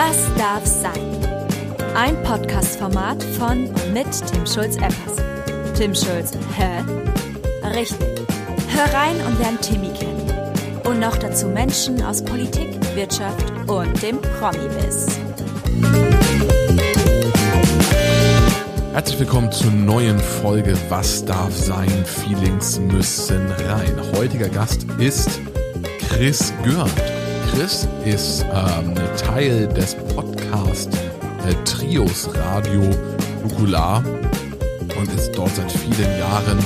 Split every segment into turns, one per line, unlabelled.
Was darf sein? Ein Podcast-Format von und mit Tim Schulz-Eppers. Tim Schulz, hä? Richtig. Hör rein und lern Timmy kennen. Und noch dazu Menschen aus Politik, Wirtschaft und dem Promi-Biss.
Herzlich willkommen zur neuen Folge Was darf sein? Feelings müssen rein. Heutiger Gast ist Chris Görnd. Chris ist ähm, Teil des Podcast äh, Trios Radio Nukular und ist dort seit vielen Jahren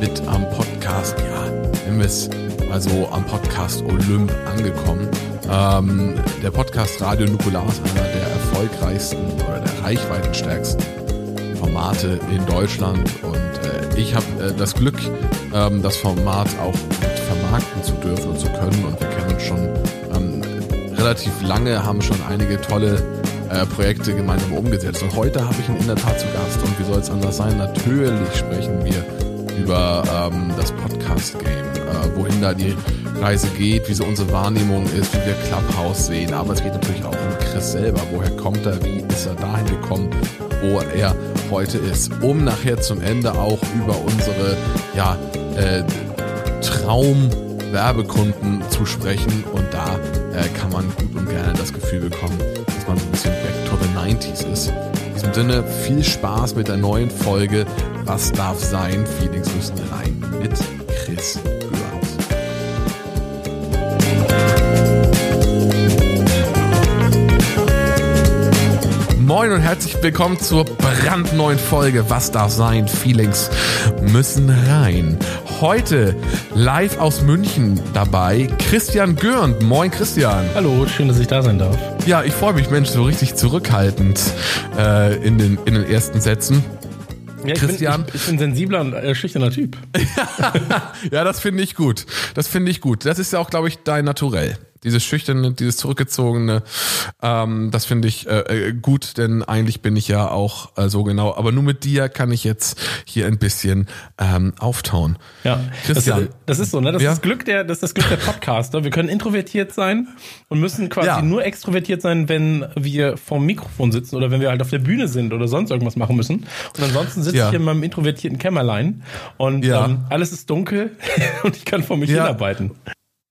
mit am Podcast, ja, nennen wir es mal so, am Podcast Olymp angekommen. Ähm, der Podcast Radio Nukular ist einer der erfolgreichsten oder der reichweitenstärksten Formate in Deutschland und äh, ich habe äh, das Glück, ähm, das Format auch mit vermarkten zu dürfen und zu können und wir kennen uns schon relativ lange, haben schon einige tolle äh, Projekte gemeinsam umgesetzt. Und heute habe ich ihn in der Tat zu Gast. Und wie soll es anders sein? Natürlich sprechen wir über ähm, das Podcast-Game, äh, wohin da die Reise geht, wie so unsere Wahrnehmung ist, wie wir Clubhouse sehen, aber es geht natürlich auch um Chris selber, woher kommt er, wie ist er dahin gekommen, wo er heute ist, um nachher zum Ende auch über unsere ja, äh, Traum-Werbekunden zu sprechen und da äh, kann man gut und gerne das Gefühl bekommen, dass man ein bisschen back to the 90s ist. In diesem Sinne viel Spaß mit der neuen Folge Was darf sein? Feelings müssen rein mit Chris Görns. Moin und herzlich willkommen zur brandneuen Folge Was darf sein? Feelings müssen rein. Heute live aus München dabei Christian Görnd. Moin Christian.
Hallo, schön, dass ich da sein darf.
Ja, ich freue mich, Mensch, so richtig zurückhaltend äh, in, den, in den ersten Sätzen.
Ja, ich
Christian?
Bin, ich, ich bin sensibler und äh, schüchterner Typ.
ja, das finde ich gut. Das finde ich gut. Das ist ja auch, glaube ich, dein Naturell. Dieses schüchterne, dieses zurückgezogene, ähm, das finde ich äh, äh, gut, denn eigentlich bin ich ja auch äh, so genau. Aber nur mit dir kann ich jetzt hier ein bisschen ähm, auftauen.
Ja,
Christian.
Das, das ist so, ne? Das
Ja.
ist das Glück der, das ist das Glück der Podcaster. Wir können introvertiert sein und müssen quasi
Ja.
nur extrovertiert sein, wenn wir vorm Mikrofon sitzen oder wenn wir halt auf der Bühne sind oder sonst irgendwas machen müssen. Und ansonsten sitze
Ja.
ich hier in meinem introvertierten Kämmerlein und ähm, alles ist dunkel und ich kann vor mich hinarbeiten.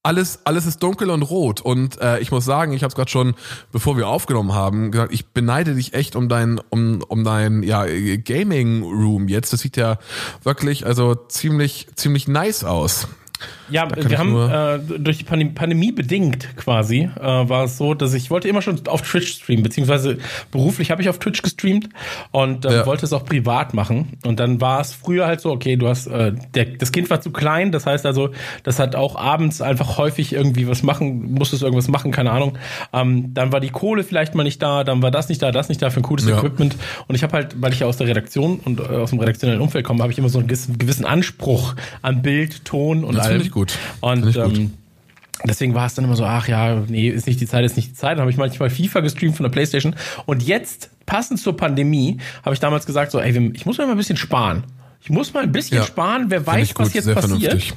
Alles, alles ist dunkel und rot. Und äh, ich muss sagen, ich habe es gerade schon, bevor wir aufgenommen haben, gesagt, ich beneide dich echt um dein, um, um dein ja, Gaming Room jetzt. Das sieht ja wirklich also ziemlich, ziemlich nice aus.
Ja, wir haben äh, durch die Pandemie, Pandemie bedingt quasi äh, war es so, dass ich wollte immer schon auf Twitch streamen, beziehungsweise beruflich habe ich auf Twitch gestreamt und äh,
Ja.
wollte es auch privat machen. Und dann war es früher halt so, okay, du hast äh, der, das Kind war zu klein, das heißt also, das hat auch abends einfach häufig irgendwie was machen, musstest irgendwas machen, keine Ahnung. Ähm, dann war die Kohle vielleicht mal nicht da, dann war das nicht da, das nicht da für ein cooles
Ja.
Equipment. Und ich habe halt, weil ich ja aus der Redaktion und äh, aus dem redaktionellen Umfeld komme, habe ich immer so einen gewissen, Anspruch an Bild, Ton und
Das
allem.
Gut.
Und
ich gut.
ähm, deswegen war es dann immer so, ach ja, nee, ist nicht die Zeit, ist nicht die Zeit. Dann habe ich manchmal FIFA gestreamt von der Playstation. Und jetzt, passend zur Pandemie, habe ich damals gesagt, so, ey, ich muss mal ein bisschen sparen. Ich muss mal ein bisschen
Ja.
sparen, wer weiß, was jetzt
Sehr
passiert.
vernünftig.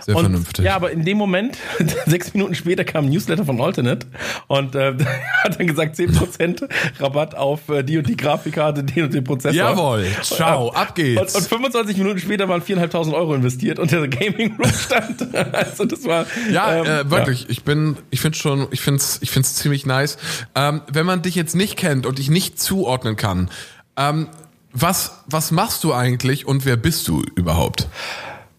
Sehr
und,
vernünftig.
Ja, aber in dem Moment, sechs Minuten später kam ein Newsletter von Alternate und äh, hat dann gesagt, 10% Rabatt auf äh, die und die Grafikkarte, den und den Prozessor.
Jawohl. Ciao.
Und,
Ab geht's.
Und, und 25 Minuten später waren 4.500 Euro investiert und der Gaming Room stand. also das war
Ja,
ähm,
äh, wirklich. Ich bin, ich finde schon, ich finde es, ich find's ziemlich nice. Ähm, wenn man dich jetzt nicht kennt und dich nicht zuordnen kann, ähm, was, was machst du eigentlich und wer bist du überhaupt?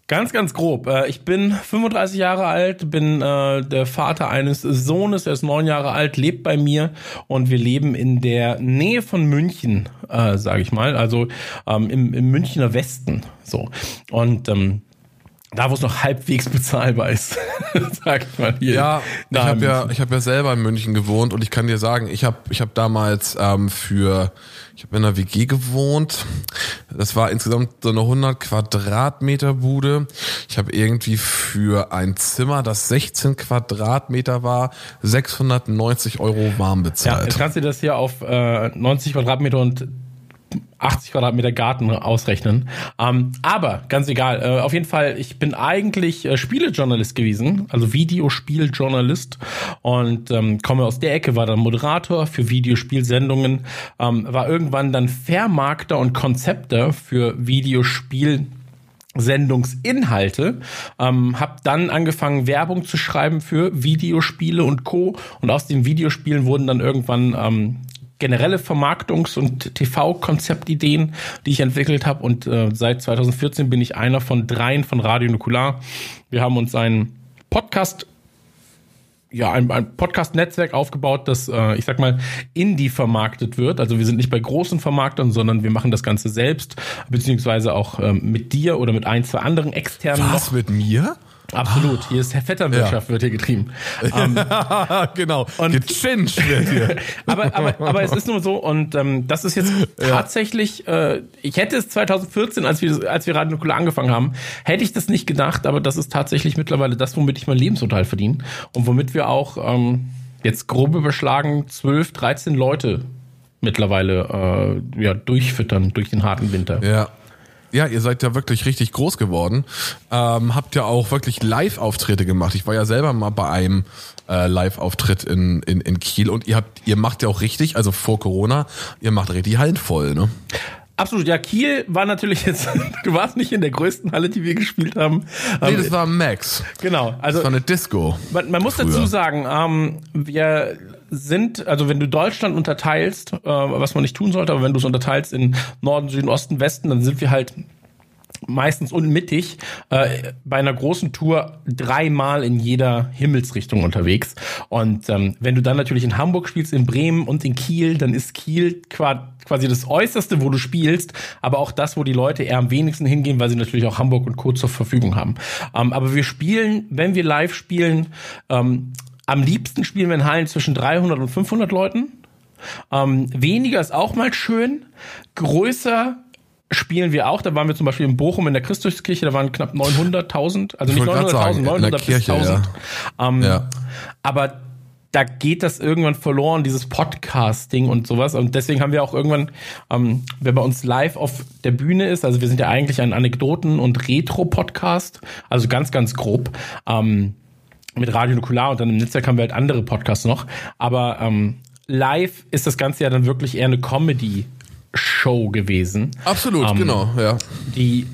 Ganz, ganz grob. Äh, Ich bin 35 Jahre alt, bin äh, der Vater eines Sohnes, der ist neun Jahre alt, lebt bei mir und wir leben in der Nähe von München, äh, sage ich mal, also ähm, im, im Münchner Westen. So und ähm, da, wo es noch halbwegs bezahlbar ist, sag ich mal hier.
Ja, ich habe ja, ich habe ja selber in München gewohnt und ich kann dir sagen, ich habe, ich habe damals ähm, für, ich habe in einer WG gewohnt. Das war insgesamt so eine 100 Quadratmeter Bude. Ich habe irgendwie für ein Zimmer, das 16 Quadratmeter war, 690 Euro warm
Ja,
bezahlt.
jetzt kannst du dir das hier auf äh, 90 Quadratmeter und 80 Quadratmeter Garten ausrechnen. Ähm, aber ganz egal. Äh, auf jeden Fall, ich bin eigentlich äh, Spielejournalist gewesen, also Videospieljournalist und ähm, komme aus der Ecke, war dann Moderator für Videospielsendungen, ähm, war irgendwann dann Vermarkter und Konzepter für Videospiel Sendungsinhalte, ähm, habe dann angefangen Werbung zu schreiben für Videospiele und Co. Und aus den Videospielen wurden dann irgendwann ähm, generelle Vermarktungs- und TV-Konzeptideen, die ich entwickelt habe. Und äh, seit 2014 bin ich einer von dreien von Radio Nukular. Wir haben uns einen Podcast ja, ein, ein Podcast-Netzwerk aufgebaut, das, äh, ich sag mal, Indie vermarktet wird. Also wir sind nicht bei großen Vermarktern, sondern wir machen das Ganze selbst, beziehungsweise auch ähm, mit dir oder mit ein, zwei anderen externen.
Was, mit mir?
Absolut. Hier ist Vetternwirtschaft, ja. wird hier getrieben.
Ähm, genau. Und Gechincht wird hier.
aber, aber, aber es ist nur so, und ähm, das ist jetzt tatsächlich, äh, ich hätte es 2014, als wir, als wir Radio Nukular angefangen haben, hätte ich das nicht gedacht, aber das ist tatsächlich mittlerweile das, womit ich mein Lebensunterhalt verdiene und womit wir auch ähm, jetzt grob überschlagen 12, 13 Leute mittlerweile äh, ja, durchfüttern durch den harten Winter.
Ja. Ja, ihr seid ja wirklich richtig groß geworden. Ähm, habt ja auch wirklich Live-Auftritte gemacht. Ich war ja selber mal bei einem äh, Live-Auftritt in, in, in Kiel und ihr habt, ihr macht ja auch richtig, also vor Corona, ihr macht richtig Hallen voll, ne?
Absolut, ja, Kiel war natürlich jetzt, du warst nicht in der größten Halle, die wir gespielt haben.
Nee, ähm, das war Max.
Genau, also.
Das war eine Disco.
Man, man muss dazu sagen, ähm, wir sind, also wenn du Deutschland unterteilst, äh, was man nicht tun sollte, aber wenn du es unterteilst in Norden, Süden, Osten, Westen, dann sind wir halt meistens unmittig äh, bei einer großen Tour dreimal in jeder Himmelsrichtung unterwegs. Und ähm, wenn du dann natürlich in Hamburg spielst, in Bremen und in Kiel, dann ist Kiel quasi das Äußerste, wo du spielst, aber auch das, wo die Leute eher am wenigsten hingehen, weil sie natürlich auch Hamburg und Co. zur Verfügung haben. Ähm, aber wir spielen, wenn wir live spielen, ähm, am liebsten spielen wir in Hallen zwischen 300 und 500 Leuten. Ähm, weniger ist auch mal schön. Größer spielen wir auch. Da waren wir zum Beispiel in Bochum in der Christuskirche, da waren knapp 900.000, also nicht 900.000, 900 bis 1000. Ja. Ähm, ja. Aber da geht das irgendwann verloren, dieses Podcasting und sowas. Und deswegen haben wir auch irgendwann, ähm, wer bei uns live auf der Bühne ist, also wir sind ja eigentlich ein Anekdoten- und Retro-Podcast, also ganz, ganz grob. Ähm, mit Radio Nukular und dann im Netzwerk haben wir halt andere Podcasts noch. Aber ähm, live ist das Ganze ja dann wirklich eher eine Comedy-Show gewesen.
Absolut, ähm, genau, ja.
Die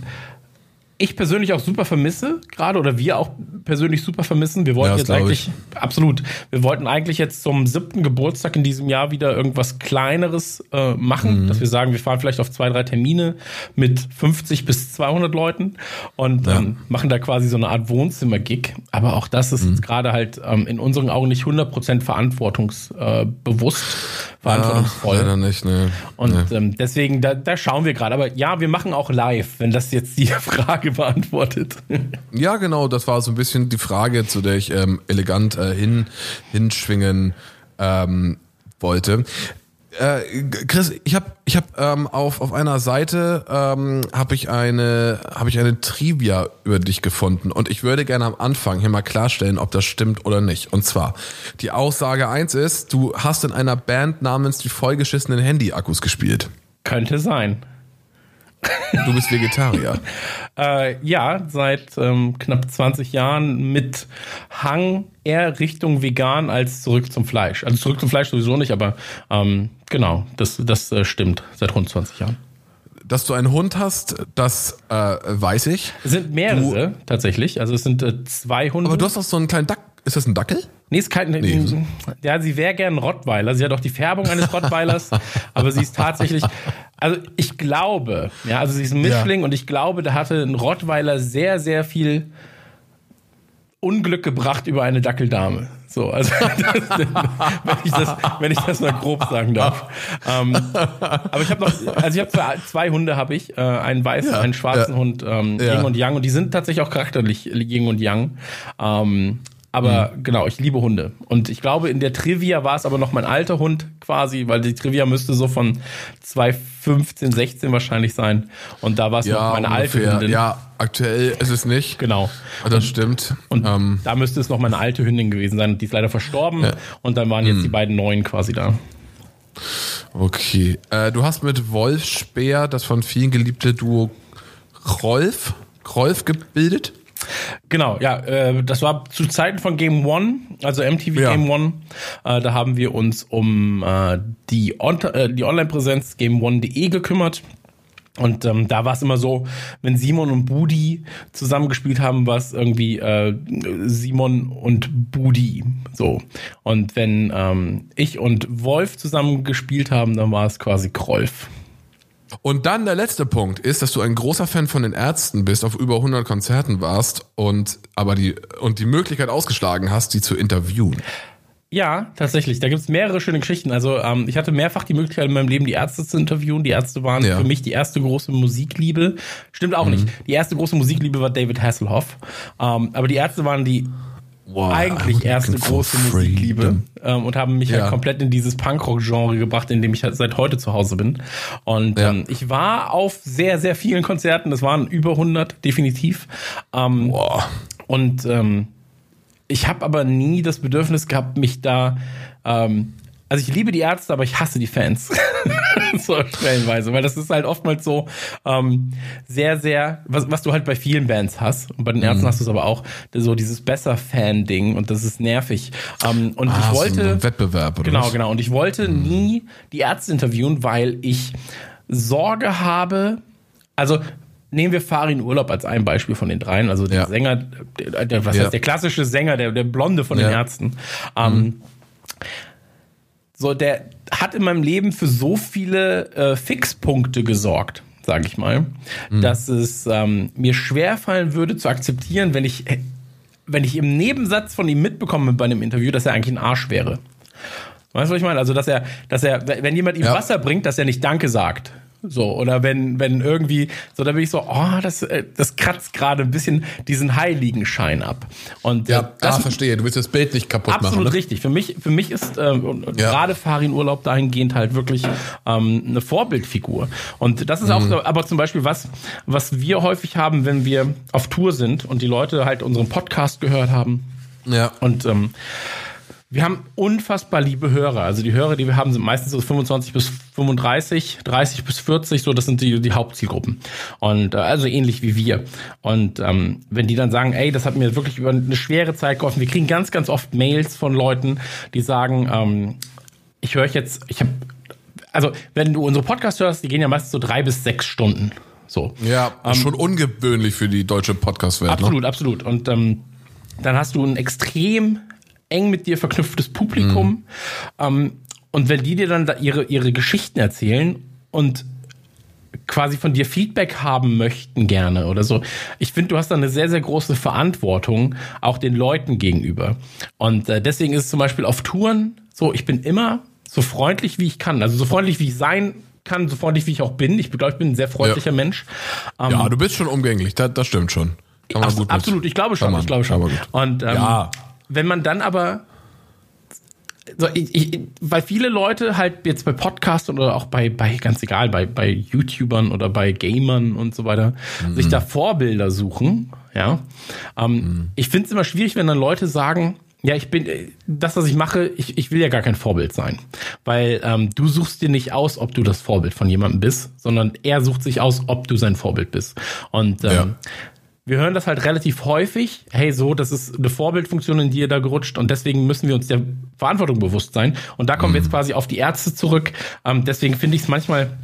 ich persönlich auch super vermisse, gerade oder wir auch persönlich super vermissen. Wir wollten ja, jetzt eigentlich, ich. absolut, wir wollten eigentlich jetzt zum siebten Geburtstag in diesem Jahr wieder irgendwas Kleineres äh, machen, mhm. dass wir sagen, wir fahren vielleicht auf zwei, drei Termine mit 50 bis 200 Leuten und ja. ähm, machen da quasi so eine Art Wohnzimmer-Gig. Aber auch das ist mhm. gerade halt ähm, in unseren Augen nicht 100% verantwortungsbewusst, äh, verantwortungsvoll. Ja,
leider nicht, ne.
Und nee. Ähm, deswegen, da, da schauen wir gerade. Aber ja, wir machen auch live, wenn das jetzt die Frage Frage beantwortet.
Ja, genau, das war so ein bisschen die Frage, zu der ich ähm, elegant äh, hin, hinschwingen ähm, wollte. Äh, Chris, ich habe ich hab, ähm, auf, auf einer Seite ähm, habe ich eine habe ich eine Trivia über dich gefunden und ich würde gerne am Anfang hier mal klarstellen, ob das stimmt oder nicht. Und zwar die Aussage eins ist, du hast in einer Band namens die vollgeschissenen Handy-Akkus gespielt.
Könnte sein.
Du bist Vegetarier.
äh, ja, seit ähm, knapp 20 Jahren mit Hang eher Richtung vegan als zurück zum Fleisch. Also zurück zum Fleisch sowieso nicht, aber ähm, genau, das, das äh, stimmt seit rund 20 Jahren.
Dass du einen Hund hast, das äh, weiß ich.
Es sind mehrere du, tatsächlich. Also es sind äh, zwei Hunde.
Aber du hast auch so einen kleinen Dackel. Ist das ein Dackel?
Nee, ist kein. Nee. Ja, sie wäre gern Rottweiler. Sie hat auch die Färbung eines Rottweilers, aber sie ist tatsächlich. Also ich glaube, ja, also sie ist ein Mischling ja. und ich glaube, da hatte ein Rottweiler sehr, sehr viel Unglück gebracht über eine Dackeldame. So, also das, wenn, ich das, wenn ich das mal grob sagen darf. Ähm, aber ich habe noch, also ich habe zwei, Hunde habe ich, äh, einen weißen, ja, einen schwarzen ja, Hund, ähm. Ying und Yang und die sind tatsächlich auch charakterlich Ying und Yang. Ähm, aber mhm. genau, ich liebe Hunde. Und ich glaube, in der Trivia war es aber noch mein alter Hund quasi, weil die Trivia müsste so von 2015, 16 wahrscheinlich sein. Und da war es ja, noch meine ungefähr. alte Hündin.
Ja, aktuell ist es nicht.
Genau.
Das und, stimmt.
Und ähm. da müsste es noch meine alte Hündin gewesen sein. Die ist leider verstorben. Ja. Und dann waren jetzt mhm. die beiden neuen quasi da.
Okay. Äh, du hast mit Wolf Speer das von vielen geliebte Duo Rolf, Rolf gebildet?
Genau, ja, äh, das war zu Zeiten von Game One, also MTV ja. Game One. Äh, da haben wir uns um äh, die, On äh, die Online-Präsenz GameOne.de gekümmert. Und ähm, da war es immer so, wenn Simon und Budi zusammengespielt haben, war es irgendwie äh, Simon und Budi. So. Und wenn ähm, ich und Wolf zusammengespielt haben, dann war es quasi Krolf.
Und dann der letzte Punkt ist, dass du ein großer Fan von den Ärzten bist, auf über 100 Konzerten warst und aber die und die Möglichkeit ausgeschlagen hast, die zu interviewen.
Ja, tatsächlich. Da gibt's mehrere schöne Geschichten. Also ähm, ich hatte mehrfach die Möglichkeit in meinem Leben, die Ärzte zu interviewen. Die Ärzte waren ja. für mich die erste große Musikliebe. Stimmt auch mhm. nicht. Die erste große Musikliebe war David Hasselhoff. Ähm, aber die Ärzte waren die wow, eigentlich erste große Musikliebe ähm, und haben mich halt ja. halt komplett in dieses Punkrock-Genre gebracht, in dem ich halt seit heute zu Hause bin. Und ja. ähm, ich war auf sehr, sehr vielen Konzerten. Das waren über 100, definitiv. Ähm, wow. Und ähm, ich habe aber nie das Bedürfnis gehabt, mich da. Ähm, also ich liebe die Ärzte, aber ich hasse die Fans. so stellenweise, weil das ist halt oftmals so ähm, sehr, sehr, was, was du halt bei vielen Bands hast. Und bei den Ärzten mhm. hast du es aber auch, so dieses Besser-Fan-Ding und das ist nervig. Ähm, und ah, ich wollte. So
ein Wettbewerb, oder?
Genau, was? genau. Und ich wollte mhm. nie die Ärzte interviewen, weil ich Sorge habe, also nehmen wir Farin Urlaub als ein Beispiel von den dreien, also der ja. Sänger, der, der, was ja. heißt der klassische Sänger, der, der Blonde von ja. den Ärzten. Ähm, mhm. So, der hat in meinem Leben für so viele äh, Fixpunkte gesorgt, sage ich mal, mhm. dass es ähm, mir schwerfallen würde zu akzeptieren, wenn ich, wenn ich im Nebensatz von ihm mitbekomme bei einem Interview, dass er eigentlich ein Arsch wäre. Weißt du, was ich meine? Also, dass er, dass er, wenn jemand ihm Wasser bringt, dass er nicht Danke sagt. So, oder wenn, wenn irgendwie, so, da bin ich so, oh, das, äh, das kratzt gerade ein bisschen diesen Heiligenschein ab. Und,
ja, äh, das, ah, verstehe, du willst das Bild nicht kaputt
absolut
machen.
Absolut ne? richtig. Für mich, für mich ist äh, ja. gerade Farin Urlaub dahingehend halt wirklich ähm, eine Vorbildfigur. Und das ist auch, mhm. aber zum Beispiel was, was wir häufig haben, wenn wir auf Tour sind und die Leute halt unseren Podcast gehört haben. Ja. Und ähm, wir haben unfassbar liebe Hörer. Also die Hörer, die wir haben, sind meistens so 25 bis 35, 30 bis 40, so das sind die, die Hauptzielgruppen. Und äh, also ähnlich wie wir. Und ähm, wenn die dann sagen, ey, das hat mir wirklich über eine schwere Zeit geholfen. Wir kriegen ganz, ganz oft Mails von Leuten, die sagen, ähm, ich höre jetzt, ich habe, also wenn du unsere Podcast hörst, die gehen ja meistens so drei bis sechs Stunden. So.
Ja, ähm, schon ungewöhnlich für die deutsche Podcast-Welt.
Absolut,
ne?
absolut. Und ähm, dann hast du ein extrem eng mit dir verknüpftes Publikum. Mhm. Ähm, und wenn die dir dann da ihre, ihre Geschichten erzählen und quasi von dir Feedback haben möchten gerne oder so. Ich finde, du hast da eine sehr, sehr große Verantwortung auch den Leuten gegenüber. Und äh, deswegen ist es zum Beispiel auf Touren so, ich bin immer so freundlich, wie ich kann. Also so freundlich, wie ich sein kann, so freundlich, wie ich auch bin. Ich glaube, ich bin ein sehr freundlicher ja. Mensch.
Ähm, ja, du bist schon umgänglich, das, das stimmt schon.
Gut absolut, ich glaube schon, ich glaube schon. Und ähm, ja wenn man dann aber so, ich, ich, weil viele Leute halt jetzt bei Podcasts oder auch bei, bei ganz egal, bei, bei YouTubern oder bei Gamern und so weiter, mhm. sich da Vorbilder suchen, ja. Ähm, mhm. Ich finde es immer schwierig, wenn dann Leute sagen, ja, ich bin, das, was ich mache, ich, ich will ja gar kein Vorbild sein. Weil ähm, du suchst dir nicht aus, ob du das Vorbild von jemandem bist, sondern er sucht sich aus, ob du sein Vorbild bist. Und ähm, ja wir hören das halt relativ häufig. Hey, so, das ist eine Vorbildfunktion in dir da gerutscht und deswegen müssen wir uns der Verantwortung bewusst sein. Und da kommen mhm. wir jetzt mhm. quasi auf die Ärzte zurück. Ähm, deswegen finde ich es manchmal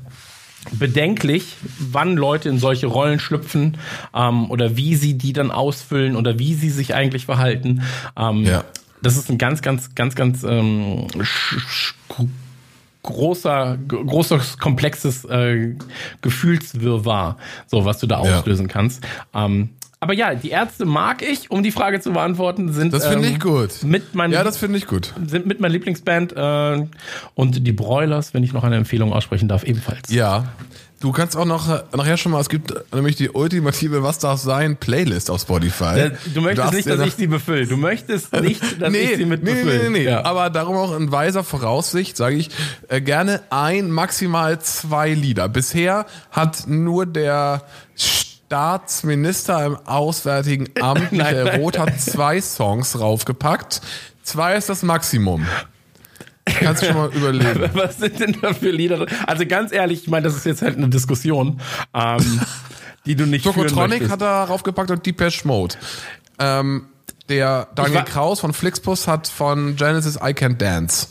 bedenklich, wann Leute in solche Rollen schlüpfen ähm, oder wie sie die dann ausfüllen oder wie sie sich eigentlich verhalten. Ähm, ja. Das ist ein ganz, ganz, ganz, ganz ähm, großer, großes, komplexes äh, Gefühlswirrwarr, so was du da ja. auslösen kannst. Ähm, aber ja, die Ärzte mag ich, um die Frage zu beantworten, sind
das finde ähm, ich gut.
Mit mein,
ja, das finde ich gut.
Sind mit meiner Lieblingsband äh, und die Broilers, wenn ich noch eine Empfehlung aussprechen darf, ebenfalls.
Ja, Du kannst auch noch nachher schon mal, es gibt nämlich die ultimative Was darf sein Playlist auf Spotify.
Du möchtest du nicht, dass ich sie befülle. Du möchtest nicht, dass nee, ich sie mit nee, befülle. Nee, nee, nee.
Ja. Aber darum auch in weiser Voraussicht sage ich äh, gerne ein, maximal zwei Lieder. Bisher hat nur der Staatsminister im Auswärtigen Amt, Michael Roth, hat zwei Songs raufgepackt. Zwei ist das Maximum. Kannst du schon mal überlegen.
Was sind denn da für Lieder? Also ganz ehrlich, ich meine, das ist jetzt halt eine Diskussion, ähm, die du nicht
Tokotronic hat da raufgepackt und Depeche Mode. Ähm, der Daniel Kraus von Flixbus hat von Genesis I Can't Dance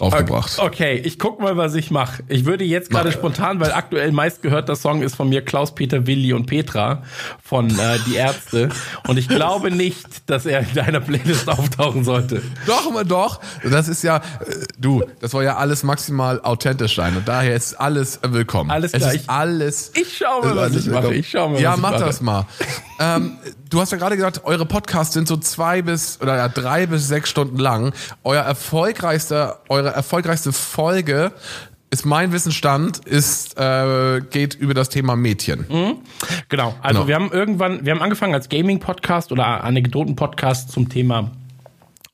raufgebracht.
Okay, ich guck mal, was ich mache. Ich würde jetzt gerade
Mach.
spontan, weil aktuell meistgehörter Song ist von mir Klaus, Peter, Willi und Petra von äh, Die Ärzte. Und ich glaube nicht, dass er in deiner Playlist auftauchen sollte.
Doch, mal doch. Das ist ja, äh, du, das soll ja alles maximal authentisch sein und daher ist alles willkommen.
Alles
es
klar,
ist
ich-
alles.
ich schau mal, was
alles
ich mache. Ich schau mal,
Ja,
was ich
mach
mache.
das mal. ähm, du hast ja gerade gesagt, eure Podcasts sind so zwei bis oder ja, drei bis sechs Stunden lang. Euer erfolgreichster, eure erfolgreichste Folge ist mein Wissensstand, ist äh, geht über das Thema Mädchen.
Genau. Also
Genau.
wir haben irgendwann, wir haben angefangen als Gaming-Podcast oder Anekdoten-Podcast zum Thema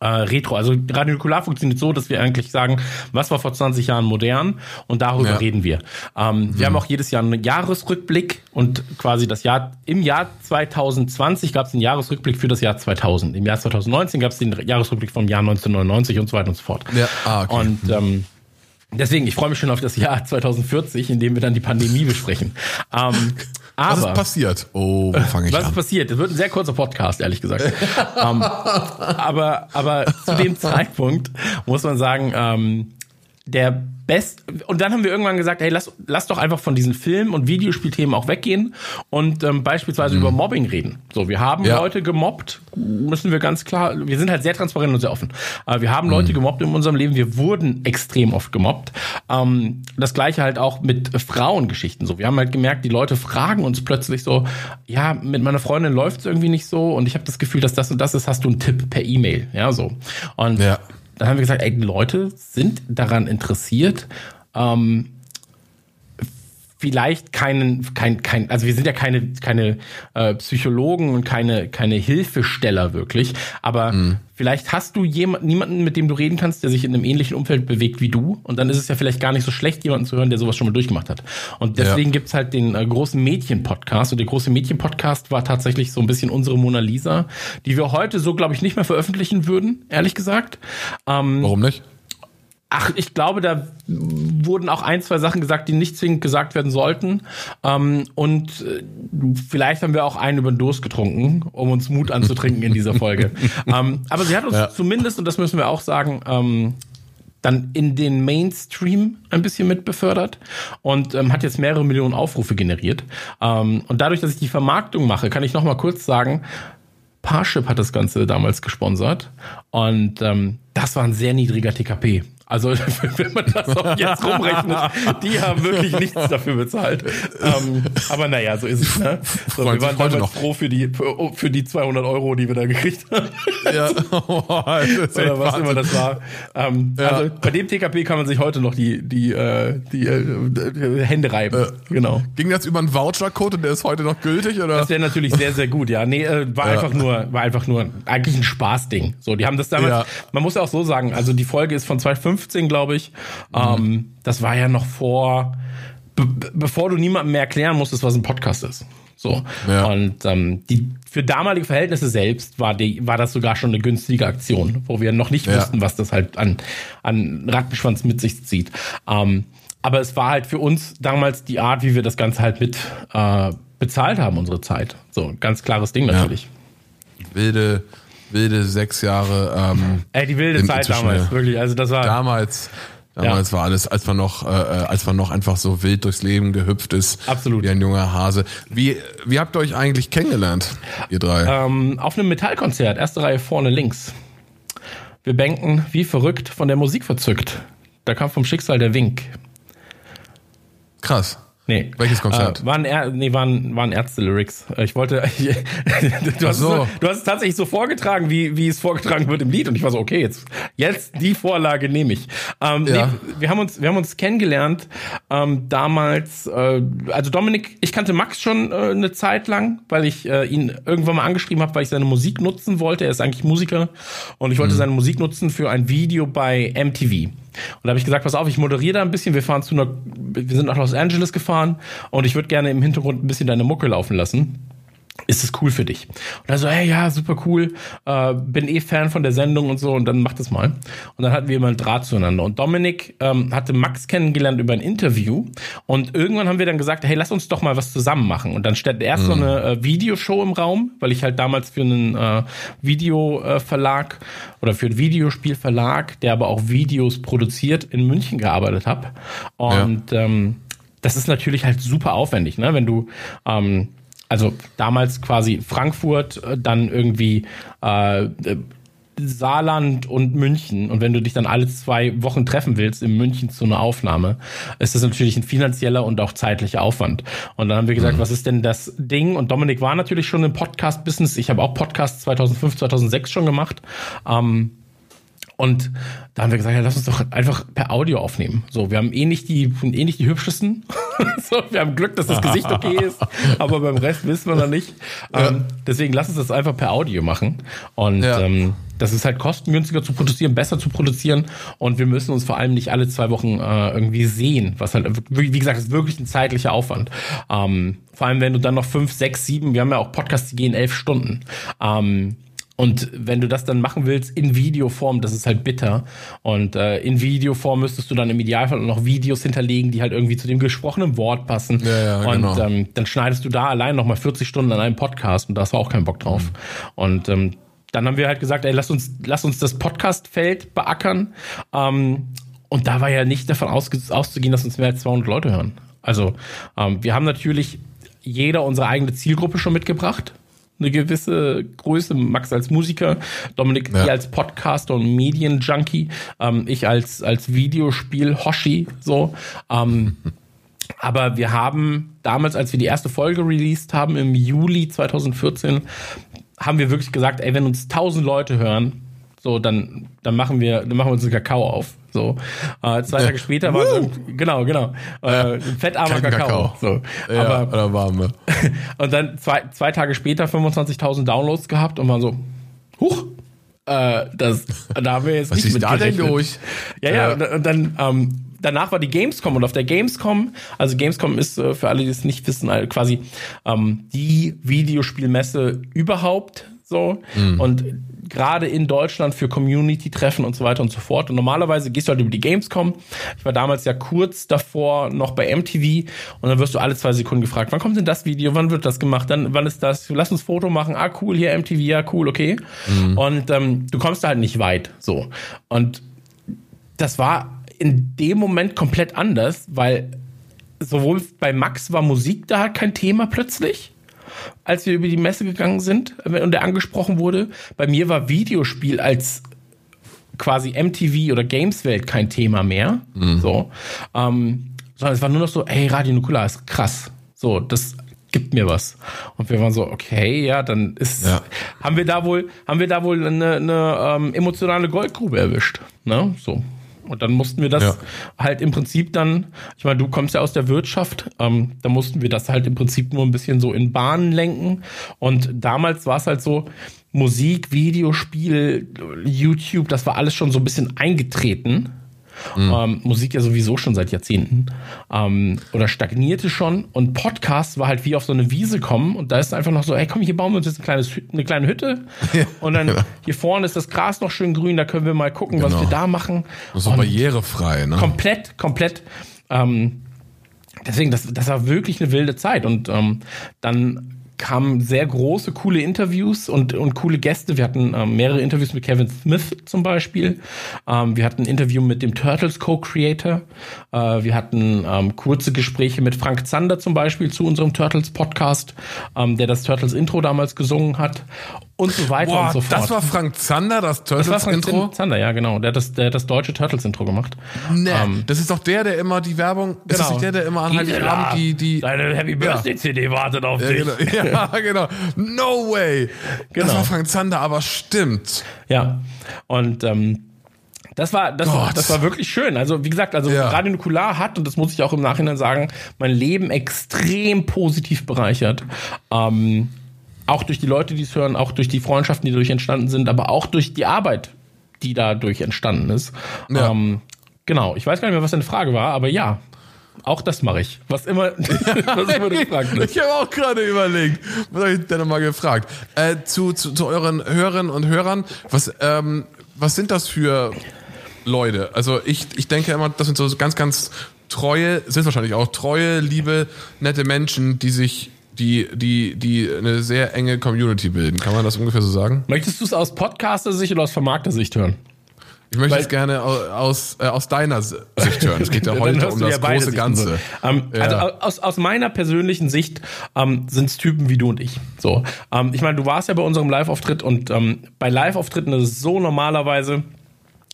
äh, Retro. Also Radio Nukular funktioniert so, dass wir eigentlich sagen, was war vor 20 Jahren modern und darüber
Ja.
reden wir. Ähm, Wir haben auch jedes Jahr einen Jahresrückblick und quasi das Jahr, im Jahr 2020 gab es einen Jahresrückblick für das Jahr 2000. Im Jahr 2019 gab es den Jahresrückblick vom Jahr 1999 und so weiter und so fort.
Ja, ah, okay.
Und ähm, deswegen, ich freue mich schon auf das Jahr 2040, in dem wir dann die Pandemie besprechen. Ähm,
Was
aber
ist passiert? Oh, wo fange ich
was ist
an?
passiert? Es wird ein sehr kurzer Podcast, ehrlich gesagt. ähm, aber, aber zu dem Zeitpunkt muss man sagen, ähm, der Best und dann haben wir irgendwann gesagt, hey, lass, lass doch einfach von diesen Film- und Videospielthemen auch weggehen und ähm, beispielsweise über Mobbing reden. So, wir haben
Mhm. Ja.
Leute gemobbt, müssen wir ganz klar, wir sind halt sehr transparent und sehr offen. Aber wir haben
Mhm.
Leute gemobbt in unserem Leben, wir wurden extrem oft gemobbt. Ähm, das gleiche halt auch mit Frauengeschichten. So, wir haben halt gemerkt, die Leute fragen uns plötzlich so, ja, mit meiner Freundin läuft es irgendwie nicht so und ich habe das Gefühl, dass das und das ist, hast du einen Tipp per E-Mail, ja so. Und
Ja.
Dann haben wir gesagt, ey, die Leute sind daran interessiert, ähm, vielleicht keinen, kein, kein, also wir sind ja keine, keine äh, Psychologen und keine, keine Hilfesteller wirklich, aber vielleicht hast du jemand, niemanden, mit dem du reden kannst, der sich in einem ähnlichen Umfeld bewegt wie du und dann ist es ja vielleicht gar nicht so schlecht, jemanden zu hören, der sowas schon mal durchgemacht hat. Und deswegen gibt's halt den äh, großen Mädchen-Podcast und der große Mädchen-Podcast war tatsächlich so ein bisschen unsere Mona Lisa, die wir heute so, glaube ich, nicht mehr veröffentlichen würden, ehrlich gesagt. Ähm,
Warum nicht?
Ach, ich glaube, da wurden auch ein, zwei Sachen gesagt, die nicht zwingend gesagt werden sollten. Ähm, und äh, vielleicht haben wir auch einen über den Durst getrunken, um uns Mut anzutrinken in dieser Folge. ähm, aber sie hat uns
Ja.
zumindest, und das müssen wir auch sagen, ähm, dann in den Mainstream ein bisschen mit befördert und ähm, hat jetzt mehrere Millionen Aufrufe generiert. Ähm, und dadurch, dass ich die Vermarktung mache, kann ich noch mal kurz sagen, Parship hat das Ganze damals gesponsert und ähm, das war ein sehr niedriger TKP. Also wenn man das auch jetzt rumrechnet, die haben wirklich nichts dafür bezahlt. Ähm, aber naja, so ist es. Ne? So, wir waren damals
noch.
froh für die, für, für die 200 Euro, die wir da gekriegt haben.
Ja. Echt
Oder was
Wahnsinn.
immer das war. Ähm,
Ja.
Also bei dem TKP kann man sich heute noch die, die, äh, die äh, Hände reiben. genau.
Ging das über einen Vouchercode und der ist heute noch gültig oder?
Das wäre natürlich sehr, sehr gut, ja. Nee, äh, war einfach nur, war einfach nur eigentlich ein Spaßding. So, die haben das damals,
Ja.
man muss ja auch so sagen, also die Folge ist von 2015, glaube ich. Ähm, das war ja noch vor, be bevor du niemandem mehr erklären musstest, was ein Podcast ist. So.
Ja.
Und ähm, die für damalige Verhältnisse selbst war die, war das sogar schon eine günstige Aktion, wo wir noch nicht
Ja.
wussten, was das halt an, an Rattenschwanz mit sich zieht. Ähm, aber es war halt für uns damals die Art, wie wir das Ganze halt mit äh, bezahlt haben, unsere Zeit. So, ganz klares Ding natürlich.
wilde, wilde sechs Jahre. Ähm,
Ey, die wilde Zeit damals,
ja.
wirklich. Also das war.
Damals, damals war alles, als man noch, äh, äh, als man noch einfach so wild durchs Leben gehüpft ist.
Absolut.
Wie ein junger Hase. Wie, wie habt ihr euch eigentlich kennengelernt, ihr drei?
Ähm, auf einem Metallkonzert, erste Reihe vorne links. Wir banken wie verrückt, von der Musik verzückt. Da kam vom Schicksal der Wink.
Krass.
Nee.
Welches Konzert?
Äh, waren, er, nee, waren, waren Ärzte-Lyrics. Ich wollte. du, hast
so.
es, so- du hast es tatsächlich so vorgetragen, wie, wie es vorgetragen wird im Lied. Und ich war so, okay, jetzt, jetzt die Vorlage nehme ich. Ähm,
Ja.
nee, wir, haben uns, wir haben uns kennengelernt ähm, damals. Äh, also Dominik, ich kannte Max schon äh, eine Zeit lang, weil ich äh, ihn irgendwann mal angeschrieben habe, weil ich seine Musik nutzen wollte. Er ist eigentlich Musiker. Und ich wollte
Mhm.
seine Musik nutzen für ein Video bei MTV. Und da habe ich gesagt, pass auf, ich moderiere da ein bisschen. Wir fahren zu einer, wir sind nach Los Angeles gefahren und ich würde gerne im Hintergrund ein bisschen deine Mucke laufen lassen. Ist es cool für dich? Und er so, hey, ja, super cool, äh, bin eh Fan von der Sendung und so und dann mach das mal. Und dann hatten wir immer einen Draht zueinander. Und Dominik ähm, hatte Max kennengelernt über ein Interview und irgendwann haben wir dann gesagt, hey, lass uns doch mal was zusammen machen. Und dann stand erst mhm. so eine äh, Videoshow im Raum, weil ich halt damals für einen äh, Videoverlag oder für einen Videospielverlag, der aber auch Videos produziert, in München gearbeitet habe. Und ja. ähm, das ist natürlich halt super aufwendig, ne? Wenn du ähm, also damals quasi Frankfurt, äh, dann irgendwie äh, Saarland und München. Und wenn du dich dann alle zwei Wochen treffen willst in München zu einer Aufnahme, ist das natürlich ein finanzieller und auch zeitlicher Aufwand. Und dann haben wir gesagt, mhm. was ist denn das Ding? Und Dominik war natürlich schon im Podcast-Business. Ich habe auch Podcasts 2005, 2006 schon gemacht. Ähm, und da haben wir gesagt, ja, lass uns doch einfach per Audio aufnehmen. So, wir haben eh nicht die, eh nicht die hübschesten. so, wir haben Glück, dass das Gesicht okay ist, aber beim Rest wissen wir noch nicht. Ja. Ähm, deswegen lass uns das einfach per Audio machen. Und ja. ähm, das ist halt kostengünstiger zu produzieren, besser zu produzieren und wir müssen uns vor allem nicht alle zwei Wochen äh, irgendwie sehen, was halt, wie gesagt, ist wirklich ein zeitlicher Aufwand. Ähm, vor allem, wenn du dann noch fünf, sechs, sieben, wir haben ja auch Podcasts, die gehen elf Stunden. Ähm, und wenn du das dann machen willst in Videoform, das ist halt bitter. Und äh, in Videoform müsstest du dann im Idealfall noch Videos hinterlegen, die halt irgendwie zu dem gesprochenen Wort passen. Ja, ja, und genau. ähm, dann schneidest du da allein nochmal 40 Stunden an einem Podcast und da hast du auch keinen Bock drauf. Mhm. Und ähm, dann haben wir halt gesagt, ey, lass uns, lass uns das Podcastfeld beackern. Ähm, und da war ja nicht davon auszugehen, dass uns mehr als 200 Leute hören. Also ähm, wir haben natürlich jeder unsere eigene Zielgruppe schon mitgebracht eine gewisse Größe. Max als Musiker, Dominik ja. als Podcaster und Medienjunkie, ähm, ich als, als Videospiel-Hoshi, so. Ähm, aber wir haben damals, als wir die erste Folge released haben, im Juli 2014, haben wir wirklich gesagt, ey, wenn uns tausend Leute hören, so, dann, dann machen wir, dann machen wir uns einen Kakao auf. So. Äh, zwei Tage später war es genau, genau. Äh, fettarmer Kakao. Kakao. So. Ja, Aber, oder warme. und dann zwei, zwei Tage später 25.000 Downloads gehabt und waren so, huch, äh, das, da haben wir jetzt Was nicht mit da denn durch? Ja, ja, und, und dann, ähm, danach war die Gamescom und auf der Gamescom, also Gamescom ist äh, für alle, die es nicht wissen, quasi ähm, die Videospielmesse überhaupt so. Mhm. Und gerade in Deutschland für Community-Treffen und so weiter und so fort. Und normalerweise gehst du halt über die Gamescom. Ich war damals ja kurz davor noch bei MTV und dann wirst du alle zwei Sekunden gefragt, wann kommt denn das Video, wann wird das gemacht, dann wann ist das, lass uns Foto machen, ah cool, hier MTV, ja cool, okay. Mhm. Und ähm, du kommst da halt nicht weit, so. Und das war in dem Moment komplett anders, weil sowohl bei Max war Musik da kein Thema plötzlich als wir über die Messe gegangen sind und der angesprochen wurde. Bei mir war Videospiel als quasi MTV oder Gameswelt kein Thema mehr. Mhm. So. Ähm, sondern es war nur noch so, ey, Radio Nukula ist krass. So, das gibt mir was. Und wir waren so, okay, ja, dann ist, ja. haben wir da wohl, haben wir da wohl eine, eine ähm, emotionale Goldgrube erwischt. Ne? So. Und dann mussten wir das ja. halt im Prinzip dann, ich meine, du kommst ja aus der Wirtschaft, ähm, da mussten wir das halt im Prinzip nur ein bisschen so in Bahnen lenken. Und damals war es halt so, Musik, Videospiel, YouTube, das war alles schon so ein bisschen eingetreten. Mhm. Ähm, Musik ja sowieso schon seit Jahrzehnten. Ähm, oder stagnierte schon. Und Podcast war halt wie auf so eine Wiese kommen. Und da ist einfach noch so, hey komm, hier bauen wir uns jetzt ein kleines, eine kleine Hütte. Ja, und dann ja. hier vorne ist das Gras noch schön grün. Da können wir mal gucken, genau. was wir da machen.
So barrierefrei, ne?
Komplett, komplett. Ähm, deswegen, das, das war wirklich eine wilde Zeit. Und ähm, dann kamen sehr große, coole Interviews und, und coole Gäste. Wir hatten ähm, mehrere Interviews mit Kevin Smith zum Beispiel. Ähm, wir hatten ein Interview mit dem Turtles Co-Creator. Äh, wir hatten ähm, kurze Gespräche mit Frank Zander zum Beispiel zu unserem Turtles Podcast, ähm, der das Turtles Intro damals gesungen hat und so weiter Boah, und so fort.
Das war Frank Zander, das Turtles-Intro?
Zander, ja, genau. Der hat das, der hat das deutsche Turtles-Intro gemacht.
Nee, um, ähm, das ist doch der, der immer die Werbung, genau. ist das nicht der, der immer an Heiligabend die, die...
Deine Happy Birthday-CD ja. wartet auf
ja,
dich.
Genau. Ja, genau. No way. Genau. Das war Frank Zander, aber stimmt.
Ja, und... Ähm, das war, das, war, das war wirklich schön. Also, wie gesagt, also ja. Radio Nukular hat, und das muss ich auch im Nachhinein sagen, mein Leben extrem positiv bereichert. Ähm, auch durch die Leute, die es hören, auch durch die Freundschaften, die dadurch entstanden sind, aber auch durch die Arbeit, die dadurch entstanden ist. Ja. Ähm, genau, ich weiß gar nicht mehr, was deine Frage war, aber ja. Auch das mache ich. Was immer, was immer du gefragt
Ich habe auch gerade überlegt, was habe ich denn nochmal gefragt? Äh, zu, zu, zu euren Hörerinnen und Hörern, was, ähm, was sind das für Leute? Also ich, ich denke immer, das sind so ganz, ganz treue, sind wahrscheinlich auch treue, liebe, nette Menschen, die sich die, die, die eine sehr enge Community bilden. Kann man das ungefähr so sagen?
Möchtest du es aus Podcaster-Sicht oder aus Vermarkter-Sicht hören?
Ich möchte es gerne aus, äh, aus deiner Sicht hören. Es geht ja heute um das
ja
große
Sichten
Ganze.
so. Ähm,
Ja.
Also aus, aus meiner persönlichen Sicht ähm, sind es Typen wie du und ich. So, ähm, ich meine, du warst ja bei unserem Live-Auftritt und ähm, bei Live-Auftritten ist es so normalerweise.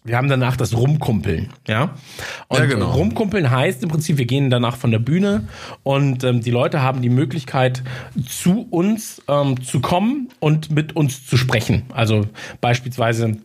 Wir haben danach das Rumkumpeln, ja. Und
Ja, genau.
Rumkumpeln heißt im Prinzip, wir gehen danach von der Bühne und ähm, die Leute haben die Möglichkeit, zu uns ähm, zu kommen und mit uns zu sprechen. Also beispielsweise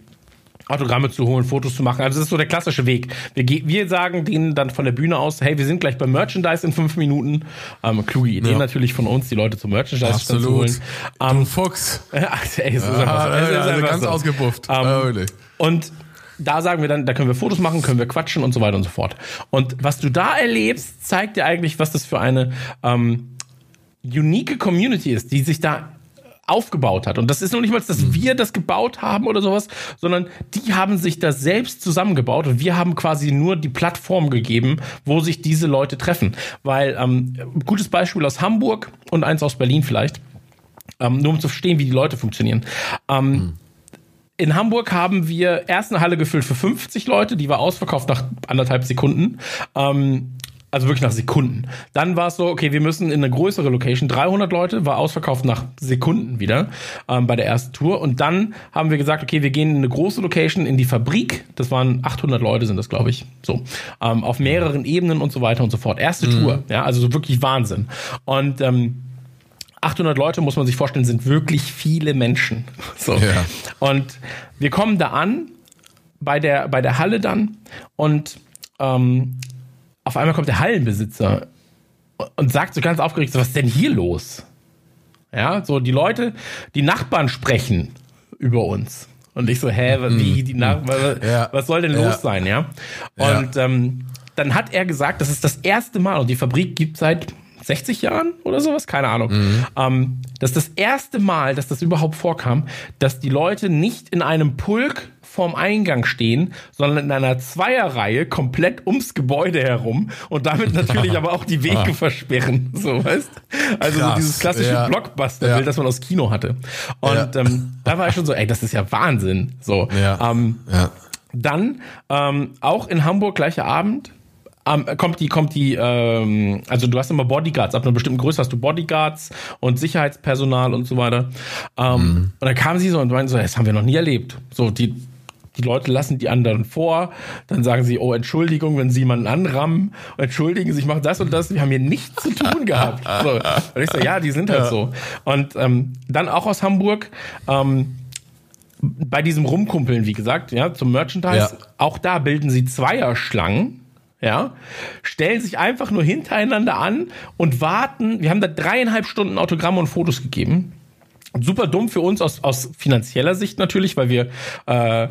Autogramme zu holen, Fotos zu machen. Also das ist so der klassische Weg. Wir, wir sagen denen dann von der Bühne aus, hey, wir sind gleich beim Merchandise in fünf Minuten. Ähm, kluge Idee
Ja.
natürlich von uns, die Leute zum Merchandise zu
Absolut.
holen. Ähm,
du Fuchs.
ach, ey, es ist einfach so.
Ah,
Es ist
ja, also
einfach
ganz
so.
ausgebufft.
Ähm,
Ja, wirklich.
und da sagen wir dann, da können wir Fotos machen, können wir quatschen und so weiter und so fort. Und was du da erlebst, zeigt dir eigentlich, was das für eine ähm, unique Community ist, die sich da aufgebaut hat. Und das ist noch nicht mal, dass wir das gebaut haben oder sowas, sondern die haben sich da selbst zusammengebaut und wir haben quasi nur die Plattform gegeben, wo sich diese Leute treffen. Weil, ähm, gutes Beispiel aus Hamburg und eins aus Berlin vielleicht, ähm, nur um zu verstehen, wie die Leute funktionieren. Ähm, in Hamburg haben wir erst eine Halle gefüllt für 50 Leute, die war ausverkauft nach anderthalb Sekunden. Ähm, also wirklich nach Sekunden. Dann war es so, okay, wir müssen in eine größere Location, 300 Leute, war ausverkauft nach Sekunden wieder ähm, bei der ersten Tour. Und dann haben wir gesagt, okay, wir gehen in eine große Location, in die Fabrik. Das waren 800 Leute sind das, glaube ich. So, ähm, auf mehreren Ebenen und so weiter und so fort. Erste Tour, ja, also so wirklich Wahnsinn. Und ähm, 800 Leute, muss man sich vorstellen, sind wirklich viele Menschen. So.
Ja.
Und wir kommen da an, bei der, bei der Halle dann, und ähm, auf einmal kommt der Hallenbesitzer und sagt so ganz aufgeregt, so, was ist denn hier los? Ja, so die Leute, die Nachbarn sprechen über uns. Und ich so, hä, wie, die Nachbarn,
Ja.
was soll denn
Ja.
los sein, ja? Und ähm, dann hat er gesagt, das ist das erste Mal, und die Fabrik gibt seit 60 Jahren oder sowas, keine Ahnung. Ähm, das ist das erste Mal, dass das überhaupt vorkam, dass die Leute nicht in einem Pulk vorm Eingang stehen, sondern in einer Zweierreihe komplett ums Gebäude herum und damit natürlich aber auch die Wege versperren. So, weißt? Also so
Krass,
dieses klassische
ja.
Blockbuster-Bild,
Ja.
das man aus Kino hatte. Und
Ja.
ähm, da war ich schon so, ey, das ist ja Wahnsinn. So.
Ja.
Ähm, dann ähm, auch in Hamburg gleicher Abend ähm, kommt die, kommt die, ähm, also du hast immer Bodyguards, ab einer bestimmten Größe hast du Bodyguards und Sicherheitspersonal und so weiter. Ähm,
Mhm.
Und dann kamen sie so und meinten so, das haben wir noch nie erlebt. So, die, die Leute lassen die anderen vor, dann sagen sie, oh, Entschuldigung, wenn sie jemanden anrammen, entschuldigen sich, machen das und das, wir haben hier nichts zu tun gehabt. So. Und ich so, ja, die sind halt so. Und ähm, dann auch aus Hamburg, ähm, bei diesem Rumkumpeln, wie gesagt, ja, zum Merchandise,
Ja.
auch da bilden sie Zweierschlangen, ja, stellen sich einfach nur hintereinander an und warten. Wir haben da dreieinhalb Stunden Autogramme und Fotos gegeben. Super dumm für uns aus, aus finanzieller Sicht natürlich, weil wir äh,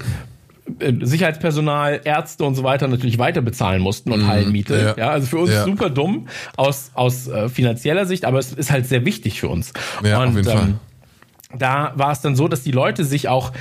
Sicherheitspersonal, Ärzte und so weiter natürlich weiter bezahlen mussten und Hallenmiete.
Mhm. ja.
Ja. also für uns
Ja.
super dumm aus, aus äh, finanzieller Sicht, aber es ist halt sehr wichtig für uns.
Ja, auf jeden Fall.
Da war es dann so, dass die Leute sich auch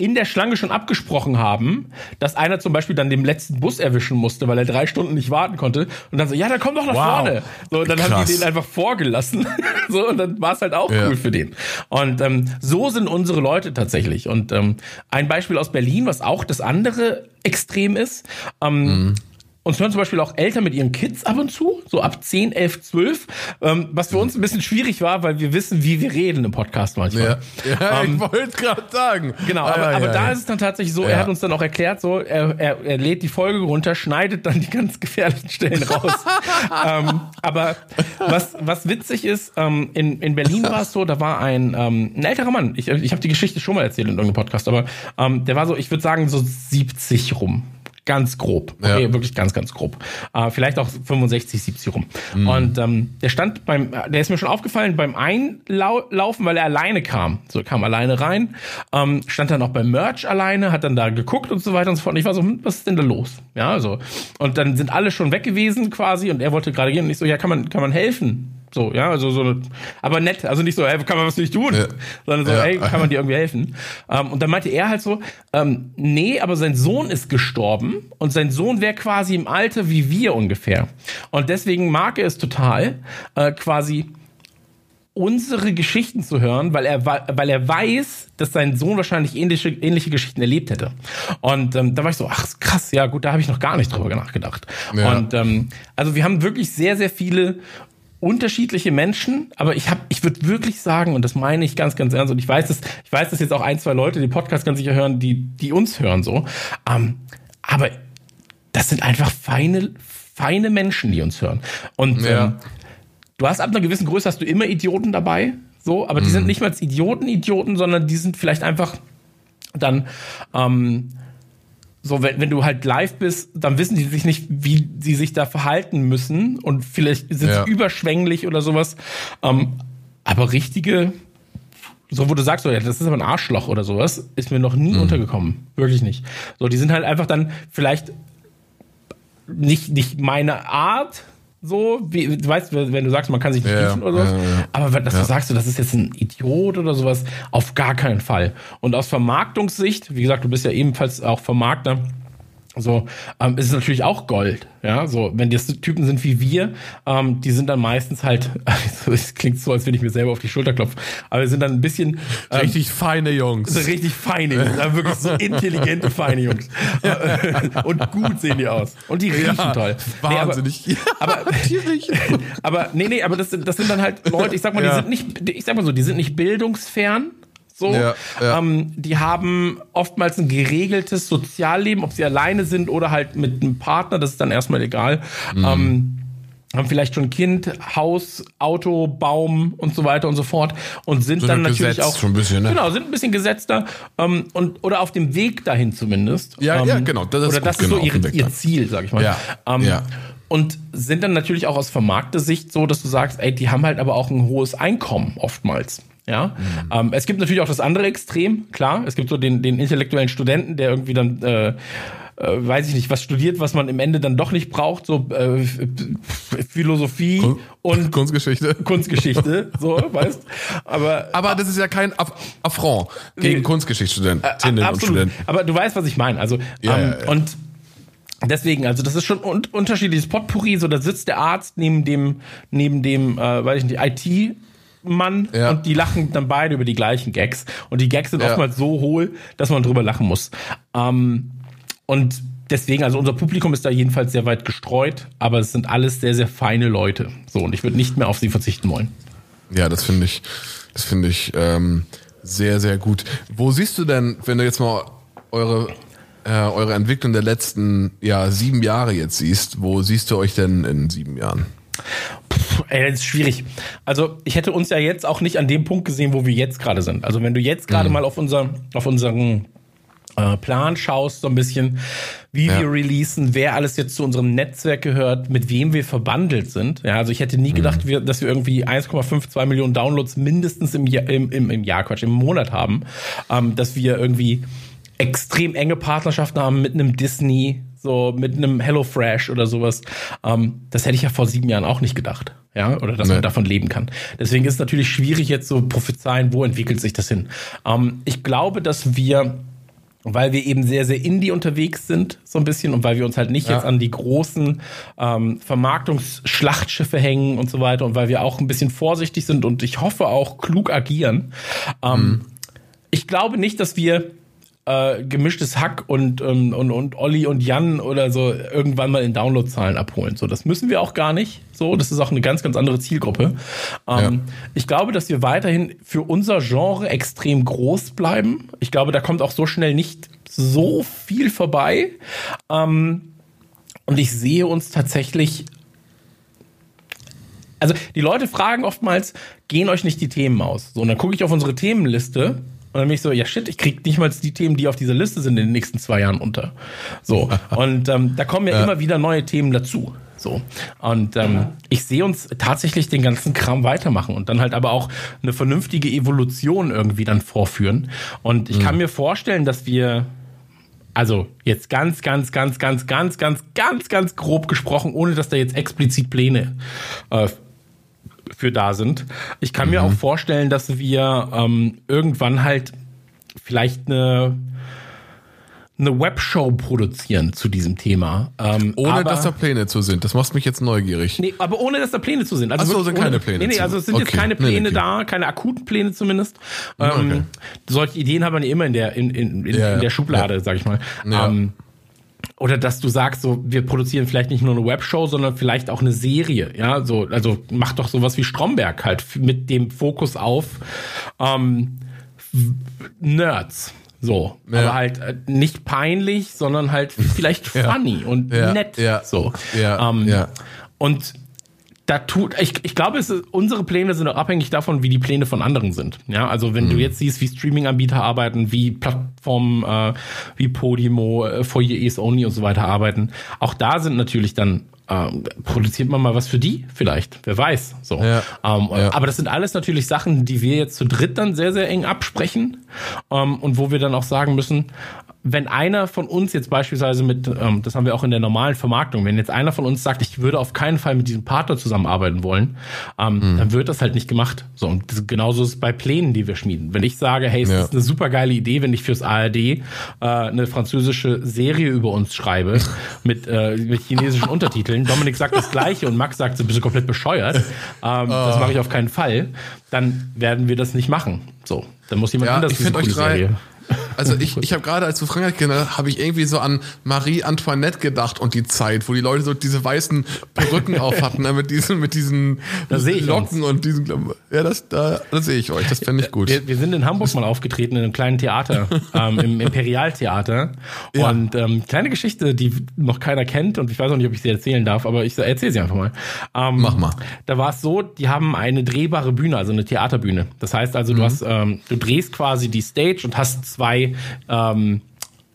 in der Schlange schon abgesprochen haben, dass einer zum Beispiel dann den letzten Bus erwischen musste, weil er drei Stunden nicht warten konnte. Und dann so, ja, dann komm doch nach
Wow.
vorne. So, und dann haben
Krass.
die den einfach vorgelassen. so, und dann war es halt auch
Ja.
cool für den. Und ähm, so sind unsere Leute tatsächlich. Und ähm, ein Beispiel aus Berlin, was auch das andere Extrem ist. Ähm,
Mhm.
Uns hören zum Beispiel auch Eltern mit ihren Kids ab und zu, so ab 10, 11, 12, ähm, was für uns ein bisschen schwierig war, weil wir wissen, wie wir reden im Podcast manchmal.
Ja, ja
Ähm,
ich wollte gerade sagen.
Genau,
Ah,
aber,
ja,
aber
ja,
da ist es dann tatsächlich so, er hat uns dann auch erklärt, so, er, er, er lädt die Folge runter, schneidet dann die ganz gefährlichen Stellen raus. ähm, aber was, was witzig ist, ähm, in, in Berlin war es so, da war ein, ähm, ein älterer Mann, ich, ich habe die Geschichte schon mal erzählt in irgendeinem Podcast, aber ähm, der war so, ich würde sagen, so 70 rum. Ganz grob. Okay, ja. wirklich ganz, ganz grob. Äh, vielleicht auch 65, 70 rum. Mhm. Und ähm, der stand beim, der ist mir schon aufgefallen beim Einlaufen, weil er alleine kam. So kam alleine rein, ähm, stand dann auch beim Merch alleine, hat dann da geguckt und so weiter und so fort. Und ich war so, hm, was ist denn da los? Ja, so. Und dann sind alle schon weg gewesen quasi und er wollte gerade gehen und ich so, ja, kann man, kann man helfen? So, ja, also so, aber nett, also nicht so, ey, kann man was nicht tun, ja. sondern so, ja. ey, kann man dir irgendwie helfen? Ähm, und dann meinte er halt so, ähm, nee, aber sein Sohn ist gestorben und sein Sohn wäre quasi im Alter wie wir ungefähr. Und deswegen mag er es total, äh, quasi unsere Geschichten zu hören, weil er, weil er weiß, dass sein Sohn wahrscheinlich ähnliche, ähnliche Geschichten erlebt hätte. Und ähm, da war ich so, ach krass, ja gut, da habe ich noch gar nicht drüber nachgedacht. Ja. Und ähm, also wir haben wirklich sehr, sehr viele unterschiedliche Menschen, aber ich habe, ich würde wirklich sagen, und das meine ich ganz, ganz ernst, und ich weiß, dass, ich weiß, dass jetzt auch ein, zwei Leute den Podcast ganz sicher hören, die, die uns hören so. Ähm, aber das sind einfach feine, feine Menschen, die uns hören. Und ja. ähm, du hast ab einer gewissen Größe hast du immer Idioten dabei, so, aber die mhm. sind nicht mal Idioten, Idioten, sondern die sind vielleicht einfach dann ähm, so, wenn, wenn du halt live bist, dann wissen die sich nicht, wie sie sich da verhalten müssen und vielleicht sind ja. sie überschwänglich oder sowas. Ähm, aber richtige, so wo du sagst, so, ja, das ist aber ein Arschloch oder sowas, ist mir noch nie mhm. untergekommen. Wirklich nicht. So, die sind halt einfach dann vielleicht nicht, nicht meine Art, so, wie, du weißt, wenn du sagst, man kann sich nicht ja, oder sowas. Ja, ja. Aber dass du sagst, das ist jetzt ein Idiot oder sowas, auf gar keinen Fall. Und aus Vermarktungssicht, wie gesagt, du bist ja ebenfalls auch Vermarkter, so, ähm, ist es natürlich auch Gold. Ja, so, wenn das Typen sind wie wir, ähm, die sind dann meistens halt, also es klingt so, als würde ich mir selber auf die Schulter klopfen, aber wir sind dann ein bisschen.
Ähm, richtig feine Jungs.
Richtig feine Jungs, wirklich so intelligente, feine Jungs. Und gut sehen die aus. Und die riechen ja, toll.
Wahnsinnig.
Nee, aber, aber, die riechen. aber, nee, nee, aber das, das sind dann halt Leute, ich sag mal, ja. die sind nicht, ich sag mal so, die sind nicht bildungsfern, so. Ja, ja. Ähm, die haben oftmals ein geregeltes Sozialleben, ob sie alleine sind oder halt mit einem Partner, das ist dann erstmal egal. Mhm. Ähm, haben vielleicht schon Kind, Haus, Auto, Baum und so weiter und so fort und sind, sind dann natürlich gesetzt, auch
schon ein bisschen, ne?
genau sind ein bisschen gesetzter ähm, und oder auf dem Weg dahin zumindest.
Ja,
ähm,
ja, genau.
Das ist oder das ist genau, so ihre, ihr Ziel, sag ich mal.
Ja,
ähm,
ja.
Und sind dann natürlich auch aus vermarkter Sicht so, dass du sagst, ey, die haben halt aber auch ein hohes Einkommen oftmals. Ja, mhm. ähm, es gibt natürlich auch das andere Extrem, klar. Es gibt so den, den intellektuellen Studenten, der irgendwie dann, äh, äh, weiß ich nicht, was studiert, was man im Ende dann doch nicht braucht, so äh, Philosophie Kun und
Kunstgeschichte.
Kunstgeschichte, so, weißt
Aber, aber das ist ja kein Aff Affront gegen nee, Kunstgeschichtsstudentinnen und Studenten.
Aber du weißt, was ich meine. Also, ja, ähm, ja, ja. und Deswegen, also das ist schon un unterschiedliches Potpourri. So, da sitzt der Arzt neben dem, neben dem, äh, weiß ich nicht, IT Mann ja. und die lachen dann beide über die gleichen Gags. Und die Gags sind ja. oftmals so hohl, dass man drüber lachen muss. Ähm, und deswegen, also unser Publikum ist da jedenfalls sehr weit gestreut, aber es sind alles sehr, sehr feine Leute. So, und ich würde nicht mehr auf sie verzichten wollen.
Ja, das finde ich, das finde ich ähm, sehr, sehr gut. Wo siehst du denn, wenn du jetzt mal eure äh, eure Entwicklung der letzten ja, sieben Jahre jetzt siehst, wo siehst du euch denn in sieben Jahren?
Ey, das ist schwierig. Also ich hätte uns ja jetzt auch nicht an dem Punkt gesehen, wo wir jetzt gerade sind. Also wenn du jetzt gerade mhm. mal auf, unser, auf unseren äh, Plan schaust, so ein bisschen, wie ja. wir releasen, wer alles jetzt zu unserem Netzwerk gehört, mit wem wir verbandelt sind. Ja, also ich hätte nie mhm. gedacht, wir, dass wir irgendwie 1,52 Millionen Downloads mindestens im Jahr, im, im, im Jahr, Quatsch, im Monat haben. Ähm, dass wir irgendwie extrem enge Partnerschaften haben mit einem Disney, so mit einem HelloFresh oder sowas. Ähm, das hätte ich ja vor sieben Jahren auch nicht gedacht. Ja, oder dass nee. man davon leben kann. Deswegen ist es natürlich schwierig, jetzt so prophezeien, wo entwickelt sich das hin. Ähm, ich glaube, dass wir weil wir eben sehr, sehr indie unterwegs sind, so ein bisschen, und weil wir uns halt nicht ja. jetzt an die großen ähm, Vermarktungsschlachtschiffe hängen und so weiter, und weil wir auch ein bisschen vorsichtig sind und ich hoffe auch klug agieren. Ähm, mhm. Ich glaube nicht, dass wir äh, gemischtes Hack und, ähm, und, und Olli und Jan oder so irgendwann mal in Downloadzahlen abholen. So, das müssen wir auch gar nicht. So, das ist auch eine ganz, ganz andere Zielgruppe. Ähm, ja. Ich glaube, dass wir weiterhin für unser Genre extrem groß bleiben. Ich glaube, da kommt auch so schnell nicht so viel vorbei. Ähm, und ich sehe uns tatsächlich also die Leute fragen oftmals, gehen euch nicht die Themen aus? So, und dann gucke ich auf unsere Themenliste Und dann bin ich so, ja shit, ich krieg nicht mal die Themen, die auf dieser Liste sind, in den nächsten zwei Jahren unter. So. Und ähm, da kommen ja, ja, immer wieder neue Themen dazu. So. Und ähm, ich sehe uns tatsächlich den ganzen Kram weitermachen und dann halt aber auch eine vernünftige Evolution irgendwie dann vorführen. Und ich mhm. kann mir vorstellen, dass wir also jetzt ganz, ganz, ganz, ganz, ganz, ganz, ganz, ganz grob gesprochen, ohne dass da jetzt explizit Pläne äh, für da sind. Ich kann mhm. mir auch vorstellen, dass wir ähm, irgendwann halt vielleicht eine eine Webshow produzieren zu diesem Thema.
Ähm, ohne aber, dass da Pläne zu sind. Das macht mich jetzt neugierig.
Nee, aber ohne dass da Pläne zu sind.
Also Achso, sind
ohne,
keine Pläne.
Nee, nee, also es sind okay. jetzt keine Pläne nee, okay. da, keine akuten Pläne zumindest. Ähm, okay. Solche Ideen haben wir immer in der, in, in, in, ja, in der Schublade, ja. sag ich mal. Ja. Ähm, oder dass du sagst, so, wir produzieren vielleicht nicht nur eine Webshow, sondern vielleicht auch eine Serie, ja, so, also mach doch sowas wie Stromberg halt mit dem Fokus auf ähm, Nerds. So, ja. aber halt äh, nicht peinlich, sondern halt vielleicht funny ja. und ja. nett. So. Ähm, ja. Und da tut, ich, ich glaube, es ist, unsere Pläne sind auch abhängig davon, wie die Pläne von anderen sind. Ja, also wenn mhm. du jetzt siehst, wie Streaming-Anbieter arbeiten, wie Plattformen äh, wie Podimo, äh, For Your Ears Only und so weiter arbeiten, auch da sind natürlich dann ähm, produziert man mal was für die vielleicht, wer weiß. So. Ja, ähm, ja. Aber das sind alles natürlich Sachen, die wir jetzt zu dritt dann sehr, sehr eng absprechen ähm, und wo wir dann auch sagen müssen, wenn einer von uns jetzt beispielsweise mit, ähm, das haben wir auch in der normalen Vermarktung, wenn jetzt einer von uns sagt, ich würde auf keinen Fall mit diesem Partner zusammenarbeiten wollen, ähm, mhm. dann wird das halt nicht gemacht. So, und das, genauso ist es bei Plänen, die wir schmieden. Wenn ich sage, hey, es ja. ist eine super geile Idee, wenn ich fürs ARD äh, eine französische Serie über uns schreibe mit, äh, mit chinesischen Untertiteln, Dominik sagt das gleiche und Max sagt, du bist komplett bescheuert, ähm, oh. das mache ich auf keinen Fall, dann werden wir das nicht machen. So, dann muss jemand
ja,
anders
ich diese drei, Serie. Also ich, ich habe gerade, als du Frankreich genannt habe ich irgendwie so an Marie Antoinette gedacht und die Zeit, wo die Leute so diese weißen Perücken auf hatten, ne, mit diesen, mit diesen Locken uns. und diesen Ja, das, da, das sehe ich euch, das fände ich gut.
Wir, wir, sind in Hamburg mal aufgetreten, in einem kleinen Theater, ähm, im Imperialtheater. Ja. Und ähm, kleine Geschichte, die noch keiner kennt und ich weiß auch nicht, ob ich sie erzählen darf, aber ich erzähle sie einfach mal. Ähm,
Mach mal.
Da war es so, die haben eine drehbare Bühne, also eine Theaterbühne. Das heißt also, du mhm. hast, ähm, du drehst quasi die Stage und hast zwei ähm,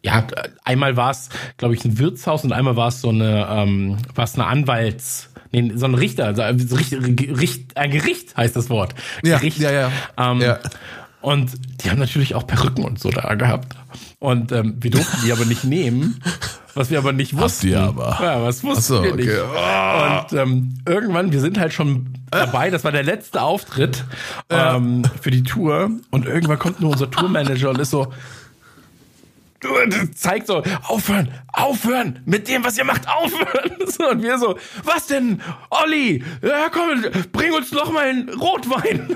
ja, einmal war es, glaube ich, ein Wirtshaus und einmal war es so eine, ähm, war es eine Anwalts, nee, so ein Richter, also ein Gericht, ein Gericht heißt das Wort.
Ja, Gericht. ja, ja.
Ähm, ja. Und die haben natürlich auch Perücken und so da gehabt. Und ähm, wir durften die aber nicht nehmen, was wir aber nicht wussten.
Habt ihr aber.
Ja, was wussten so, wir okay. nicht. Und ähm, irgendwann, wir sind halt schon dabei, das war der letzte Auftritt ähm, für die Tour. Und irgendwann kommt nur unser Tourmanager und ist so, zeigt so, aufhören, aufhören, mit dem, was ihr macht, aufhören. So, und wir so, was denn, Olli? Ja, komm, bring uns noch mal einen Rotwein.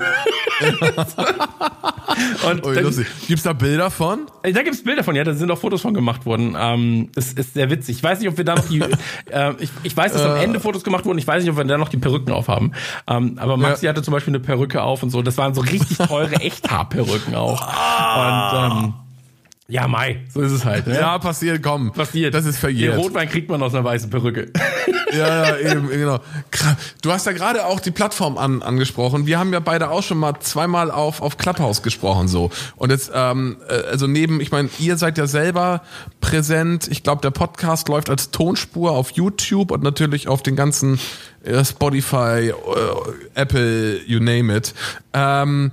und oh, dann. Gibt's da Bilder von?
Äh, da gibt's Bilder von, ja, da sind auch Fotos von gemacht worden. Ähm, das ist sehr witzig. Ich weiß nicht, ob wir da noch die, äh, ich, ich weiß, dass am äh. Ende Fotos gemacht wurden, ich weiß nicht, ob wir da noch die Perücken aufhaben. Ähm, aber Maxi ja. hatte zum Beispiel eine Perücke auf und so, das waren so richtig teure Echthaarperücken auch. Ah. Und, ähm, ja, Mai, so ist es halt. Ne?
Ja, passiert, komm.
Passiert.
Das ist verjährt.
Den Rotwein kriegt man aus einer weißen Perücke.
ja, ja, eben, genau. Du hast ja gerade auch die Plattform an, angesprochen. Wir haben ja beide auch schon mal zweimal auf, auf Clubhouse gesprochen, so. Und jetzt, ähm, äh, also neben, ich meine, ihr seid ja selber präsent. Ich glaube, der Podcast läuft als Tonspur auf YouTube und natürlich auf den ganzen äh, Spotify, äh, Apple, you name it. Ähm,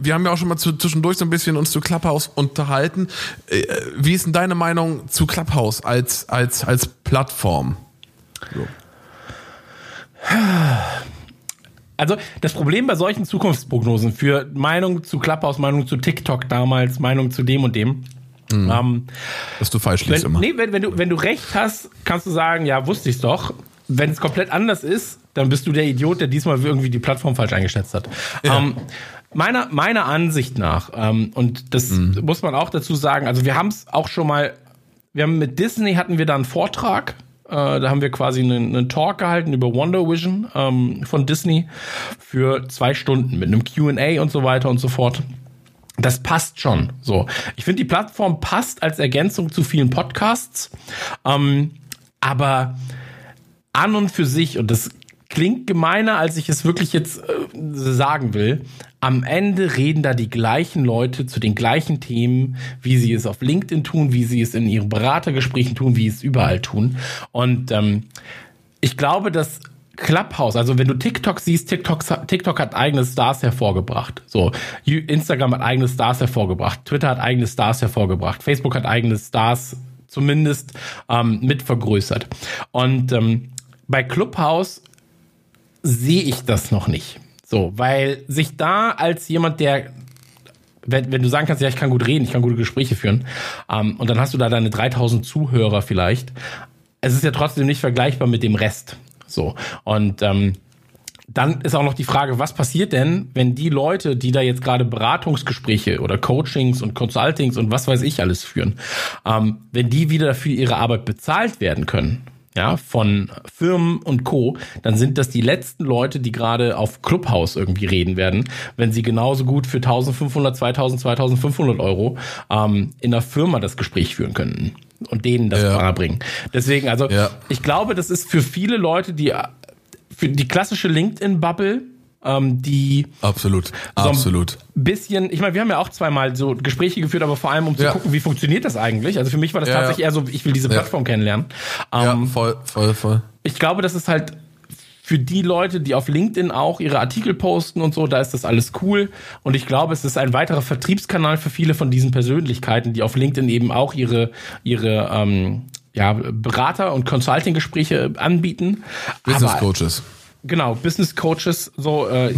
wir haben ja auch schon mal zwischendurch so ein bisschen uns zu Clubhouse unterhalten. Äh, wie ist denn deine Meinung zu Clubhouse als, als, als Plattform? So.
Also das Problem bei solchen Zukunftsprognosen für Meinung zu Clubhouse, Meinung zu TikTok damals, Meinung zu dem und dem,
Mhm. Ähm, Dass du falsch liegst
immer. Nee, wenn, wenn, du, wenn du recht hast, kannst du sagen, ja, wusste ich's doch. Wenn es komplett anders ist, dann bist du der Idiot, der diesmal irgendwie die Plattform falsch eingeschätzt hat. Ja. Ähm, meiner, meiner Ansicht nach, ähm, und das mhm. muss man auch dazu sagen, also wir haben es auch schon mal, wir haben mit Disney hatten wir da einen Vortrag, äh, da haben wir quasi einen, einen Talk gehalten über Wonder Vision ähm, von Disney für zwei Stunden mit einem QA und so weiter und so fort. Das passt schon. So, ich finde die Plattform passt als Ergänzung zu vielen Podcasts, ähm, aber an und für sich und das klingt gemeiner, als ich es wirklich jetzt äh, sagen will, am Ende reden da die gleichen Leute zu den gleichen Themen, wie sie es auf LinkedIn tun, wie sie es in ihren Beratergesprächen tun, wie sie es überall tun. Und ähm, ich glaube, dass Clubhouse, also wenn du TikTok siehst, TikTok, TikTok hat eigene Stars hervorgebracht. So, Instagram hat eigene Stars hervorgebracht, Twitter hat eigene Stars hervorgebracht, Facebook hat eigene Stars zumindest ähm, mit vergrößert. Und ähm, bei Clubhouse sehe ich das noch nicht. So, weil sich da als jemand, der wenn, wenn du sagen kannst, ja, ich kann gut reden, ich kann gute Gespräche führen, ähm, und dann hast du da deine 3000 Zuhörer vielleicht, es ist ja trotzdem nicht vergleichbar mit dem Rest. So. Und ähm, dann ist auch noch die Frage, was passiert denn, wenn die Leute, die da jetzt gerade Beratungsgespräche oder Coachings und Consultings und was weiß ich alles führen, ähm, wenn die wieder dafür ihre Arbeit bezahlt werden können, ja, von Firmen und Co., dann sind das die letzten Leute, die gerade auf Clubhouse irgendwie reden werden, wenn sie genauso gut für 1500, 2000, 2500 Euro ähm, in der Firma das Gespräch führen könnten und denen das ja. bringen. Deswegen, also ja. ich glaube, das ist für viele Leute, die für die klassische LinkedIn-Bubble, ähm, die
absolut, so absolut.
bisschen, ich meine, wir haben ja auch zweimal so Gespräche geführt, aber vor allem um zu ja. gucken, wie funktioniert das eigentlich. Also für mich war das tatsächlich eher so, ich will diese Plattform kennenlernen.
Ähm, ja, voll, voll, voll.
Ich glaube, das ist halt für die Leute, die auf LinkedIn auch ihre Artikel posten und so, da ist das alles cool. Und ich glaube, es ist ein weiterer Vertriebskanal für viele von diesen Persönlichkeiten, die auf LinkedIn eben auch ihre, ihre ähm, ja, Berater- und Consulting-Gespräche anbieten.
Business Coaches.
Genau, Business Coaches, so äh,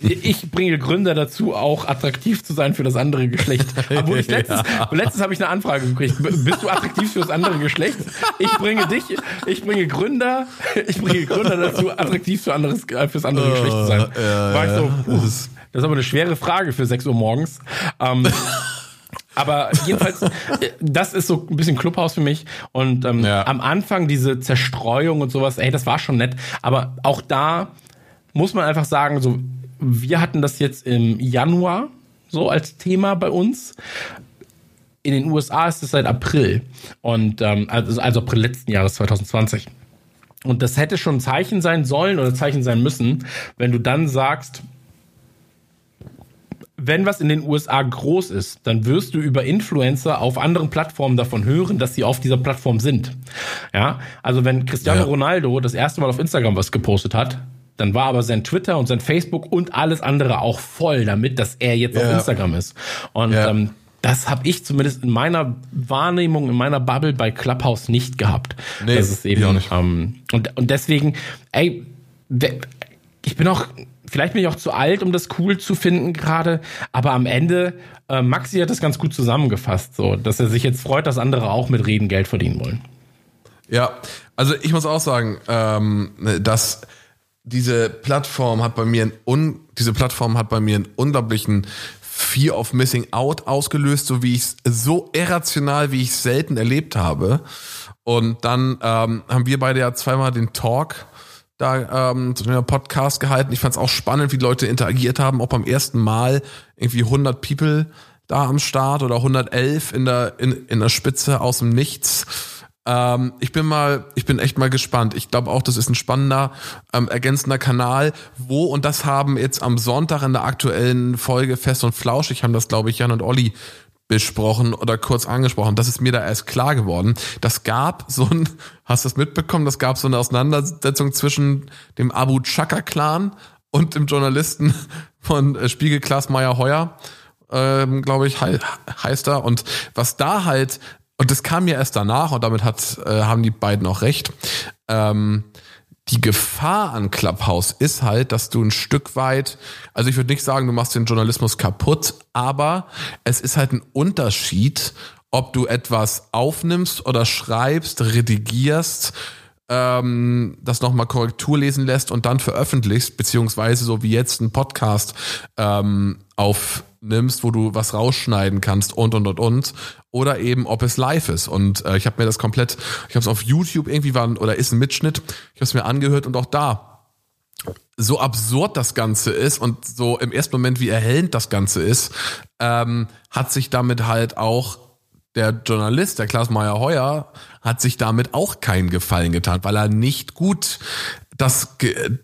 ich bringe Gründer dazu, auch attraktiv zu sein für das andere Geschlecht. Obwohl ich letztens, ja. letztens habe ich eine Anfrage gekriegt. Bist du attraktiv für das andere Geschlecht? Ich bringe dich, ich bringe Gründer, ich bringe Gründer dazu, attraktiv für anderes, äh, fürs andere Geschlecht zu sein. Ja, War ich so, puh, das ist aber eine schwere Frage für 6 Uhr morgens. Ähm, aber jedenfalls, äh, das ist so ein bisschen Clubhaus für mich. Und ähm, ja. am Anfang diese Zerstreuung und sowas, ey, das war schon nett. Aber auch da muss man einfach sagen, so, wir hatten das jetzt im Januar so als Thema bei uns. In den USA ist es seit April. Und ähm, also, also April letzten Jahres 2020. Und das hätte schon ein Zeichen sein sollen oder Zeichen sein müssen, wenn du dann sagst, wenn was in den USA groß ist, dann wirst du über Influencer auf anderen Plattformen davon hören, dass sie auf dieser Plattform sind. Ja, also wenn Cristiano ja. Ronaldo das erste Mal auf Instagram was gepostet hat, dann war aber sein Twitter und sein Facebook und alles andere auch voll damit, dass er jetzt ja. auf Instagram ist. Und ja. ähm, das habe ich zumindest in meiner Wahrnehmung, in meiner Bubble bei Clubhouse nicht gehabt. Nee, das ist eben, ähm, und, und deswegen, ey, ich bin auch vielleicht bin ich auch zu alt, um das cool zu finden gerade, aber am Ende, äh, Maxi hat das ganz gut zusammengefasst, so, dass er sich jetzt freut, dass andere auch mit Reden Geld verdienen wollen.
Ja, also ich muss auch sagen, ähm, dass diese Plattform hat bei mir ein un, diese Plattform hat bei mir einen unglaublichen Fear of Missing Out ausgelöst, so wie ich so irrational, wie ich es selten erlebt habe. Und dann ähm, haben wir beide ja zweimal den Talk da ähm, zu einem Podcast gehalten. Ich fand es auch spannend, wie Leute interagiert haben, auch beim ersten Mal irgendwie 100 People da am Start oder 111 in der in, in der Spitze aus dem Nichts. Ähm, ich bin mal, ich bin echt mal gespannt. Ich glaube auch, das ist ein spannender ähm, ergänzender Kanal, wo und das haben jetzt am Sonntag in der aktuellen Folge Fest und Flauschig haben das glaube ich Jan und Olli besprochen oder kurz angesprochen. Das ist mir da erst klar geworden. Das gab so ein, hast du das mitbekommen? Das gab so eine Auseinandersetzung zwischen dem Abu Chaka Clan und dem Journalisten von äh, Spiegel Klaas Meyer Heuer, ähm, glaube ich, he heißt er. Und was da halt, und das kam mir erst danach, und damit hat, äh, haben die beiden auch recht, ähm, die Gefahr an Clubhouse ist halt, dass du ein Stück weit, also ich würde nicht sagen, du machst den Journalismus kaputt, aber es ist halt ein Unterschied, ob du etwas aufnimmst oder schreibst, redigierst, ähm, das nochmal Korrektur lesen lässt und dann veröffentlichst, beziehungsweise so wie jetzt ein Podcast ähm, aufnimmst, wo du was rausschneiden kannst und und und und. Oder eben ob es live ist. Und äh, ich habe mir das komplett, ich habe es auf YouTube irgendwie war oder ist ein Mitschnitt, ich habe es mir angehört und auch da so absurd das Ganze ist und so im ersten Moment wie erhellend das Ganze ist, ähm, hat sich damit halt auch der Journalist, der Klaas Meyer Heuer, hat sich damit auch keinen Gefallen getan, weil er nicht gut das,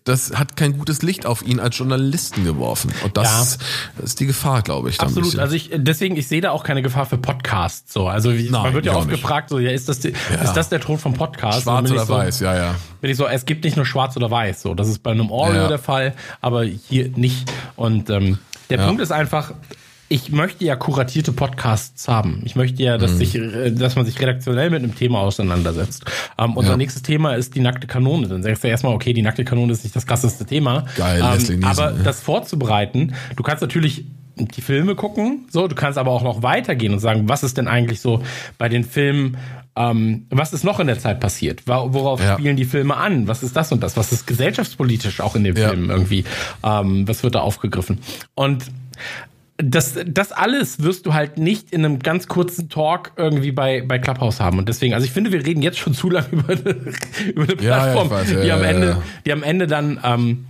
das hat kein gutes Licht auf ihn als Journalisten geworfen. Und das, ja. ist die Gefahr, glaube ich.
Absolut. Also ich, deswegen, ich sehe da auch keine Gefahr für Podcasts. So, also wie, Nein, man wird ja oft gefragt, so, ja, ist das, die, ja. ist das der Tod vom Podcast?
Schwarz oder
so,
weiß, ja, ja.
Bin ich so, es gibt nicht nur schwarz oder weiß. So, das ist bei einem Oreo ja. der Fall, aber hier nicht. Und ähm, der Punkt ist einfach, ich möchte ja kuratierte Podcasts haben. Ich möchte ja, dass, mhm. sich, äh, dass man sich redaktionell mit einem Thema auseinandersetzt. Ähm, unser ja. nächstes Thema ist die nackte Kanone. Dann sagst du erstmal, okay, die nackte Kanone ist nicht das krasseste Thema.
Geil, ähm,
aber ja. das vorzubereiten, du kannst natürlich die Filme gucken, so, du kannst aber auch noch weitergehen und sagen, was ist denn eigentlich so bei den Filmen, ähm, was ist noch in der Zeit passiert? Worauf ja. spielen die Filme an? Was ist das und das? Was ist gesellschaftspolitisch auch in den Filmen irgendwie? Ähm, was wird da aufgegriffen? Und das, das alles wirst du halt nicht in einem ganz kurzen Talk irgendwie bei, bei Clubhouse haben. Und deswegen, also ich finde, wir reden jetzt schon zu lange über eine, über eine Plattform, ja, ja, weiß, ja, die, am Ende, die am Ende dann ähm,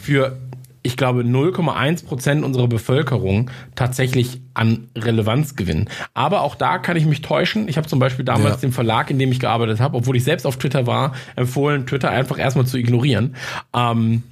für, ich glaube, 0,1 Prozent unserer Bevölkerung tatsächlich an Relevanz gewinnen. Aber auch da kann ich mich täuschen. Ich habe zum Beispiel damals dem Verlag, in dem ich gearbeitet habe, obwohl ich selbst auf Twitter war, empfohlen, Twitter einfach erstmal zu ignorieren. Ähm,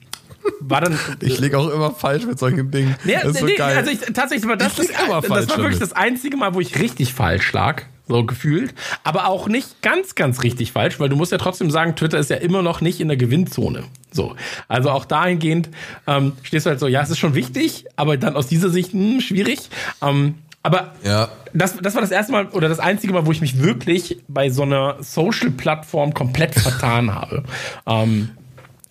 war dann.
Ich liege auch immer falsch mit solchen Dingen.
Nee, das ist so nee, geil. Also ich, tatsächlich war das, das, das war wirklich damit. das einzige Mal, wo ich richtig falsch lag. So gefühlt. Aber auch nicht ganz, ganz richtig falsch, weil du musst ja trotzdem sagen, Twitter ist ja immer noch nicht in der Gewinnzone. So. Also auch dahingehend ähm, stehst du halt so, ja, es ist schon wichtig, aber dann aus dieser Sicht hm, schwierig. Ähm, aber ja. das, das war das erste Mal oder das einzige Mal, wo ich mich wirklich bei so einer Social-Plattform komplett vertan habe. Ähm,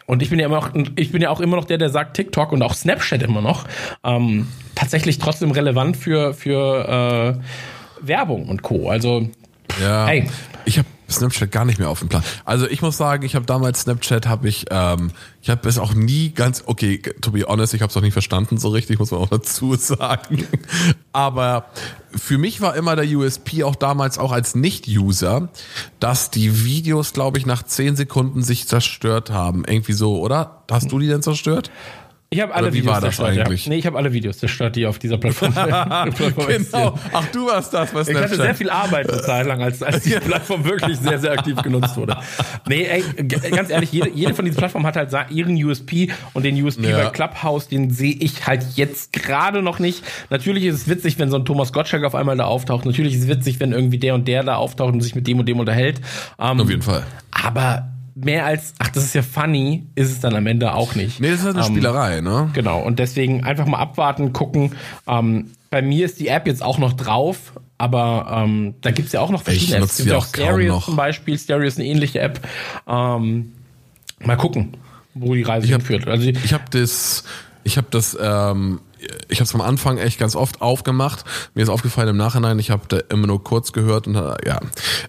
und ich bin ja immer noch, ich bin ja auch immer noch der, der sagt TikTok und auch Snapchat immer noch ähm, tatsächlich trotzdem relevant für für äh, Werbung und Co. Also
ja, hey. ich habe Snapchat gar nicht mehr auf dem Plan. Also ich muss sagen, ich habe damals Snapchat, habe ich, ähm, ich habe es auch nie ganz, okay, to be honest, ich habe es auch nicht verstanden so richtig, muss man auch dazu sagen. Aber für mich war immer der USP auch damals auch als Nicht-User, dass die Videos, glaube ich, nach zehn Sekunden sich zerstört haben. Irgendwie so, oder? Hast du die denn zerstört?
Ich habe alle
Oder wie
Videos
war das
zerstört,
eigentlich?
Ja. Nee, ich habe alle Videos zerstört, die auf dieser Plattform,
Plattform Genau. Ach, du warst das, was
Ich hatte sehr viel Arbeit eine Zeit lang, als, als die Plattform wirklich sehr, sehr aktiv genutzt wurde. Nee, ey, ganz ehrlich, jede, jede von diesen Plattformen hat halt ihren USP und den USP ja. bei Clubhouse, den sehe ich halt jetzt gerade noch nicht. Natürlich ist es witzig, wenn so ein Thomas Gottschalk auf einmal da auftaucht. Natürlich ist es witzig, wenn irgendwie der und der da auftaucht und sich mit dem und dem unterhält.
Um, auf jeden Fall.
Aber mehr als, ach, das ist ja funny, ist es dann am Ende auch nicht.
Nee, das ist halt eine ähm, Spielerei, ne?
Genau, und deswegen einfach mal abwarten, gucken. Ähm, bei mir ist die App jetzt auch noch drauf, aber ähm, da gibt's ja auch noch verschiedene Apps. Es gibt ja auch Stereo zum Beispiel. Stereo ist eine ähnliche App. Ähm, mal gucken, wo die Reise
ich
hab, hinführt.
Also ich habe das, ich habe das ähm, ich habe es am Anfang echt ganz oft aufgemacht. Mir ist aufgefallen im Nachhinein, ich habe da immer nur kurz gehört und äh, ja,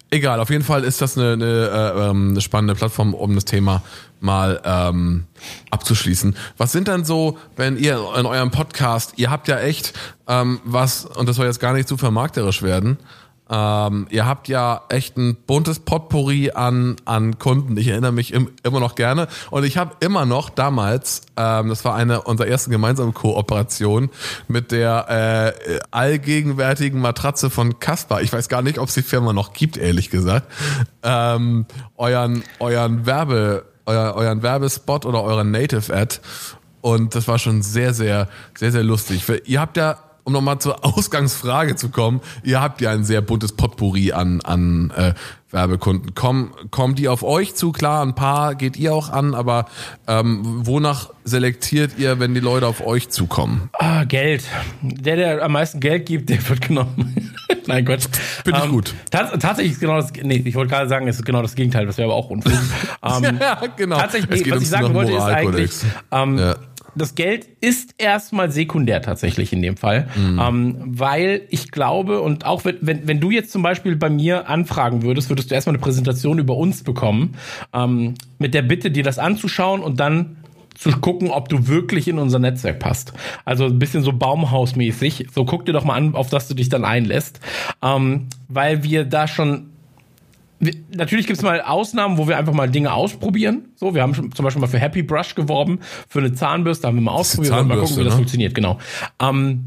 egal. Auf jeden Fall ist das eine, eine, äh, ähm, eine spannende Plattform, um das Thema mal ähm, abzuschließen. Was sind dann so, wenn ihr in eurem Podcast, ihr habt ja echt ähm, was, und das soll jetzt gar nicht zu vermarkterisch werden, ähm, ihr habt ja echt ein buntes Potpourri an, an Kunden. Ich erinnere mich im, immer noch gerne. Und ich habe immer noch damals, ähm, das war eine unserer ersten gemeinsamen Kooperationen mit der äh, allgegenwärtigen Matratze von Caspar. Ich weiß gar nicht, ob es die Firma noch gibt, ehrlich gesagt. Ähm, euren, euren Werbe, euer, euren Werbespot oder euren Native Ad. Und das war schon sehr, sehr, sehr, sehr lustig. Ihr habt ja um nochmal zur Ausgangsfrage zu kommen, ihr habt ja ein sehr buntes Potpourri an, an äh, Werbekunden. Kommen, kommen die auf euch zu? Klar, ein paar geht ihr auch an, aber ähm, wonach selektiert ihr, wenn die Leute auf euch zukommen?
Ah, Geld. Der, der am meisten Geld gibt, der wird genommen. Nein, Gott.
Finde ich ähm, gut.
tatsächlich ist genau das, nee, ich wollte gerade sagen, es ist genau das Gegenteil, das wäre aber auch unfug.
ähm, ja, genau.
Tatsächlich, nee, was ich sagen wollte, ist eigentlich, ähm, ja das Geld ist erstmal sekundär tatsächlich in dem Fall, mhm. ähm, weil ich glaube und auch wenn, wenn, wenn du jetzt zum Beispiel bei mir anfragen würdest, würdest du erstmal eine Präsentation über uns bekommen ähm, mit der Bitte, dir das anzuschauen und dann zu gucken, ob du wirklich in unser Netzwerk passt. Also ein bisschen so Baumhausmäßig. So guck dir doch mal an, auf das du dich dann einlässt, ähm, weil wir da schon Natürlich gibt es mal Ausnahmen, wo wir einfach mal Dinge ausprobieren. So, wir haben zum Beispiel mal für Happy Brush geworben, für eine Zahnbürste haben wir mal ausprobiert, mal gucken, wie das ne? funktioniert, genau. Ähm,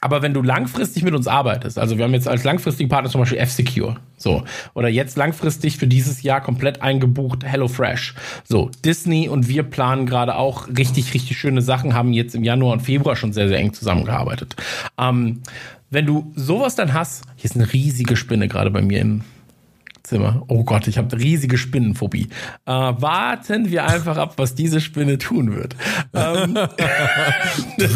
Aber wenn du langfristig mit uns arbeitest, also wir haben jetzt als langfristigen Partner zum Beispiel F-Secure, so, oder jetzt langfristig für dieses Jahr komplett eingebucht HelloFresh, so, Disney und wir planen gerade auch richtig, richtig schöne Sachen, haben jetzt im Januar und Februar schon sehr, sehr eng zusammengearbeitet. Ähm, wenn du sowas dann hast, hier ist eine riesige Spinne gerade bei mir im Zimmer. Oh Gott, ich habe riesige Spinnenphobie. Äh, warten wir einfach ab, was diese Spinne tun wird. Ähm, ich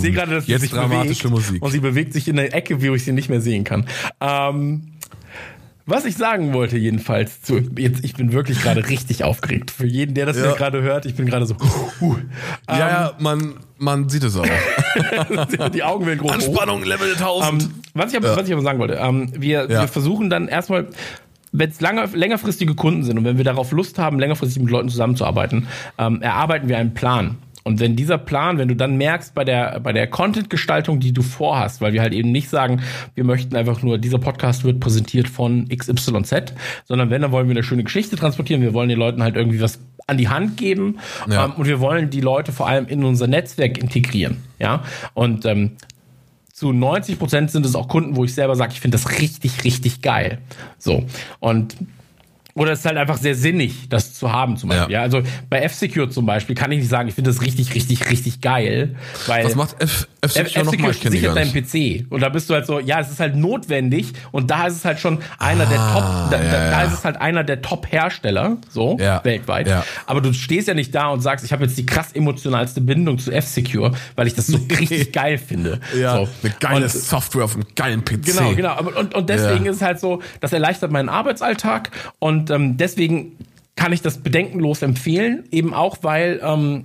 sehe gerade, dass sie
Jetzt
sich
dramatische
bewegt
Musik.
und sie bewegt sich in der Ecke, wie ich sie nicht mehr sehen kann. Ähm, was ich sagen wollte jedenfalls, zu, jetzt, ich bin wirklich gerade richtig aufgeregt. Für jeden, der das
Ja.
gerade hört, ich bin gerade so, uh,
Ja, ja, man, man sieht es auch.
die Augen werden groß.
Anspannung Level 1000.
Ähm, was, ich aber, was ich aber sagen wollte, ähm, wir,
Ja.
wir versuchen dann erstmal, wenn es lange, längerfristige Kunden sind und wenn wir darauf Lust haben, längerfristig mit Leuten zusammenzuarbeiten, ähm, erarbeiten wir einen Plan. Und wenn dieser Plan, wenn du dann merkst bei der, bei der Content-Gestaltung, die du vorhast, weil wir halt eben nicht sagen, wir möchten einfach nur, dieser Podcast wird präsentiert von XYZ, sondern wenn, dann wollen wir eine schöne Geschichte transportieren, wir wollen den Leuten halt irgendwie was an die Hand geben
Ja.
ähm, und wir wollen die Leute vor allem in unser Netzwerk integrieren. Ja, und ähm, zu 90 Prozent sind es auch Kunden, wo ich selber sage, ich finde das richtig, richtig geil. So. Und oder es ist halt einfach sehr sinnig, das zu haben zum Beispiel.
Ja.
Ja. Also bei F-Secure zum Beispiel kann ich nicht sagen, ich finde das richtig, richtig, richtig geil. Weil
Was macht F-Secure nochmal?
F-Secure
Ich kenne die
sichert deinen. PC. Und da bist du halt so, ja, es ist halt notwendig. Und da ist es halt schon einer der
Ah,
Top, da,
ja,
da, ist es halt einer der Top-Hersteller, so,
Ja,
weltweit. Aber du stehst ja nicht da und sagst, ich habe jetzt die krass emotionalste Bindung zu F-Secure, weil ich das so richtig geil finde.
Ja,
so.
eine geile
Und-
Software auf einem geilen PC.
Genau, genau. Und, und deswegen ist es halt so, das erleichtert meinen Arbeitsalltag und ähm, deswegen kann ich das bedenkenlos empfehlen, eben auch weil ähm, weil,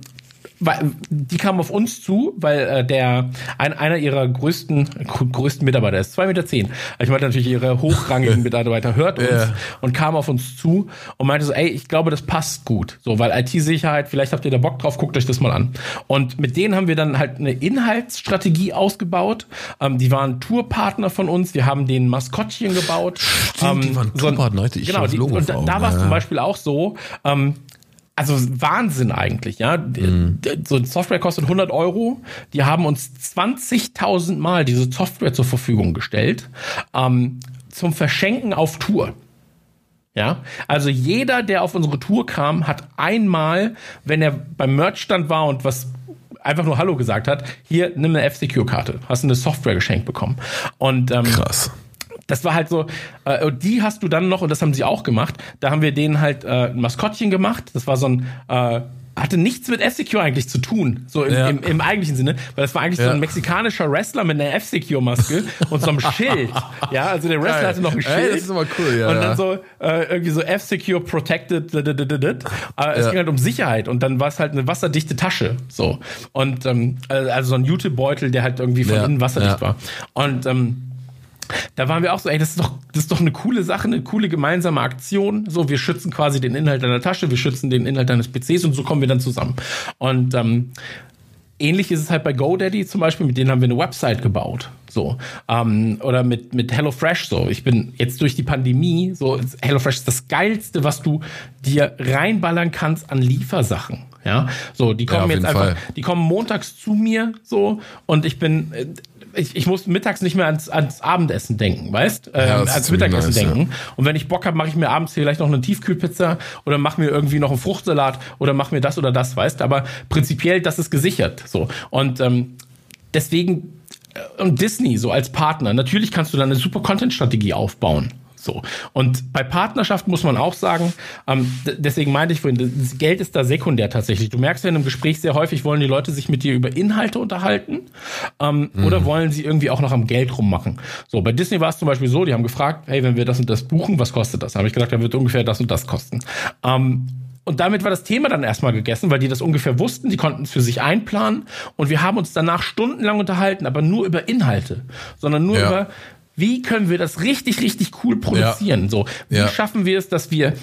die kamen auf uns zu, weil äh, der ein, einer ihrer größten grö- größten Mitarbeiter ist 2,10 Meter. zehn. Ich meinte natürlich ihre hochrangigen Mitarbeiter hört uns
Ja.
und kam auf uns zu und meinte so, ey, ich glaube, das passt gut. So, weil IT-Sicherheit, vielleicht habt ihr da Bock drauf, guckt euch das mal an. Und mit denen haben wir dann halt eine Inhaltsstrategie ausgebaut. Ähm, die waren Tourpartner von uns. Wir haben den Maskottchen gebaut.
Stimmt, die waren
so
Tourpartner, heute. Ich
Genau, die, und da, da war es
ja,
zum. Beispiel auch so, ähm, also Wahnsinn eigentlich, ja.
Mhm.
So eine Software kostet 100 Euro. Die haben uns 20.000 Mal diese Software zur Verfügung gestellt ähm, zum Verschenken auf Tour. Ja, also jeder, der auf unsere Tour kam, hat einmal, wenn er beim Merchstand war und was einfach nur Hallo gesagt hat, hier nimm eine F-Secure-Karte, hast eine Software geschenkt bekommen. Und ähm,
Krass.
Das war halt so, äh, und die hast du dann noch, und das haben sie auch gemacht, da haben wir denen halt äh, ein Maskottchen gemacht. Das war so ein, äh, hatte nichts mit F-Secure eigentlich zu tun, so im,
Ja.
im, im eigentlichen Sinne, weil das war eigentlich so
Ja.
ein mexikanischer Wrestler mit einer F-Secure-Maske und so einem Schild. Ja, also der Wrestler
Geil.
hatte noch ein
Ey,
Schild.
das ist aber cool, ja,
Und dann so äh, irgendwie so F-Secure Protected. dit. Aber es
Ja.
ging halt um Sicherheit und dann war es halt eine wasserdichte Tasche. So. Und ähm, also so ein Jutebeutel, der halt irgendwie von innen wasserdicht war. Und ähm, da waren wir auch so, ey, das ist doch, das ist doch eine coole Sache, eine coole gemeinsame Aktion. So, wir schützen quasi den Inhalt deiner Tasche, wir schützen den Inhalt deines PCs und so kommen wir dann zusammen. Und ähm, ähnlich ist es halt bei GoDaddy zum Beispiel, mit denen haben wir eine Website gebaut. So. Ähm, oder mit, mit HelloFresh so. Ich bin jetzt durch die Pandemie, so, HelloFresh ist das Geilste, was du dir reinballern kannst an Liefersachen. Ja, so, die
Ja,
kommen
auf
jetzt einfach,
Fall.
die kommen montags zu mir so und ich bin, äh, ich, ich muss mittags nicht mehr ans, ans Abendessen denken, weißt? Ähm,
Ja,
ans Mittagessen
nice, ja.
denken. Und wenn ich Bock habe, mache ich mir abends vielleicht noch eine Tiefkühlpizza oder mache mir irgendwie noch einen Fruchtsalat oder mache mir das oder das, weißt? Aber prinzipiell, das ist gesichert. So. Und ähm, deswegen äh, und Disney so als Partner, natürlich kannst du da eine super Content-Strategie aufbauen. So. Und bei Partnerschaft muss man auch sagen, ähm, deswegen meinte ich vorhin, das Geld ist da sekundär tatsächlich. Du merkst ja in einem Gespräch sehr häufig, wollen die Leute sich mit dir über Inhalte unterhalten ähm, oder wollen sie irgendwie auch noch am Geld rummachen. So, bei Disney war es zum Beispiel so, die haben gefragt, hey, wenn wir das und das buchen, was kostet das? Da habe ich gesagt, da wird ungefähr das und das kosten. Ähm, und damit war das Thema dann erstmal gegessen, weil die das ungefähr wussten, die konnten es für sich einplanen und wir haben uns danach stundenlang unterhalten, aber nur über Inhalte, sondern nur
Ja.
über, wie können wir das richtig, richtig cool produzieren. So, wie
Ja.
schaffen wir es, dass wir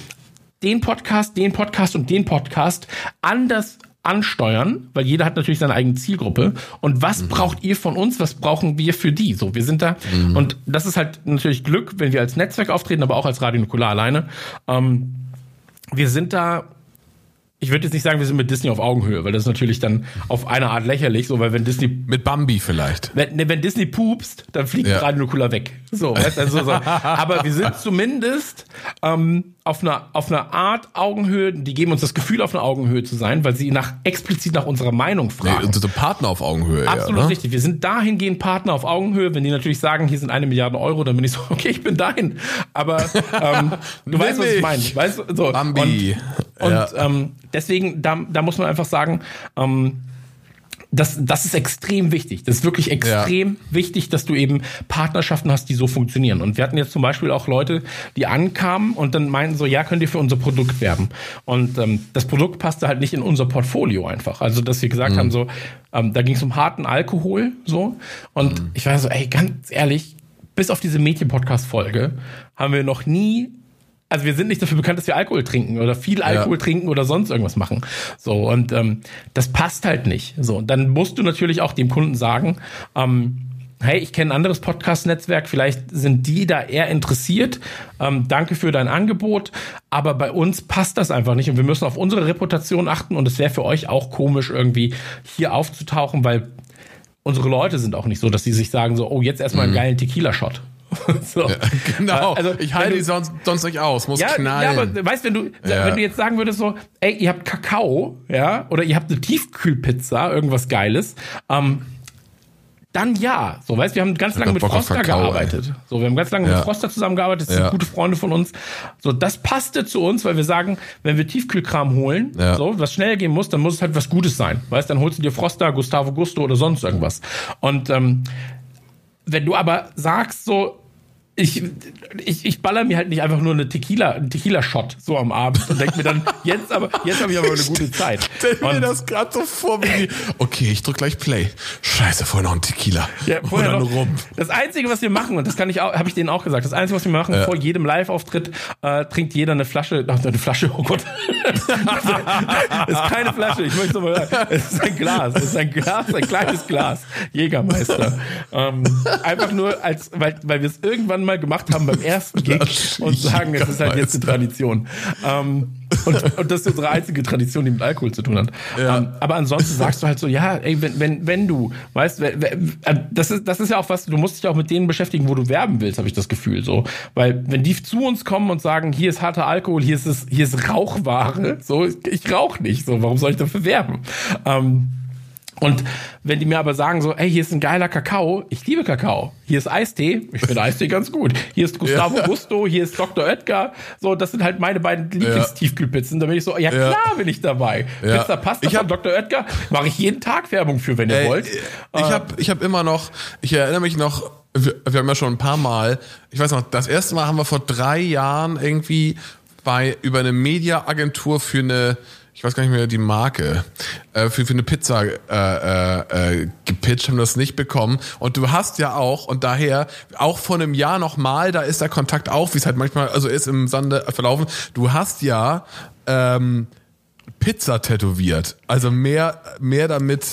den Podcast, den Podcast und den Podcast anders ansteuern, weil jeder hat natürlich seine eigene Zielgruppe. Und was braucht ihr von uns? Was brauchen wir für die? So, wir sind da. Und das ist halt natürlich Glück, wenn wir als Netzwerk auftreten, aber auch als Radio Nukular alleine. Ähm, wir sind da ich würde jetzt nicht sagen, wir sind mit Disney auf Augenhöhe, weil das ist natürlich dann auf eine Art lächerlich, so, weil wenn Disney,
Mit Bambi vielleicht.
wenn, ne, wenn Disney pupst, dann fliegt
Ja.
gerade nur cooler weg. So, weißt, du, so. Aber wir sind zumindest ähm, auf einer auf einer Art Augenhöhe. Die geben uns das Gefühl, auf einer Augenhöhe zu sein, weil sie nach explizit nach unserer Meinung
Nee,
fragen.
unsere Partner auf Augenhöhe.
Absolut
ja, ne?
richtig. Wir sind dahingehend Partner auf Augenhöhe. Wenn die natürlich sagen, hier sind eine Milliarde Euro, dann bin ich so, okay, ich bin dahin. Aber ähm, du weißt, was ich meine. Weißt, so.
Bambi.
Und, und
Ja.
ähm, deswegen, da, da muss man einfach sagen, ähm, das, das ist extrem wichtig. Das ist wirklich extrem wichtig, dass du eben Partnerschaften hast, die so funktionieren. Und wir hatten jetzt zum Beispiel auch Leute, die ankamen und dann meinten so, ja, könnt ihr für unser Produkt werben. Und ähm, das Produkt passte halt nicht in unser Portfolio einfach. Also, dass wir gesagt haben, so, ähm, da ging es um harten Alkohol, so. Und ich war so, ey, ganz ehrlich, bis auf diese Mädchen-Podcast-Folge haben wir noch nie also wir sind nicht dafür bekannt, dass wir Alkohol trinken oder viel Alkohol trinken oder sonst irgendwas machen. So und ähm, das passt halt nicht. So und dann musst du natürlich auch dem Kunden sagen, ähm, hey, ich kenne ein anderes Podcast-Netzwerk, vielleicht sind die da eher interessiert. Ähm, danke für dein Angebot, aber bei uns passt das einfach nicht und wir müssen auf unsere Reputation achten und es wäre für euch auch komisch irgendwie hier aufzutauchen, weil unsere Leute sind auch nicht so, dass sie sich sagen so, oh jetzt erstmal einen geilen Tequila-Shot. so.
Genau.
Also,
ich halte die sonst, sonst nicht aus. Muss
ja,
knallen.
ja, aber weißt wenn du,
Ja.
wenn du jetzt sagen würdest so, ey, ihr habt Kakao, ja, oder ihr habt eine Tiefkühlpizza, irgendwas Geiles, ähm, dann ja. So, weißt, wir haben ganz lange mit
Bock
Froster
Kakao,
gearbeitet. So, wir haben ganz lange
Ja.
mit Froster zusammengearbeitet, das
Ja.
sind gute Freunde von uns. So, das passte zu uns, weil wir sagen, wenn wir Tiefkühlkram holen,
Ja.
so, was schnell gehen muss, dann muss es halt was Gutes sein. Weißt, dann holst du dir Froster, Gustavo Gusto oder sonst irgendwas. Und ähm, wenn du aber sagst so, ich, ich, ich baller mir halt nicht einfach nur eine Tequila, einen Tequila-Shot so am Abend und denk mir dann, jetzt aber, jetzt habe ich aber eine gute Zeit.
Stell mir das gerade so vor, wie die, okay, ich drück gleich Play. Scheiße, vorher noch ein Tequila.
Ja, vorher noch,
Rum.
Das Einzige, was wir machen, und das kann ich auch, habe ich denen auch gesagt, das Einzige, was wir machen, vor jedem Live-Auftritt äh, trinkt jeder eine Flasche, ach, eine Flasche, oh Gott. das ist keine Flasche, ich möchte mal sagen, es ist ein Glas, es ist ein Glas, ein kleines Glas, Jägermeister. Ähm, einfach nur, als, weil, weil wir es irgendwann mal gemacht haben beim ersten Gig und sagen, es ist halt jetzt eine. Tradition. Ähm, und, und das ist unsere einzige Tradition, die mit Alkohol zu tun hat.
Ja.
Ähm, aber ansonsten sagst du halt so, ja, ey, wenn, wenn, wenn du, weißt, wenn, äh, das ist, das ist ja auch was, du musst dich auch mit denen beschäftigen, wo du werben willst, habe ich das Gefühl, so. Weil, wenn die zu uns kommen und sagen, hier ist harter Alkohol, hier ist es, hier ist Rauchware, so, ich rauch nicht, so, warum soll ich dafür werben? Ähm, und wenn die mir aber sagen so, ey, hier ist ein geiler Kakao, ich liebe Kakao. Hier ist Eistee, ich finde Eistee ganz gut. Hier ist Gustavo
Ja.
Gusto, hier ist Dr. Oetker. So, das sind halt meine beiden Lieblingstiefkühlpizzen. Da bin ich so, ja
Ja.
klar bin ich dabei.
Ja.
Pizza Pasta
Ich hab-
von Dr. Oetker mache ich jeden Tag Werbung für, wenn ihr
Ey,
wollt.
Ich habe ich hab immer noch, ich erinnere mich noch, wir, wir haben ja schon ein paar Mal, ich weiß noch, das erste Mal haben wir vor drei Jahren irgendwie bei über eine Mediaagentur für eine, ich weiß gar nicht mehr die Marke, äh, für, für eine Pizza äh, äh, äh, gepitcht, haben das nicht bekommen. Und du hast ja auch, und daher, auch vor einem Jahr nochmal, da ist der Kontakt auch, wie es halt manchmal, also ist im Sande verlaufen, du hast ja ähm, Pizza tätowiert. Also mehr, mehr damit.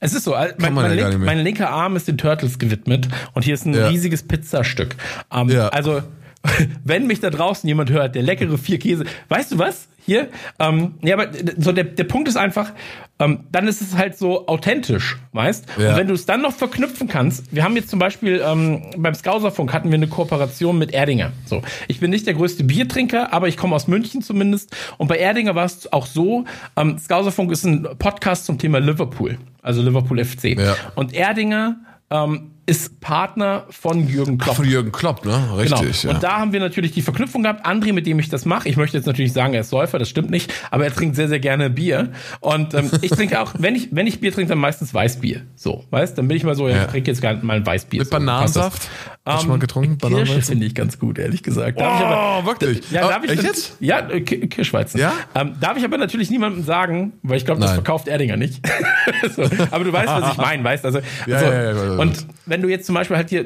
Es ist so, äh, mein, mein,
ja
link, mein linker Arm ist den Turtles gewidmet und hier ist ein
Ja.
riesiges Pizzastück. Ähm,
Ja.
Also, wenn mich da draußen jemand hört, der leckere vier Käse, weißt du was? Hier, ähm, ja, aber so der, der Punkt ist einfach, ähm, dann ist es halt so authentisch, weißt?
Ja.
Und wenn du es dann noch verknüpfen kannst, wir haben jetzt zum Beispiel ähm, beim Skauserfunk hatten wir eine Kooperation mit Erdinger. So, ich bin nicht der größte Biertrinker, aber ich komme aus München zumindest. Und bei Erdinger war es auch so, ähm, Skauserfunk ist ein Podcast zum Thema Liverpool, also Liverpool FC.
Ja.
Und Erdinger ähm, ist Partner von Jürgen Klopp.
Von Jürgen Klopp, ne? Richtig,
Genau.
ja.
Und da haben wir natürlich die Verknüpfung gehabt. André, mit dem ich das mache, ich möchte jetzt natürlich sagen, er ist Säufer, das stimmt nicht, aber er trinkt sehr, sehr gerne Bier. Und ähm, ich trinke auch, wenn ich, wenn ich Bier trinke, dann meistens Weißbier. So, weißt Dann bin ich mal so, ja,
Ja.
ich trinke jetzt gar mal ein Weißbier.
Mit
so,
Bananensaft? Hast du mal getrunken?
Kirsche finde ich ganz gut, ehrlich gesagt. Darf ich
Oh,
aber,
wirklich?
Ja,
Oh,
darf ich
echt
dann-
jetzt?
Ja, äh, Ki- Kirschweizen.
Ja?
Ähm, darf ich aber natürlich niemandem sagen, weil ich glaube, das verkauft Erdinger nicht. so, aber du weißt, was ich meine, weißt also,
Ja, ja, ja, ja, ja.
und wenn du jetzt zum Beispiel halt hier,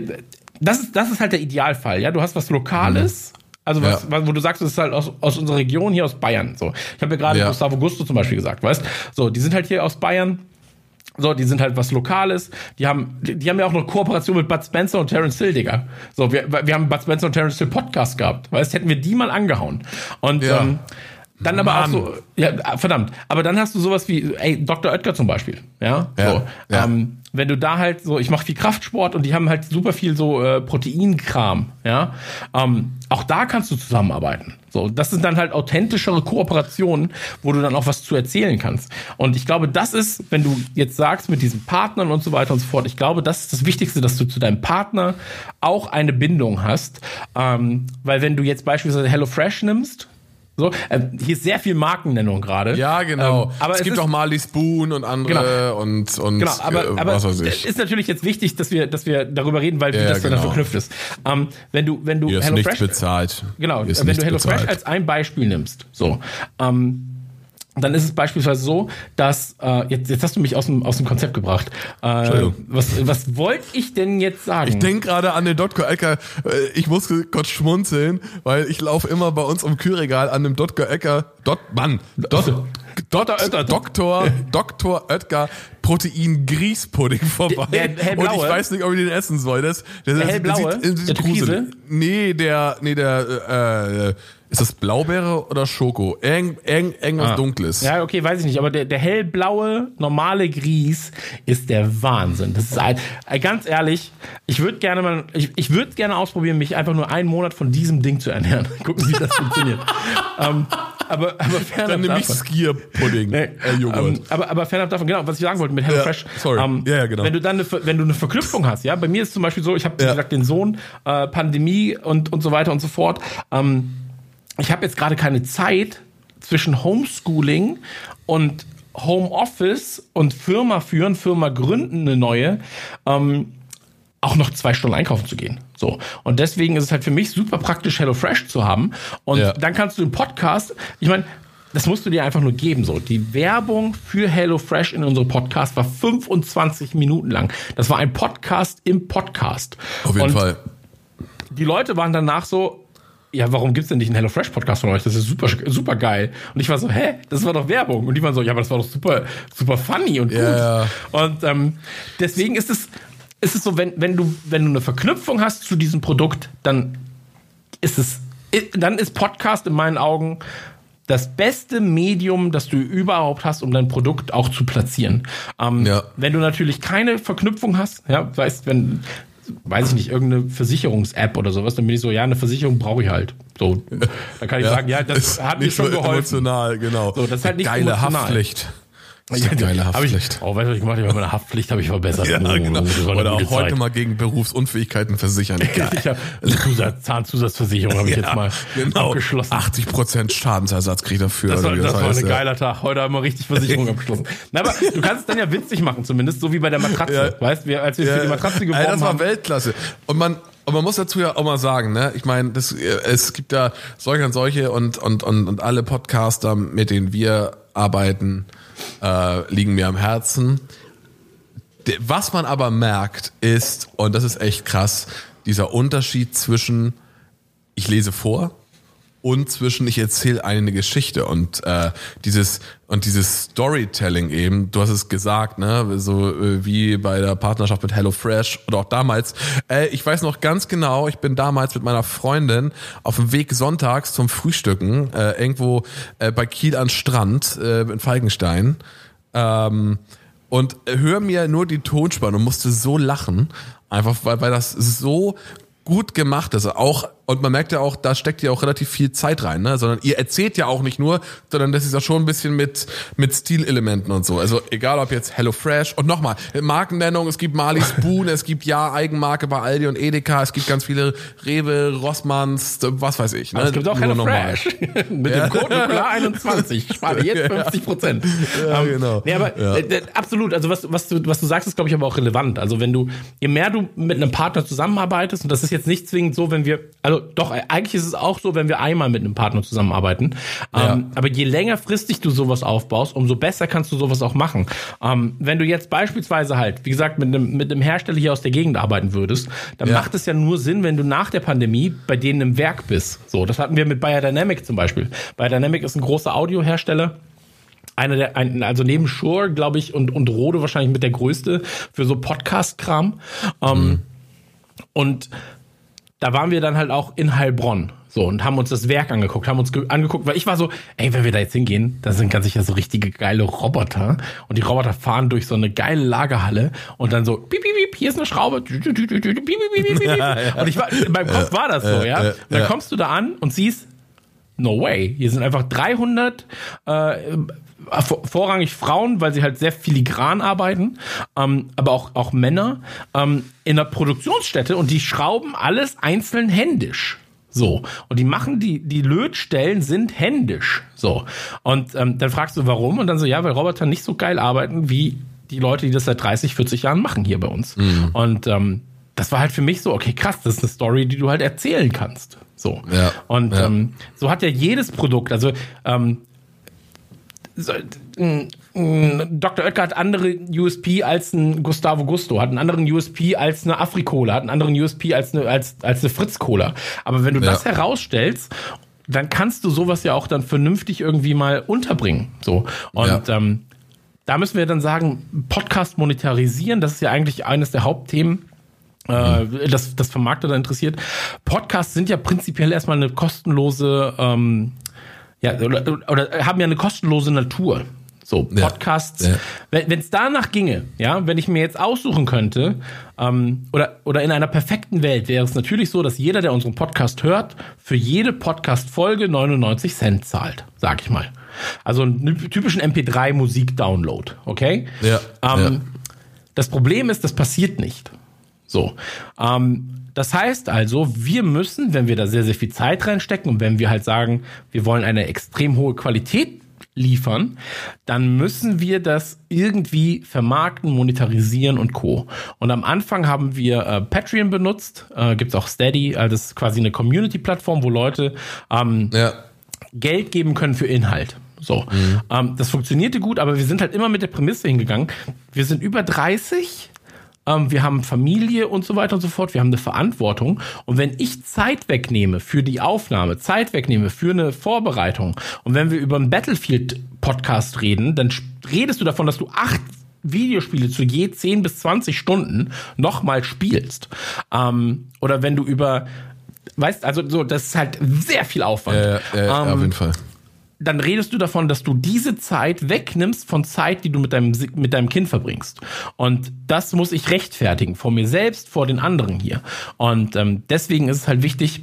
das ist, das ist halt der Idealfall, ja, du hast was Lokales, also was,
Ja.
wo du sagst, das ist halt aus, aus unserer Region hier aus Bayern, so. Ich habe ja gerade
Ja.
Gustavo Gusto zum Beispiel gesagt, weißt, so, die sind halt hier aus Bayern, so, die sind halt was Lokales. Die haben, die, die haben ja auch eine Kooperation mit Bud Spencer und Terence Hill, Digga. So, wir, wir haben Bud Spencer und Terence Hill Podcast gehabt. Weißt, hätten wir die mal angehauen. Und
Ja.
ähm, dann aber
Mann.
auch so, ja, verdammt. Aber dann hast du sowas wie, ey, Dr. Oetker zum Beispiel, ja.
Ja,
so,
ja.
Ähm, wenn du da halt so, ich mache viel Kraftsport und die haben halt super viel so äh, Proteinkram, ja. Ähm, auch da kannst du zusammenarbeiten. So, das sind dann halt authentischere Kooperationen, wo du dann auch was zu erzählen kannst. Und ich glaube, das ist, wenn du jetzt sagst mit diesen Partnern und so weiter und so fort, ich glaube, das ist das Wichtigste, dass du zu deinem Partner auch eine Bindung hast. Ähm, weil wenn du jetzt beispielsweise HelloFresh nimmst, so, äh, hier ist sehr viel Markennennung gerade.
Ja, genau.
Ähm, aber
es,
es
gibt auch Marley Spoon und andere und, und
Genau, aber,
äh,
aber
was weiß
es
ich.
ist natürlich jetzt wichtig, dass wir, dass wir darüber reden, weil
Ja,
das dann
genau.
verknüpft ist. Ähm, wenn du, wenn du
nichts
HelloFresh,
bezahlt.
genau, wenn du HelloFresh
bezahlt.
als ein Beispiel nimmst, so, ähm, dann ist es beispielsweise so, dass äh, jetzt, jetzt hast du mich aus dem, aus dem Konzept gebracht. Äh,
Entschuldigung.
was, was wollte ich denn jetzt sagen?
Ich denke gerade an den Dr. Ecker, äh, ich musste kurz schmunzeln, weil ich laufe immer bei uns am Kühlregal an dem Dr. Ecker, Dot, Mann, Dot, Dr.
Oetker.
Dr. Dr. Oetker Protein Grießpudding vorbei.
Der- der hellblaue?
Und ich weiß nicht, ob ich den essen soll. Das, das,
Der hellblaue?
Das sieht,
Der
gruselig. Nee, der, nee, der, äh, ist das Blaubeere oder Schoko? Irgend, irgend, irgendwas
Ah.
Dunkles.
Ja, okay, weiß ich nicht, aber der, der hellblaue, normale Grieß ist der Wahnsinn. Das ist ein, äh, ganz ehrlich, ich würde gerne mal, ich, ich würde gerne ausprobieren, mich einfach nur einen Monat von diesem Ding zu ernähren. Gucken, wie das funktioniert. ähm, aber, aber fernab
Dann nehme ich
davon.
Skier-Pudding,
Nee,
äh, Joghurt.
ähm, aber, aber fernab davon, genau, was ich sagen wollte mit HelloFresh.
sorry.
Ähm,
Ja, ja, genau.
Wenn du dann eine, wenn du eine Verknüpfung hast, ja, bei mir ist zum Beispiel so, ich habe wie
Ja.
gesagt den Sohn, äh, Pandemie und, und so weiter und so fort. Ähm, ich habe jetzt gerade keine Zeit zwischen Homeschooling und Homeoffice und Firma führen, Firma gründen eine neue. Ähm, auch noch zwei Stunden einkaufen zu gehen. So. Und deswegen ist es halt für mich super praktisch, HelloFresh zu haben. Und
Ja.
dann kannst du im Podcast, ich meine, das musst du dir einfach nur geben. So. Die Werbung für HelloFresh in unserem Podcast war 25 Minuten lang. Das war ein Podcast im Podcast.
Auf jeden
Und
Fall.
die Leute waren danach so, ja, warum gibt's denn nicht einen HelloFresh-Podcast von euch? Das ist super, super geil. Und ich war so, hä, das war doch Werbung. Und die waren so, ja, aber das war doch super, super funny und gut.
Ja.
Und ähm, deswegen ist es, ist es so, wenn, wenn, du, wenn du eine Verknüpfung hast zu diesem Produkt, dann ist es, dann ist Podcast in meinen Augen das beste Medium, das du überhaupt hast, um dein Produkt auch zu platzieren. Ähm,
Ja.
Wenn du natürlich keine Verknüpfung hast, ja, weißt, wenn, weiß ich nicht, irgendeine Versicherungs-App oder sowas, dann bin ich so, ja, eine Versicherung brauche ich halt. So, dann kann ich sagen, ja, das hat mir schon geholfen.
emotional, genau.
So, das ist halt nicht
geile
emotional.
Haftpflicht. Das eine geile Haftpflicht.
Ich, oh, weißt du, was ich gemacht habe? Ich meine Haftpflicht habe ich verbessert.
Ja,
Oh,
genau.
das
Oder auch heute
Zeit.
mal gegen Berufsunfähigkeiten versichern. Geil.
Ich habe Zusatz, Zahnzusatzversicherung habe ich jetzt mal
genau.
abgeschlossen.
80% Schadensersatz kriegt er dafür.
Das war,
wie
das war
heißt,
ein
ja.
geiler Tag. Heute haben wir richtig Versicherung abgeschlossen. Na, aber du kannst es dann ja witzig machen, zumindest, so wie bei der Matratze.
Ja.
Weißt du, als wir für die Matratze geworben
das war
haben.
Weltklasse. Und man, und man muss dazu ja auch mal sagen, ne, ich meine, das, äh, es gibt ja solche und solche und, und, und, und alle Podcaster, mit denen wir arbeiten, äh, liegen mir am Herzen. Was man aber merkt, ist, und das ist echt krass, dieser Unterschied zwischen ich lese vor und zwischen ich erzähle eine Geschichte und äh, dieses und dieses Storytelling eben, du hast es gesagt, ne, so äh, wie bei der Partnerschaft mit HelloFresh oder auch damals. Äh, ich weiß noch ganz genau, ich bin damals mit meiner Freundin auf dem Weg sonntags zum Frühstücken äh, irgendwo äh, bei Kiel an Strand äh, in Falkenstein. Ähm, und hör mir nur die Tonspanne und musste so lachen, einfach weil, weil das so gut gemacht ist. Auch, und man merkt ja auch, da steckt ja auch relativ viel Zeit rein, ne? Sondern ihr erzählt ja auch nicht nur, sondern das ist ja schon ein bisschen mit, mit Stilelementen und so. Also egal ob jetzt HelloFresh und nochmal, Markennennung, es gibt Marley Spoon, es gibt ja Eigenmarke bei Aldi und Edeka, es gibt ganz viele Rewe, Rossmanns, was weiß ich. Ne?
Es gibt auch. HelloFresh. Mit dem Code Nukular21. Spare jetzt 50 Prozent.
Ja, genau.
Nee, aber
Ja.
äh, absolut. Also was, was, du, was du sagst, ist, glaube ich, aber auch relevant. Also wenn du, je mehr du mit einem Partner zusammenarbeitest, und das ist jetzt nicht zwingend so, wenn wir, also doch, eigentlich ist es auch so, wenn wir einmal mit einem Partner zusammenarbeiten.
Ja.
Ähm, aber je längerfristig du sowas aufbaust, umso besser kannst du sowas auch machen. Ähm, wenn du jetzt beispielsweise halt, wie gesagt, mit einem, mit einem Hersteller hier aus der Gegend arbeiten würdest, dann
Ja.
macht es ja nur Sinn, wenn du nach der Pandemie bei denen im Werk bist. So, das hatten wir mit Bayer Dynamic zum Beispiel. Bayer Dynamic ist ein großer Audiohersteller. Einer der, ein, also neben Shure, glaube ich, und, und Rode wahrscheinlich mit der größte für so Podcast-Kram. Ähm, Und da waren wir dann halt auch in Heilbronn. So, und haben uns das Werk angeguckt, haben uns angeguckt, weil ich war so, ey, wenn wir da jetzt hingehen, da sind ganz sicher so richtige geile Roboter. Und die Roboter fahren durch so eine geile Lagerhalle und dann so, piep, piep, piep, hier ist eine Schraube. Piep, piep, piep, piep, piep. Und ich war, meinem Kopf war das so, ja. Und dann kommst du da an und siehst, no way. Hier sind einfach 300 äh, vorrangig Frauen, weil sie halt sehr filigran arbeiten, ähm, aber auch, auch Männer ähm, in der Produktionsstätte und die schrauben alles einzeln händisch. So. Und die machen die, die Lötstellen sind händisch. So. Und ähm, dann fragst du, warum? Und dann so, ja, weil Roboter nicht so geil arbeiten wie die Leute, die das seit 30, 40 Jahren machen hier bei uns. Mhm. Und ähm, das war halt für mich so, okay, krass, das ist eine Story, die du halt erzählen kannst. So. Ja, und ja. Ähm, so hat ja jedes Produkt, also ähm, so, Dr. Oetker hat andere USP als ein Gustavo Gusto, hat einen anderen USP als eine Afri-Cola, hat einen anderen USP als eine, als, als eine Fritz-Cola. Aber wenn du ja. das herausstellst, dann kannst du sowas ja auch dann vernünftig irgendwie mal unterbringen. So. Und ja. ähm, da müssen wir dann sagen, Podcast monetarisieren, das ist ja eigentlich eines der Hauptthemen äh, das, das Vermarkter da interessiert. Podcasts sind ja prinzipiell erstmal eine kostenlose ähm, ja, oder, oder haben ja eine kostenlose Natur. So, Podcasts. Ja, ja. Wenn es danach ginge, ja, wenn ich mir jetzt aussuchen könnte, ähm, oder, oder in einer perfekten Welt wäre es natürlich so, dass jeder, der unseren Podcast hört, für jede Podcast-Folge 99 Cent zahlt, sag ich mal. Also einen typischen MP3-Musik-Download, okay?
Ja,
ähm, ja. Das Problem ist, das passiert nicht. So. Ähm, das heißt also, wir müssen, wenn wir da sehr, sehr viel Zeit reinstecken und wenn wir halt sagen, wir wollen eine extrem hohe Qualität liefern, dann müssen wir das irgendwie vermarkten, monetarisieren und co. Und am Anfang haben wir äh, Patreon benutzt, äh, gibt es auch Steady, also das ist quasi eine Community-Plattform, wo Leute ähm, ja. Geld geben können für Inhalt. So, mhm. ähm, das funktionierte gut, aber wir sind halt immer mit der Prämisse hingegangen. Wir sind über 30 ähm, wir haben Familie und so weiter und so fort, wir haben eine Verantwortung. Und wenn ich Zeit wegnehme für die Aufnahme, Zeit wegnehme für eine Vorbereitung und wenn wir über einen Battlefield-Podcast reden, dann redest du davon, dass du acht Videospiele zu je 10 bis 20 Stunden nochmal spielst. Ähm, oder wenn du über, weißt, also so, das ist halt sehr viel Aufwand.
Ja, ja, ähm, auf jeden Fall
dann redest du davon, dass du diese Zeit wegnimmst von Zeit, die du mit deinem, mit deinem Kind verbringst. Und das muss ich rechtfertigen, vor mir selbst, vor den anderen hier. Und ähm, deswegen ist es halt wichtig,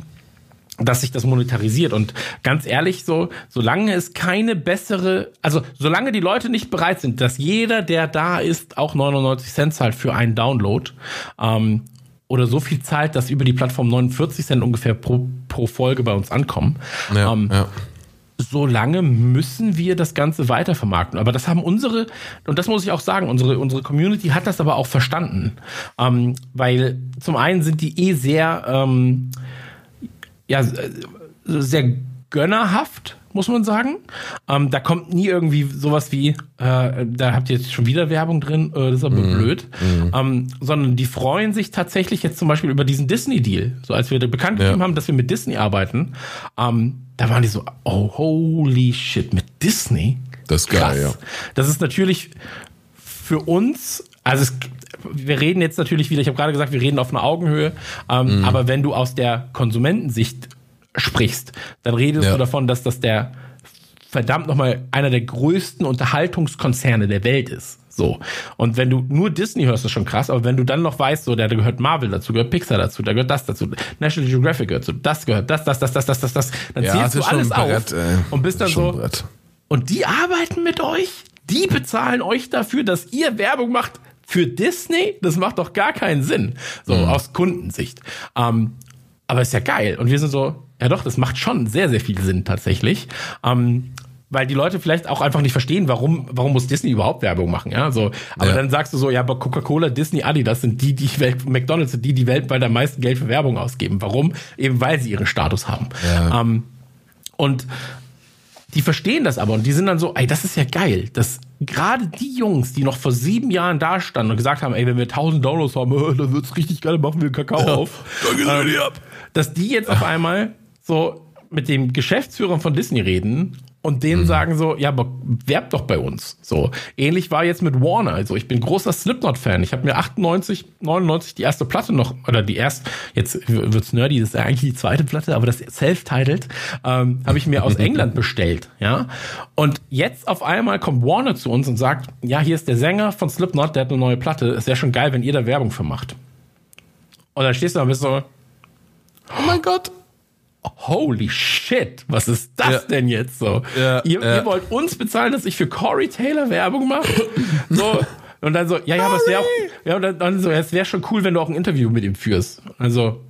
dass sich das monetarisiert. Und ganz ehrlich, so, solange es keine bessere, also solange die Leute nicht bereit sind, dass jeder, der da ist, auch 99 Cent zahlt für einen Download, ähm, oder so viel zahlt, dass über die Plattform 49 Cent ungefähr pro, pro Folge bei uns ankommen. Ja, ähm, ja so lange müssen wir das Ganze weitervermarkten. Aber das haben unsere, und das muss ich auch sagen, unsere, unsere Community hat das aber auch verstanden. Ähm, weil zum einen sind die eh sehr, ähm, ja, sehr gönnerhaft, muss man sagen. Ähm, da kommt nie irgendwie sowas wie, äh, da habt ihr jetzt schon wieder Werbung drin, äh, das ist aber mm, blöd. Mm. Ähm, sondern die freuen sich tatsächlich jetzt zum Beispiel über diesen Disney-Deal. So als wir bekannt gegeben ja. haben, dass wir mit Disney arbeiten, ähm, da waren die so, oh, holy shit, mit Disney?
Das ist geil, ja.
Das ist natürlich für uns, also es, wir reden jetzt natürlich wieder, ich habe gerade gesagt, wir reden auf einer Augenhöhe, ähm, mm. aber wenn du aus der Konsumentensicht sprichst, dann redest ja. du davon, dass das der verdammt nochmal einer der größten Unterhaltungskonzerne der Welt ist. So. Und wenn du nur Disney hörst, ist schon krass, aber wenn du dann noch weißt, so, da gehört Marvel dazu, gehört Pixar dazu, da gehört das dazu, National Geographic gehört dazu, das gehört, das, das, das, das, das, das, das, dann ja, zählst du alles Brett, auf ey. und bist dann so. Und die arbeiten mit euch? Die bezahlen euch dafür, dass ihr Werbung macht für Disney? Das macht doch gar keinen Sinn. So, mhm. aus Kundensicht. Ähm, aber ist ja geil. Und wir sind so, ja doch, das macht schon sehr, sehr viel Sinn tatsächlich. Ähm, weil die Leute vielleicht auch einfach nicht verstehen, warum, warum muss Disney überhaupt Werbung machen, ja, so. Aber ja. dann sagst du so, ja, aber Coca-Cola, Disney, Adidas sind die, die Welt, McDonalds sind die, die weltweit am meisten Geld für Werbung ausgeben. Warum? Eben weil sie ihren Status haben. Ja. Ähm, und die verstehen das aber und die sind dann so, ey, das ist ja geil, dass gerade die Jungs, die noch vor sieben Jahren da standen und gesagt haben, ey, wenn wir 1000 Downloads haben, dann wird's richtig geil, machen wir Kakao ja, auf. Ähm, dass die jetzt auf einmal so mit dem Geschäftsführer von Disney reden und denen sagen so, ja, aber werbt doch bei uns. So, ähnlich war jetzt mit Warner. Also ich bin großer Slipknot-Fan. Ich habe mir 98, 99 die erste Platte noch, oder die erste, jetzt wird's nerdy, das ist eigentlich die zweite Platte, aber das Self-Titled, ähm, habe ich mir aus England bestellt. Ja, und jetzt auf einmal kommt Warner zu uns und sagt, ja, hier ist der Sänger von Slipknot, der hat eine neue Platte. Ist ja schon geil, wenn ihr da Werbung für macht. Und dann stehst du da und bist so, oh mein Gott, holy shit, was ist das ja. denn jetzt so? Ja, ihr, ja. ihr, wollt uns bezahlen, dass ich für Corey Taylor Werbung mache? So. Und dann so, ja, ja, aber es wäre auch, ja, und dann, dann so, es wäre schon cool, wenn du auch ein Interview mit ihm führst. Also,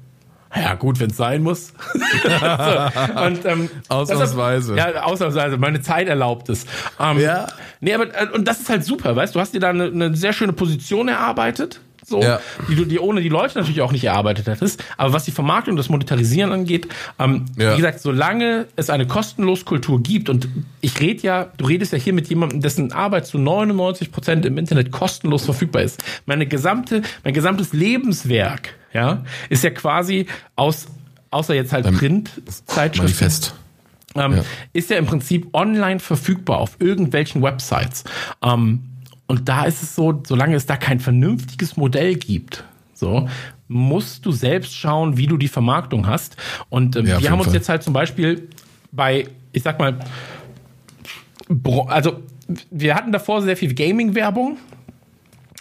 ja, gut, wenn es sein muss.
so, und, ähm, ausnahmsweise.
Deshalb, ja, ausnahmsweise. Meine Zeit erlaubt es. Ähm, ja. Nee, aber, äh, und das ist halt super, weißt du, hast dir da eine, eine sehr schöne Position erarbeitet so, ja. die du dir ohne die Leute natürlich auch nicht erarbeitet hättest. Aber was die Vermarktung, das Monetarisieren angeht, ähm, ja. wie gesagt, solange es eine kostenlos Kultur gibt und ich rede ja, du redest ja hier mit jemandem, dessen Arbeit zu 99 Prozent im Internet kostenlos verfügbar ist. Meine gesamte, mein gesamtes Lebenswerk, ja, ist ja quasi aus, außer jetzt halt Printzeitschriften.
Manifest.
Ähm, ja. Ist ja im Prinzip online verfügbar auf irgendwelchen Websites. Ähm, und da ist es so, solange es da kein vernünftiges Modell gibt, so, musst du selbst schauen, wie du die Vermarktung hast. Und ähm, ja, wir haben uns Fall. jetzt halt zum Beispiel bei, ich sag mal, also wir hatten davor sehr viel Gaming-Werbung.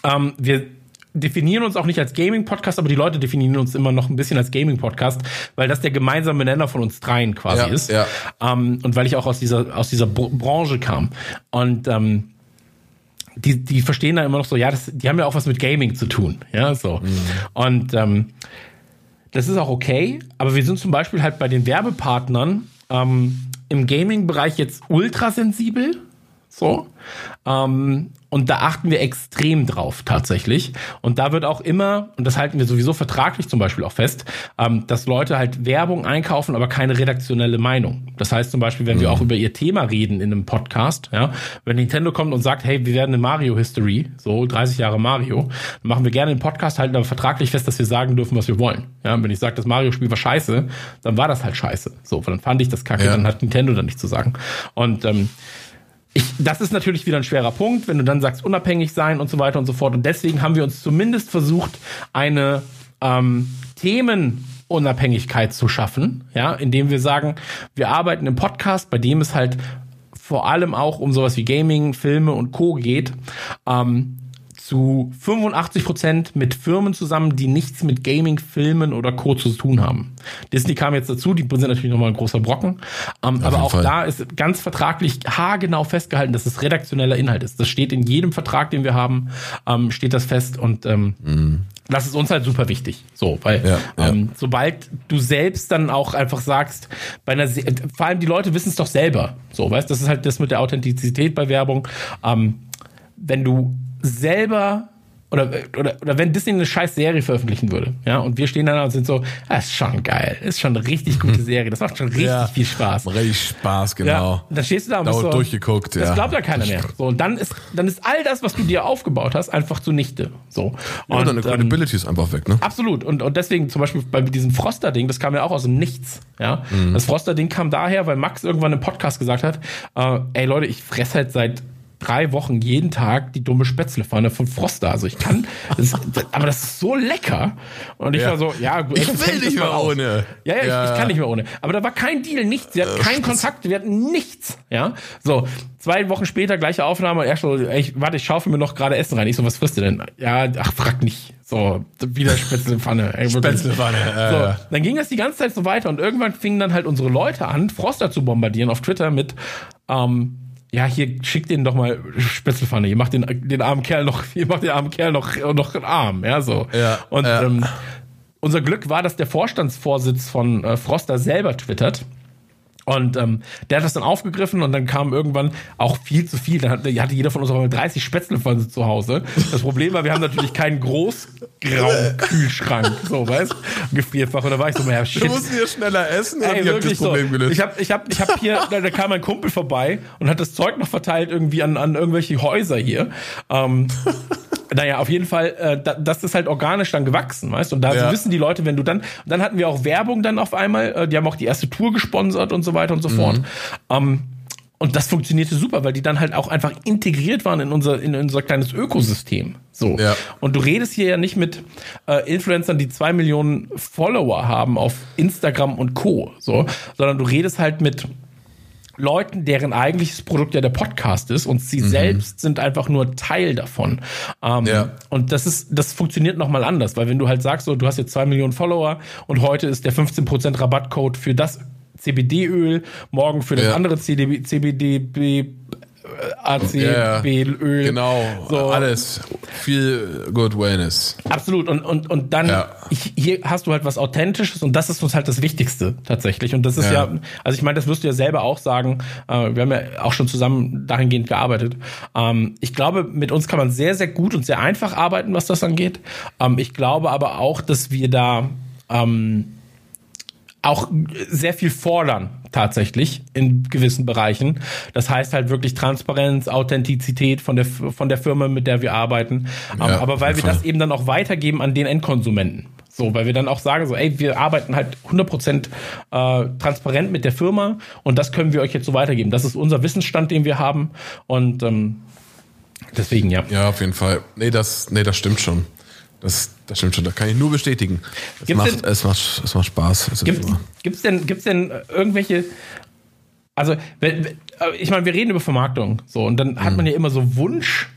Ähm, wir definieren uns auch nicht als Gaming-Podcast, aber die Leute definieren uns immer noch ein bisschen als Gaming-Podcast, weil das der gemeinsame Nenner von uns dreien quasi ja, ist. Ja. Ähm, und weil ich auch aus dieser, aus dieser Branche kam. Und ähm, die, die verstehen da immer noch so, ja, das, die haben ja auch was mit Gaming zu tun. Ja, so. Mhm. Und ähm, das ist auch okay, aber wir sind zum Beispiel halt bei den Werbepartnern ähm, im Gaming-Bereich jetzt ultrasensibel. So. Ähm, und da achten wir extrem drauf tatsächlich. Und da wird auch immer, und das halten wir sowieso vertraglich zum Beispiel auch fest, ähm, dass Leute halt Werbung einkaufen, aber keine redaktionelle Meinung. Das heißt zum Beispiel, wenn mhm. wir auch über ihr Thema reden in einem Podcast, ja, wenn Nintendo kommt und sagt, hey, wir werden eine Mario History, so 30 Jahre Mario, dann machen wir gerne einen Podcast, halten aber vertraglich fest, dass wir sagen dürfen, was wir wollen. Ja, wenn ich sage, das Mario-Spiel war scheiße, dann war das halt scheiße. So, dann fand ich das kacke, ja. dann hat Nintendo da nicht zu sagen. Und ähm, ich, das ist natürlich wieder ein schwerer Punkt, wenn du dann sagst, unabhängig sein und so weiter und so fort. Und deswegen haben wir uns zumindest versucht, eine ähm, Themenunabhängigkeit zu schaffen, ja, indem wir sagen, wir arbeiten im Podcast, bei dem es halt vor allem auch um sowas wie Gaming, Filme und Co. geht. Ähm, zu 85 Prozent mit Firmen zusammen, die nichts mit Gaming, Filmen oder Co. zu tun haben. Disney kam jetzt dazu, die sind natürlich nochmal ein großer Brocken. Ähm, aber auch Fall. da ist ganz vertraglich haargenau festgehalten, dass es redaktioneller Inhalt ist. Das steht in jedem Vertrag, den wir haben, ähm, steht das fest und ähm, mhm. Das ist uns halt super wichtig. So, weil ja, ja. Ähm, sobald du selbst dann auch einfach sagst, bei einer Se vor allem die Leute wissen es doch selber. So, weißt, das ist halt das mit der Authentizität bei Werbung. Ähm, wenn du selber oder, oder, oder wenn Disney eine scheiß Serie veröffentlichen würde, ja, und wir stehen da und sind so, das ist schon geil, ist schon eine richtig gute Serie, das macht schon richtig ja, viel Spaß.
Richtig Spaß, genau. Ja,
da stehst du da und
bist
so,
durchgeguckt,
das
ja.
glaubt ja keiner mehr. So, und dann ist, dann ist all das, was du dir aufgebaut hast, einfach zunichte. So.
Und, ja, deine Credibility ähm, ist einfach weg, ne?
Absolut. Und, und deswegen zum Beispiel bei diesem Froster-Ding, das kam ja auch aus dem Nichts, ja. Mhm. Das Froster-Ding kam daher, weil Max irgendwann im Podcast gesagt hat, äh, ey Leute, ich fress halt seit drei Wochen jeden Tag die dumme Spätzlepfanne von Froster. Also ich kann, das, aber das ist so lecker. Und ich ja. war so, ja,
ich will nicht mehr ohne.
Ja, ja, ja. Ich, ich, kann nicht mehr ohne. Aber da war kein Deal, nichts. Wir hatten keinen Kontakt, wir hatten nichts. Ja, so. Zwei Wochen später, gleiche Aufnahme und er so, ey, warte, ich schaufel mir noch gerade Essen rein. Ich so, was frisst du denn? Ja, ach, frag nicht. So, wieder Spätzlepfanne.
Spätzlepfanne. Äh,
so, dann ging das die ganze Zeit so weiter und irgendwann fingen dann halt unsere Leute an, Froster zu bombardieren auf Twitter mit, ähm, ja, hier schickt den doch mal Spätzlepfanne. Ihr macht den, den armen Kerl noch, ihr macht den armen Kerl noch, noch arm, ja, so. Ja, und ja. Ähm, unser Glück war, dass der Vorstandsvorsitz von äh, Froster selber twittert. Und ähm, der hat das dann aufgegriffen und dann kam irgendwann auch viel zu viel. Dann hatte, hatte jeder von uns auch mal 30 Spätzle von zu Hause. Das Problem war, wir haben natürlich keinen Großraumkühlschrank, so weißt Gefrierfach. Und da war ich so, ja, shit.
Du musst hier schneller essen
Ey, und das Problem so. gelöst. Ich habe ich hab, ich hab hier, da, da kam ein Kumpel vorbei und hat das Zeug noch verteilt irgendwie an, an irgendwelche Häuser hier. Ähm, naja, auf jeden Fall, äh, da, das ist halt organisch dann gewachsen, weißt du? Und da ja. wissen die Leute, wenn du dann, dann hatten wir auch Werbung dann auf einmal, äh, die haben auch die erste Tour gesponsert und so weiter und so mhm. fort. Ähm, und das funktionierte super, weil die dann halt auch einfach integriert waren in unser, in unser kleines Ökosystem. So.
Ja.
Und du redest hier ja nicht mit äh, Influencern, die zwei Millionen Follower haben auf Instagram und Co. So, sondern du redest halt mit Leuten, deren eigentliches Produkt ja der Podcast ist und sie selbst sind einfach nur Teil davon. Ähm,
Ja.
Und das ist, das funktioniert nochmal anders, weil wenn du halt sagst, so, du hast jetzt zwei Millionen Follower und heute ist der 15% Rabattcode für das CBD-Öl, morgen für das
Ja.
andere CDB, CBD, ACB-Öl.
Genau,
So.
alles. Viel Good Wellness.
Absolut. Und, und, und dann
Ja.
hier hast du halt was Authentisches und das ist uns halt das Wichtigste tatsächlich. Und das ist ja,
Ja.
also ich meine, das wirst du ja selber auch sagen. Äh, wir haben ja auch schon zusammen dahingehend gearbeitet. Ähm, ich glaube, mit uns kann man sehr, sehr gut und sehr einfach arbeiten, was das angeht. Ähm, ich glaube aber auch, dass wir da ähm, auch sehr viel fordern tatsächlich in gewissen Bereichen. Das heißt halt wirklich Transparenz, Authentizität von der von der Firma, mit der wir arbeiten.
Ja,
aber weil wir
jeden
das
Fall.
eben dann auch weitergeben an den Endkonsumenten. So, weil wir dann auch sagen, so, ey, wir arbeiten halt 100% äh, transparent mit der Firma und das können wir euch jetzt so weitergeben. Das ist unser Wissensstand, den wir haben und ähm, deswegen, ja.
Ja, auf jeden Fall. Nee, das, nee, das stimmt schon. Das, das stimmt schon. Das kann ich nur bestätigen. Es,
Gibt's
macht,
denn-
es, macht, es macht Spaß. Es
Gibt gibt's denn gibt's denn irgendwelche also äh, ich meine, wir reden über Vermarktung so und dann
Mhm.
hat man ja immer so Wunsch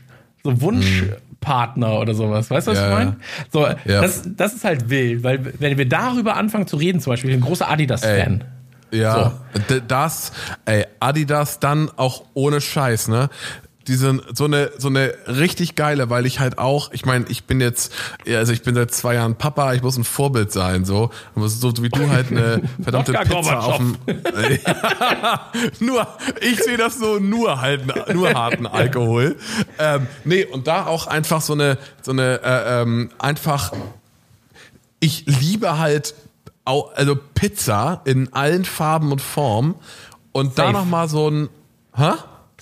so Wunschpartner oder sowas. Weißt du, was
Ja,
ich meine? So,
Ja.
das, das ist halt wild, weil wenn wir darüber anfangen zu reden, zum Beispiel, ich bin ein großer Adidas-Fan.
Ja, d- das, ey, Adidas dann auch ohne Scheiß, ne? Diese, so eine, so eine richtig geile, weil ich halt auch, ich meine, ich bin jetzt, ja, also ich bin seit zwei Jahren Papa, ich muss ein Vorbild sein, so. So wie du halt eine verdammte Pizza auf dem, nur, ich sehe das so, nur halt, nur harten Alkohol. Ähm, nee, und da auch einfach so eine, so eine, äh, ähm, einfach, ich liebe halt au- also Pizza in allen Farben und Formen und da
Safe.
noch mal so ein hä?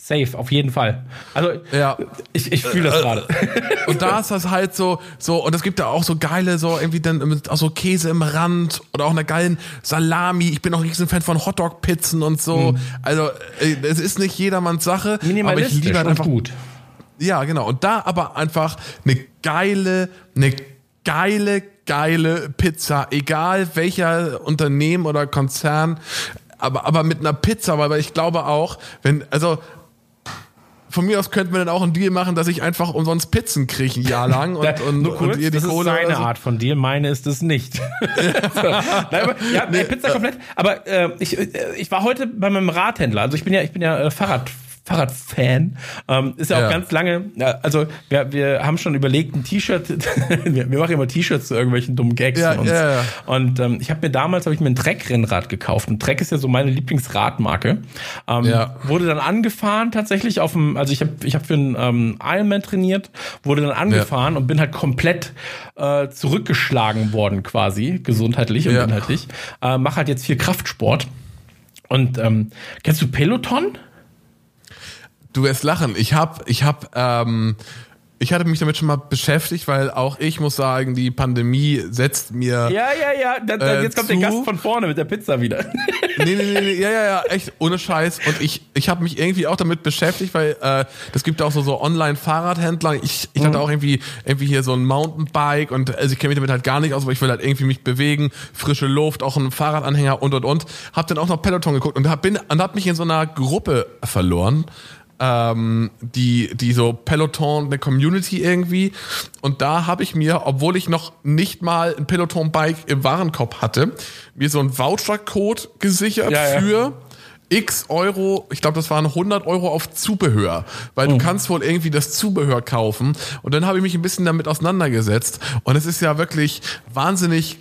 Safe, auf jeden Fall. Also
Ja.
ich, ich fühle das gerade.
Und da ist das halt so, so, und es gibt da auch so geile, so irgendwie dann mit auch so Käse im Rand oder auch einer geilen Salami. Ich bin auch ein riesen Fan von Hotdog-Pizzen und so. Also, äh, es ist nicht jedermanns Sache, aber ich liebe halt einfach
gut.
Ja, genau. Und da aber einfach eine geile, eine geile, geile Pizza, egal welcher Unternehmen oder Konzern, aber, aber mit einer Pizza, weil ich glaube auch, wenn, also, von mir aus könnten wir dann auch einen Deal machen, dass ich einfach umsonst Pizzen kriege ein Jahr lang und, und,
kurz,
und ihr die
das ist
Kohle.
seine
oder so.
Art von dir, meine ist es nicht. so. Nein, aber, ja, nee, Pizza komplett. Aber äh, ich, äh, ich war heute bei meinem Radhändler. Also ich bin ja, ich bin ja äh, Fahrrad. Fahrradfan. Ähm, ist ja auch
Ja.
ganz lange, ja, also wir, wir haben schon überlegt, ein T-Shirt, wir, wir machen immer T-Shirts zu irgendwelchen dummen Gags
Ja,
uns.
ja, ja.
Und ähm, ich habe mir damals habe ich mir ein Trek-Rennrad gekauft. Und Trek ist ja so meine Lieblingsradmarke. Ähm,
Ja.
Wurde dann angefahren tatsächlich auf dem, also ich habe ich hab für einen ähm, Ironman trainiert, wurde dann angefahren und bin halt komplett äh, zurückgeschlagen worden quasi, gesundheitlich und
Ja.
inhaltlich. Äh, mach halt jetzt viel Kraftsport. Und ähm, kennst du Peloton?
Du wirst lachen. Ich hab, ich hab, ähm, ich hatte mich damit schon mal beschäftigt, weil auch ich muss sagen, die Pandemie setzt mir
Ja, ja, ja. Da, da,
Äh,
jetzt kommt
zu?
der Gast von vorne mit der Pizza wieder.
Nee, nee, nee, nee, ja, ja, ja, echt, ohne Scheiß. Und ich, ich habe mich irgendwie auch damit beschäftigt, weil äh, das gibt auch so, so Online-Fahrradhändler. Ich, ich hatte auch irgendwie, irgendwie hier so ein Mountainbike und also ich kenne mich damit halt gar nicht aus, aber ich will halt irgendwie mich bewegen, frische Luft, auch einen Fahrradanhänger und und und. Hab dann auch noch Peloton geguckt und hab, bin, und hab mich in so einer Gruppe verloren. Ähm, die, die so Peloton, eine Community irgendwie. Und da habe ich mir, obwohl ich noch nicht mal ein Peloton-Bike im Warenkorb hatte, mir so einen Voucher-Code gesichert
Ja, ja.
für x Euro, ich glaube, das waren 100 Euro auf Zubehör, weil
Mhm.
du kannst wohl irgendwie das Zubehör kaufen. Und dann habe ich mich ein bisschen damit auseinandergesetzt. Und es ist ja wirklich wahnsinnig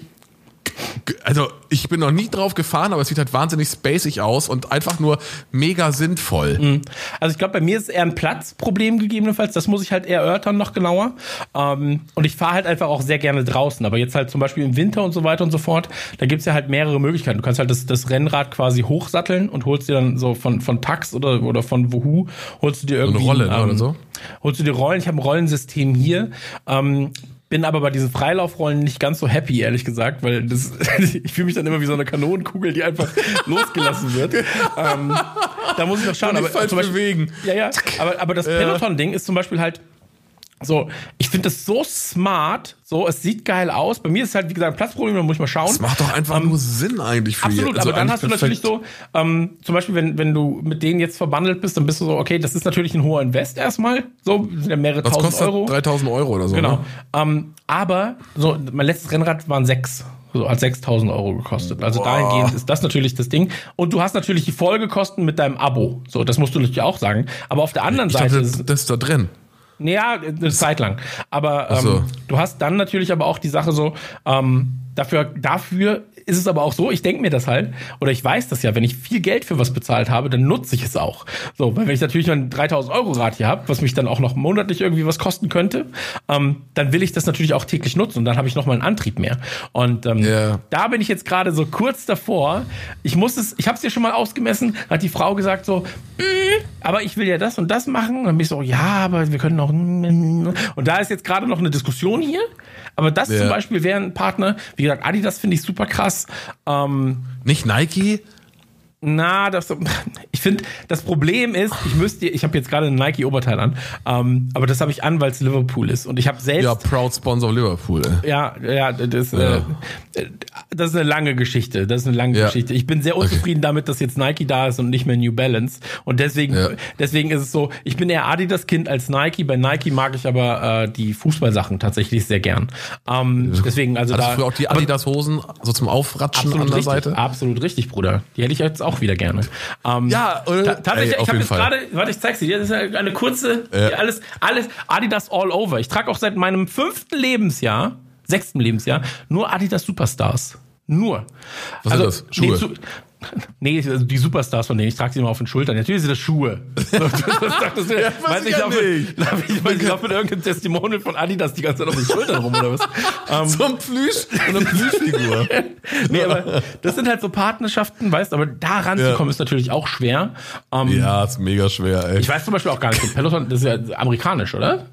also ich bin noch nie drauf gefahren, aber es sieht halt wahnsinnig spacig aus und einfach nur mega sinnvoll.
Also ich glaube, bei mir ist eher ein Platzproblem gegebenenfalls. Das muss ich halt eher erörtern noch genauer. Ähm, und ich fahre halt einfach auch sehr gerne draußen. Aber jetzt halt zum Beispiel im Winter und so weiter und so fort, da gibt's ja halt mehrere Möglichkeiten. Du kannst halt das, das Rennrad quasi hochsatteln und holst dir dann so von, von Tax oder, oder von Woohoo, holst du dir irgendwie...
Rolle, ne, oder so?
Holst du dir Rollen. Ich habe ein Rollensystem hier. Ähm, bin aber bei diesen Freilaufrollen nicht ganz so happy, ehrlich gesagt, weil das, ich fühle mich dann immer wie so eine Kanonenkugel, die einfach losgelassen wird. ähm, da muss ich noch schauen. Aber zum Beispiel,
bewegen.
ja, ja. Aber, aber das. Peloton-Ding ist zum Beispiel halt so, ich finde das so smart, so, es sieht geil aus. Bei mir ist es halt, wie gesagt, ein Platzproblem, da muss ich mal schauen.
Das macht doch einfach nur Sinn eigentlich für
Absolut,
also
aber dann hast du
perfekt.
natürlich so, ähm, zum Beispiel, wenn, wenn du mit denen jetzt verbandelt bist, dann bist du so, okay, das ist natürlich ein hoher Invest erstmal, so, sind ja mehrere
Was
tausend
kostet
Euro.
3000 Euro oder so?
Genau.
Ne?
Ähm, aber so, mein letztes Rennrad waren sechs. So hat 6000 Euro gekostet. Also
Boah.
dahingehend ist das natürlich das Ding. Und du hast natürlich die Folgekosten mit deinem Abo. So, das musst du natürlich auch sagen. Aber auf der anderen
Ich
Seite
dachte,
ist
das, das ist da drin.
Ja, eine Zeit lang. Aber ähm,
so.
du hast dann natürlich aber auch die Sache so, ähm, dafür, dafür ist es aber auch so, ich denke mir das halt, oder ich weiß das ja, wenn ich viel Geld für was bezahlt habe, dann nutze ich es auch. So, weil wenn ich natürlich ein 3000 Euro Rad hier habe, was mich dann auch noch monatlich irgendwie was kosten könnte, ähm, dann will ich das natürlich auch täglich nutzen und dann habe ich noch mal einen Antrieb mehr. Und ähm,
Ja.
da bin ich jetzt gerade so kurz davor. Ich muss es, ich habe es dir schon mal ausgemessen, hat die Frau gesagt so, "Mm, aber ich will ja das und das machen. Und dann bin ich so, ja, aber wir können auch. Und da ist jetzt gerade noch eine Diskussion hier. Aber das
Ja.
zum Beispiel wäre ein Partner, wie gesagt, Adidas finde ich super krass. Ähm,
Nicht Nike?
Na, das, ich finde, das Problem ist, ich müsste, ich habe jetzt gerade ein Nike-Oberteil an, ähm, aber das habe ich an, weil es Liverpool ist. Und ich habe selbst
Ja, Proud Sponsor Liverpool. ey.
ja, ja, das,
Ja.
Äh, das ist eine lange Geschichte. Das ist eine lange
Ja.
Geschichte. Ich bin sehr unzufrieden damit, dass jetzt Nike da ist und nicht mehr New Balance. Und deswegen,
Ja.
deswegen ist es so, ich bin eher Adidas-Kind als Nike. Bei Nike mag ich aber äh, die Fußballsachen tatsächlich sehr gern. Ähm, deswegen, also
Hattest
da.
du früher auch die
aber-
Adidas-Hosen so zum Aufratschen an der
richtig,
Seite?
absolut richtig, Bruder. Die hätte ich jetzt auch wieder gerne. Ähm,
Ja, oder?
ta- tatsächlich,
Ey,
ich habe jetzt gerade, warte, ich zeig's dir. Das ist eine eine kurze,
Ja.
alles, alles Adidas all over. Ich trage auch seit meinem fünften Lebensjahr, sechsten Lebensjahr, nur Adidas Superstars. Nur.
Was sind das? Schuhe?
Nee, nee, also die Superstars von denen, ich trage sie immer auf den Schultern. Natürlich sind das Schuhe. So, das, das, dachtest du,
weiß ich
ich
ja
laufe,
nicht.
laufe ich, ich laufe mit irgendeinem Testimonial von Adidas die ganze Zeit auf den Schultern rum oder was? Ähm,
So ein Plüsch, so eine Plüschfigur.
nee, aber das sind halt so Partnerschaften, weißt aber da ranzukommen ist natürlich auch schwer. Ähm,
ja, ist mega schwer, ey.
Ich weiß zum Beispiel auch gar nicht, Peloton, das ist ja amerikanisch, oder?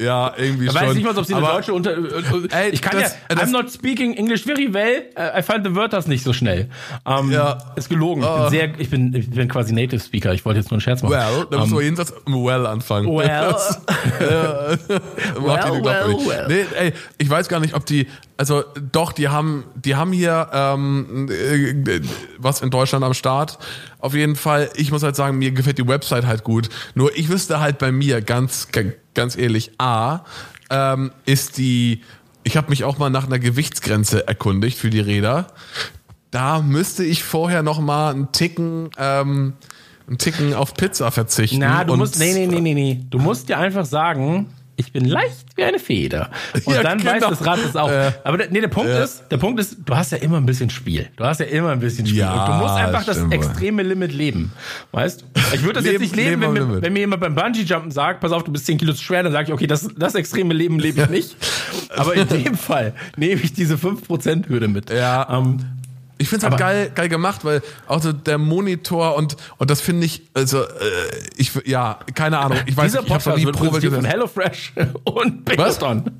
Ja, irgendwie
Ich
schon.
weiß nicht mal, ob sie eine
Aber-
deutsche unter. äh,
Ey,
ich kann
das-
ja.
das-
I'm not speaking English very well. äh, I find the Wörters nicht so schnell. Ähm,
Ja.
Ist gelogen. Ich bin sehr, ich bin, ich bin quasi Native Speaker. Ich wollte jetzt nur einen Scherz machen.
Well, da müssen wir jedenfalls mit Well anfangen.
Well.
Das-
Well, well, well.
Nee, ey, ich weiß gar nicht, ob die, also doch, die haben, die haben hier ähm, äh, was in Deutschland am Start. Auf jeden Fall, ich muss halt sagen, mir gefällt die Website halt gut. Nur ich wüsste halt bei mir, ganz, ganz ehrlich, A, ähm, ist die, ich habe mich auch mal nach einer Gewichtsgrenze erkundigt für die Räder. Da müsste ich vorher noch mal einen Ticken, ähm, einen Ticken auf Pizza verzichten.
Na, du musst, nee, nee, nee, nee, nee. Du musst dir einfach sagen, ich bin leicht wie eine Feder. Und
Ja,
dann
genau.
weiß das Rad es auch.
Äh,
Aber der, nee, der Punkt
ja.
ist, der Punkt ist, du hast ja immer ein bisschen Spiel. Du hast ja immer ein bisschen Spiel.
Ja,
und du musst einfach das
wohl.
extreme Limit leben. Weißt? Ich würde das jetzt
Leben-
nicht leben,
leben
wenn, mir, wenn mir jemand beim Bungee-Jumpen sagt, pass auf, du bist 10 Kilo zu schwer, dann sage ich, okay, das, das extreme Leben lebe ich nicht. Aber in dem Fall nehme ich diese 5%-Hürde mit.
Ja.
Ähm,
Ich finde es halt geil, geil gemacht, weil auch so der Monitor und, und das finde ich, also, äh, ich, ja, keine Ahnung, ich weiß
dieser
nicht, ich
Podcast wird präsentiert von. HelloFresh und Peloton.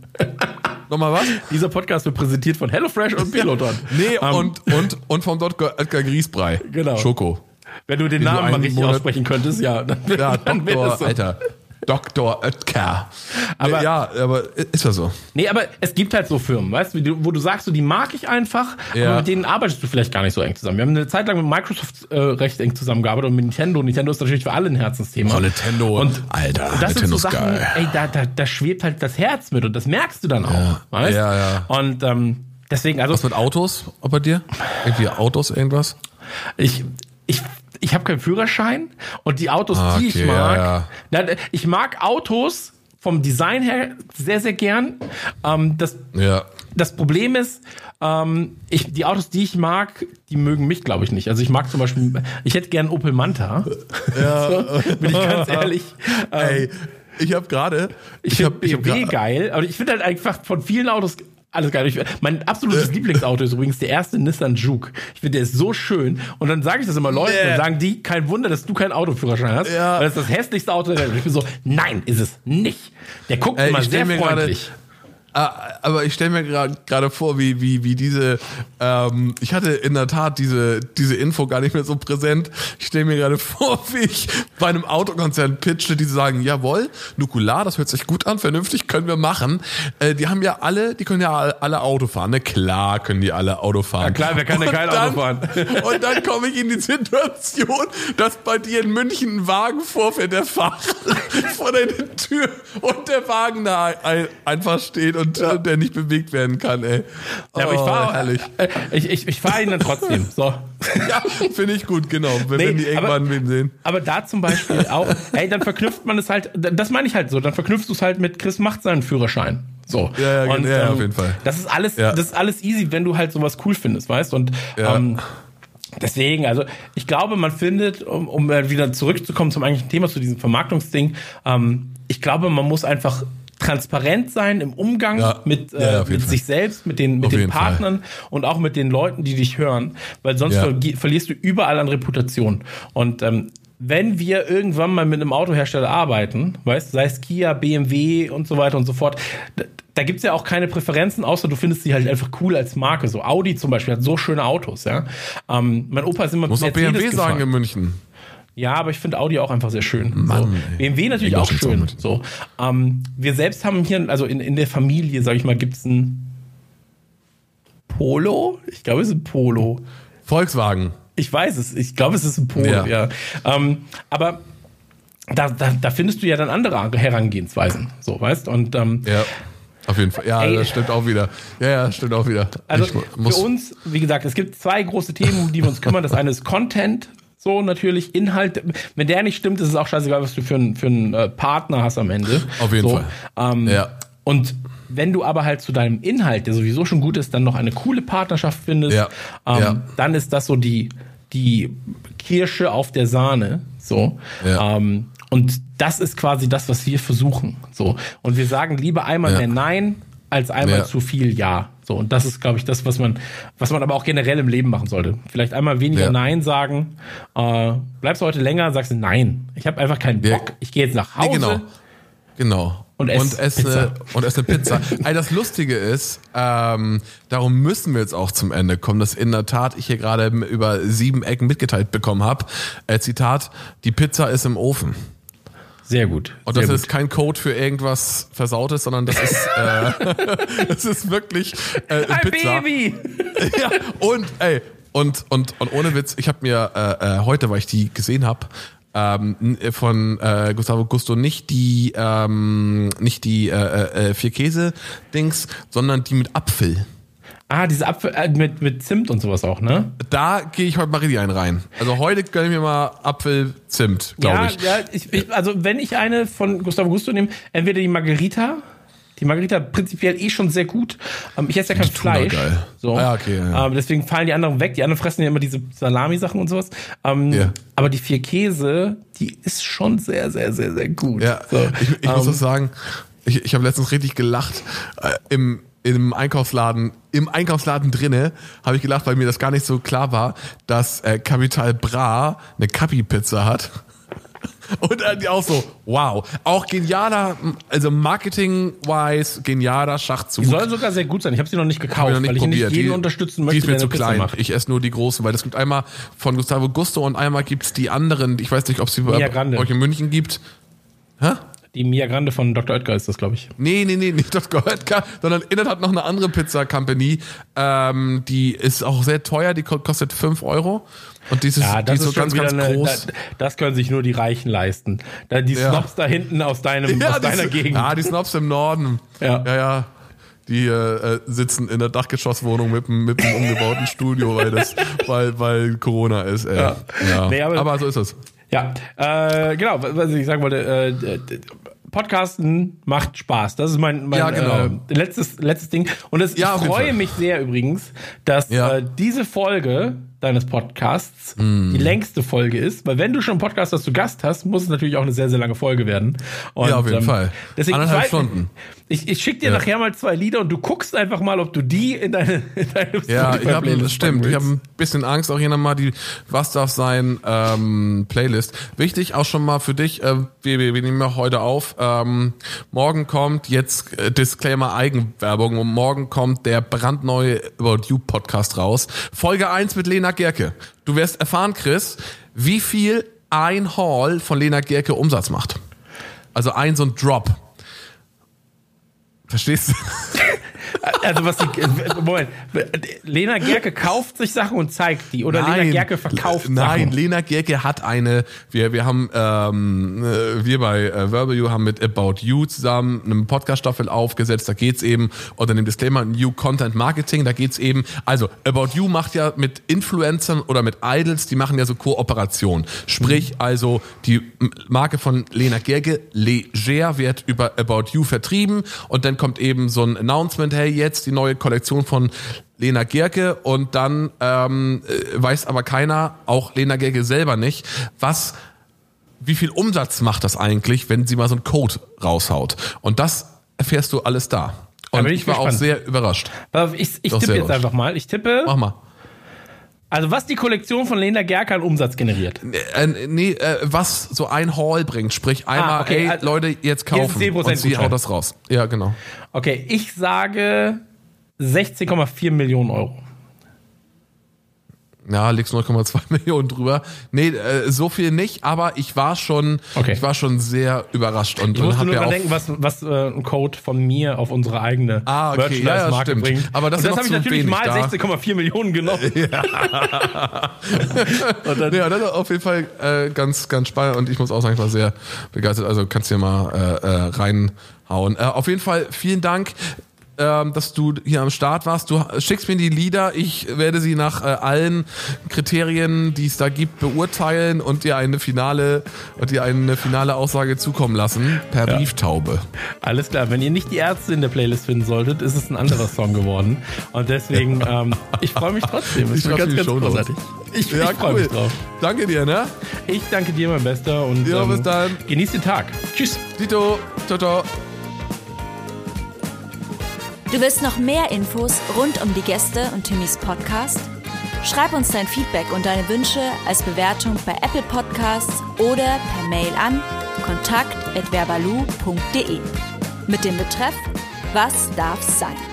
Nochmal was?
Dieser Podcast wird präsentiert von HelloFresh und Peloton.
Nee,
Ähm,
und, und, und vom Dr. Edgar Griesbrei.
Genau.
Schoko.
Wenn du den
du
Namen mal richtig
Monat-
aussprechen könntest, ja. Dann,
Ja,
dann wäre
Doktor. Alter. Dr. Oetker.
Aber-
Nee, ja, aber ist ja so.
Nee, aber es gibt halt so Firmen, weißt du, du- wo du sagst, so, die mag ich einfach,
Ja.
aber mit denen arbeitest du vielleicht gar nicht so eng zusammen. Wir haben eine Zeit lang mit Microsoft äh, recht eng zusammengearbeitet und mit Nintendo. Nintendo ist natürlich für alle ein Herzensthema.
Oh, Nintendo.
Und,
Alter,
das
Nintendo
sind so
ist
Sachen,
geil.
ey, da, da, da schwebt halt das Herz mit und das merkst du dann auch. Weißt?
Ja, ja.
Und ähm, deswegen, also
Was mit Autos bei dir? Irgendwie Autos, irgendwas?
Ich, ich, ich habe keinen Führerschein und die Autos,
Ah,
die ich
okay,
mag,
ja,
Na, ich mag Autos vom Design her sehr, sehr gern. Ähm, das,
Ja.
das Problem ist, ähm, ich, die Autos, die ich mag, die mögen mich, glaube ich, nicht. Also ich mag zum Beispiel, ich hätte gern Opel Manta. Ja. so, bin ich ganz ehrlich. Ähm,
Ey, ich habe gerade,
ich
ich
finde
ich habe
BMW geil, aber ich finde halt einfach von vielen Autos alles geil. Ich, mein absolutes Lieblingsauto ist übrigens der erste Nissan Juke. Ich finde, der ist so schön. Und dann sage ich das immer Leuten,
Nee.
dann sagen die, kein Wunder, dass du keinen Autoführerschein hast.
Ja.
Weil das ist das hässlichste Auto der Welt. Und ich bin so, nein, ist es nicht. Der guckt
Ey,
immer sehr freundlich.
Ah, aber ich stelle mir gerade vor, wie, wie, wie diese, ähm, ich hatte in der Tat diese, diese Info gar nicht mehr so präsent. Ich stelle mir gerade vor, wie ich bei einem Autokonzern pitche, die sagen, jawohl, Nukular, das hört sich gut an, vernünftig, können wir machen. Äh, die haben ja alle, die können ja alle Auto fahren, ne? Klar können die alle Auto fahren. Ja
klar, wer kann denn kein Auto fahren?
und dann komme ich in die Situation, dass bei dir in München ein Wagen vorfährt, der Fahrer vor deine Tür und der Wagen da einfach steht und ja. der nicht bewegt werden kann, ey.
Ja, aber ich fahre oh. Äh, ich, ich, ich fahre ihn dann trotzdem. So.
Ja, finde ich gut, genau. Wenn, nee, die irgendwann aber, sehen.
Aber da zum Beispiel auch, ey, dann verknüpft man es halt, das meine ich halt so, dann verknüpfst du es halt mit Chris macht seinen Führerschein. So.
Ja, ja, und, ja, ähm, auf jeden Fall.
Das ist alles, ja. das ist alles easy, wenn du halt sowas cool findest, weißt? Und ja. ähm, Deswegen, also ich glaube, man findet, um, um wieder zurückzukommen zum eigentlichen Thema, zu diesem Vermarktungsding, ähm, ich glaube, man muss einfach transparent sein im Umgang ja. mit, äh, ja, mit sich selbst, mit den, mit den Partnern Fall. und auch mit den Leuten, die dich hören, weil sonst ja. ver verlierst du überall an Reputation. Und ähm, wenn wir irgendwann mal mit einem Autohersteller arbeiten, weißt, sei es Kia, BMW und so weiter und so fort, da, da gibt's ja auch keine Präferenzen, außer du findest sie halt einfach cool als Marke. So Audi zum Beispiel hat so schöne Autos, ja. Ähm, mein Opa ist immer
Muss auch BMW gefahren. sagen in München.
Ja, aber ich finde Audi auch einfach sehr schön. Mann, so. BMW natürlich auch schön. So, ähm, wir selbst haben hier, also in, in der Familie, sag ich mal, gibt's ein Polo. Ich glaube, es ist ein Polo.
Volkswagen.
Ich weiß es. Ich glaube, es ist ein Polo, ja. ja. Ähm, aber da, da, da findest du ja dann andere Herangehensweisen, so, weißt Und ähm,
ja. Auf jeden Fall. Ja, Ey. das stimmt auch wieder. Ja, ja, stimmt auch wieder.
Also für uns, wie gesagt, es gibt zwei große Themen, um die wir uns kümmern. Das eine ist Content, so natürlich Inhalt. Wenn der nicht stimmt, ist es auch scheißegal, was du für einen für einen äh, Partner hast am Ende.
Auf jeden
so,
Fall.
Ähm, ja. Und wenn du aber halt zu deinem Inhalt, der sowieso schon gut ist, dann noch eine coole Partnerschaft findest, ja. Ähm, ja. dann ist das so die die Kirsche auf der Sahne. So. Ja. Ähm, und das ist quasi das, was wir versuchen. So. Und wir sagen lieber einmal mehr Nein als einmal ja. zu viel Ja. So. Und das ist, glaube ich, das, was man, was man aber auch generell im Leben machen sollte. Vielleicht einmal weniger ja. Nein sagen. Äh, bleibst du heute länger, sagst du Nein. Ich habe einfach keinen Bock. Ich gehe jetzt nach Hause. Nee,
genau. Genau.
Und esse,
und esse, Pizza. Und esse Pizza. also das Lustige ist, ähm, darum müssen wir jetzt auch zum Ende kommen, dass in der Tat ich hier gerade über sieben Ecken mitgeteilt bekommen habe. Äh, Zitat, die Pizza ist im Ofen.
Sehr gut.
Und das ist kein Code für irgendwas Versautes, sondern das ist, äh, das ist wirklich äh, Ein Pizza. Baby! ja, und ey, und, und, und ohne Witz, ich habe mir äh, äh, heute, weil ich die gesehen habe, ähm, von äh, Gustavo Gusto nicht die ähm, nicht die äh, äh, vier Käse Dings, sondern die mit Apfel.
Ah, diese Apfel äh, mit, mit Zimt und sowas auch, ne?
Da gehe ich heute mal richtig ein rein. Also heute gönne ich mir mal Apfel-Zimt, glaube
ja,
ich.
Ja, ich, ich, also wenn ich eine von Gustavo Gusto nehme, entweder die Margarita, die Margarita prinzipiell eh schon sehr gut. Ähm, ich esse ja kein Fleisch. Geil. So. Ah, okay, ja. ähm, deswegen fallen die anderen weg. Die anderen fressen ja immer diese Salami-Sachen und sowas. Ähm, yeah. Aber die vier Käse, die ist schon sehr, sehr, sehr, sehr gut.
Ja, so. ich, ich muss ähm, das sagen, ich, ich habe letztens richtig gelacht. Äh, Im im Einkaufsladen, im Einkaufsladen drinne, habe ich gelacht, weil mir das gar nicht so klar war, dass äh, Capital Bra eine Capi-Pizza hat. Und äh, die auch so, wow. Auch genialer, also Marketing-wise, genialer Schachzug.
Die soll sogar sehr gut sein. Ich habe sie noch nicht gekauft, noch nicht weil probiert. ich nicht jeden die, unterstützen möchte,
Die ist mir zu klein. Macht. Ich esse nur die großen, weil es gibt einmal von Gustavo Gusto und einmal gibt's die anderen. Ich weiß nicht, ob sie bei euch in München gibt.
Hä? Die Mia Grande von Dr. Oetker ist das, glaube ich.
Nee, nee, nee, nicht Dr. Oetker, sondern Innet hat noch eine andere Pizza-Company. Ähm, die ist auch sehr teuer, die kostet 5 Euro. Und dieses,
ja, das die ist so ganz, ganz eine, groß. Da, das können sich nur die Reichen leisten. Da, die ja. Snobs da hinten aus, deinem, ja, aus deiner die, Gegend.
Ja, die Snobs im Norden. Ja, ja. ja. Die äh, sitzen in der Dachgeschosswohnung mit, mit einem umgebauten Studio, weil, das, weil, weil Corona ist. Ey. Ja. Ja. Nee, aber, aber so ist es.
Ja, äh, genau, was ich sagen wollte, äh, Podcasten macht Spaß. Das ist mein, mein ja, genau. äh, letztes, letztes Ding. Und das, ja, ich freue mich sehr übrigens, dass ja. äh, diese Folge deines Podcasts mm. die längste Folge ist, weil wenn du schon einen Podcast, das du Gast hast, muss es natürlich auch eine sehr, sehr lange Folge werden.
Und, ja, auf jeden ähm, Fall.
Deswegen Anderthalb Stunden. Ich, ich schicke dir ja. nachher mal zwei Lieder und du guckst einfach mal, ob du die in deine, in deine
Ja, ich hab, das stimmt. Ich habe ein bisschen Angst, auch hier nochmal die Was darf sein ähm, Playlist. Wichtig auch schon mal für dich, äh, wir, wir, wir nehmen ja heute auf, ähm, morgen kommt jetzt äh, Disclaimer Eigenwerbung und morgen kommt der brandneue About You Podcast raus. Folge 1 mit Lena Gerke. Du wirst erfahren, Chris, wie viel ein Hall von Lena Gerke Umsatz macht. Also ein so ein Drop. Verstehst du?
Also was die, Moment, Lena Gerke kauft sich Sachen und zeigt die oder nein, Lena Gerke verkauft
nein,
Sachen?
Lena Gerke hat eine, wir, wir haben, ähm, äh, wir bei äh, Verbal You haben mit About You zusammen eine Podcast-Staffel aufgesetzt, da geht's eben, unter dem Disclaimer New Content Marketing, da geht's eben, also About You macht ja mit Influencern oder mit Idols, die machen ja so Kooperation. Sprich, mhm. also die Marke von Lena Gerke, Leger, wird über About You vertrieben und dann kommt eben so ein Announcement, hey, jetzt die neue Kollektion von Lena Gerke und dann ähm, äh, weiß aber keiner, auch Lena Gerke selber nicht, was wie viel Umsatz macht das eigentlich, wenn sie mal so einen Code raushaut. Und das erfährst du alles da. Und ich, ich war gespannt. auch sehr überrascht.
Ich, ich tippe jetzt einfach mal. Ich tippe.
Mach mal.
Also was die Kollektion von Lena Gerke an Umsatz generiert?
Äh, nee, äh, was so ein Haul bringt. Sprich einmal, ah, okay. ey, also, Leute, jetzt kaufen. Jetzt und sie haut das raus. Ja, genau.
Okay, ich sage 16,4 Millionen Euro.
Ja, liegst 0,2 Millionen drüber. Nee, äh, so viel nicht, aber ich war schon, okay. ich war schon sehr überrascht und,
ich musste nur ja denken, was, was äh, ein Code von mir auf unsere eigene
ah, okay. Merchandise-Marke ja, ja, bringt.
Aber das, das habe ich natürlich mal 16,4 Millionen genommen. Ja.
dann, ja, das ist auf jeden Fall äh, ganz, ganz spannend und ich muss auch sagen, ich war sehr begeistert. Also kannst du dir mal äh, äh, reinhauen. Äh, auf jeden Fall vielen Dank ähm, dass du hier am Start warst. Du schickst mir die Lieder, ich werde sie nach äh, allen Kriterien, die es da gibt, beurteilen und dir eine finale und dir eine finale Aussage zukommen lassen per ja. Brieftaube.
Alles klar, wenn ihr nicht die Ärzte in der Playlist finden solltet, ist es ein anderer Song geworden und deswegen ähm, ich freue mich trotzdem.
Ich, ich ganz, ganz großartig.
Ich, ja, ich freue cool. mich drauf.
Danke dir, ne?
Ich danke dir, mein Bester und
ja, ähm, bis dann.
genieß den Tag. Tschüss.
Tito. Ciao, ciao.
Du willst noch mehr Infos rund um die Gäste und Timmys Podcast? Schreib uns dein Feedback und deine Wünsche als Bewertung bei Apple Podcasts oder per Mail an kontakt@verbalu.de mit dem Betreff Was darf's sein?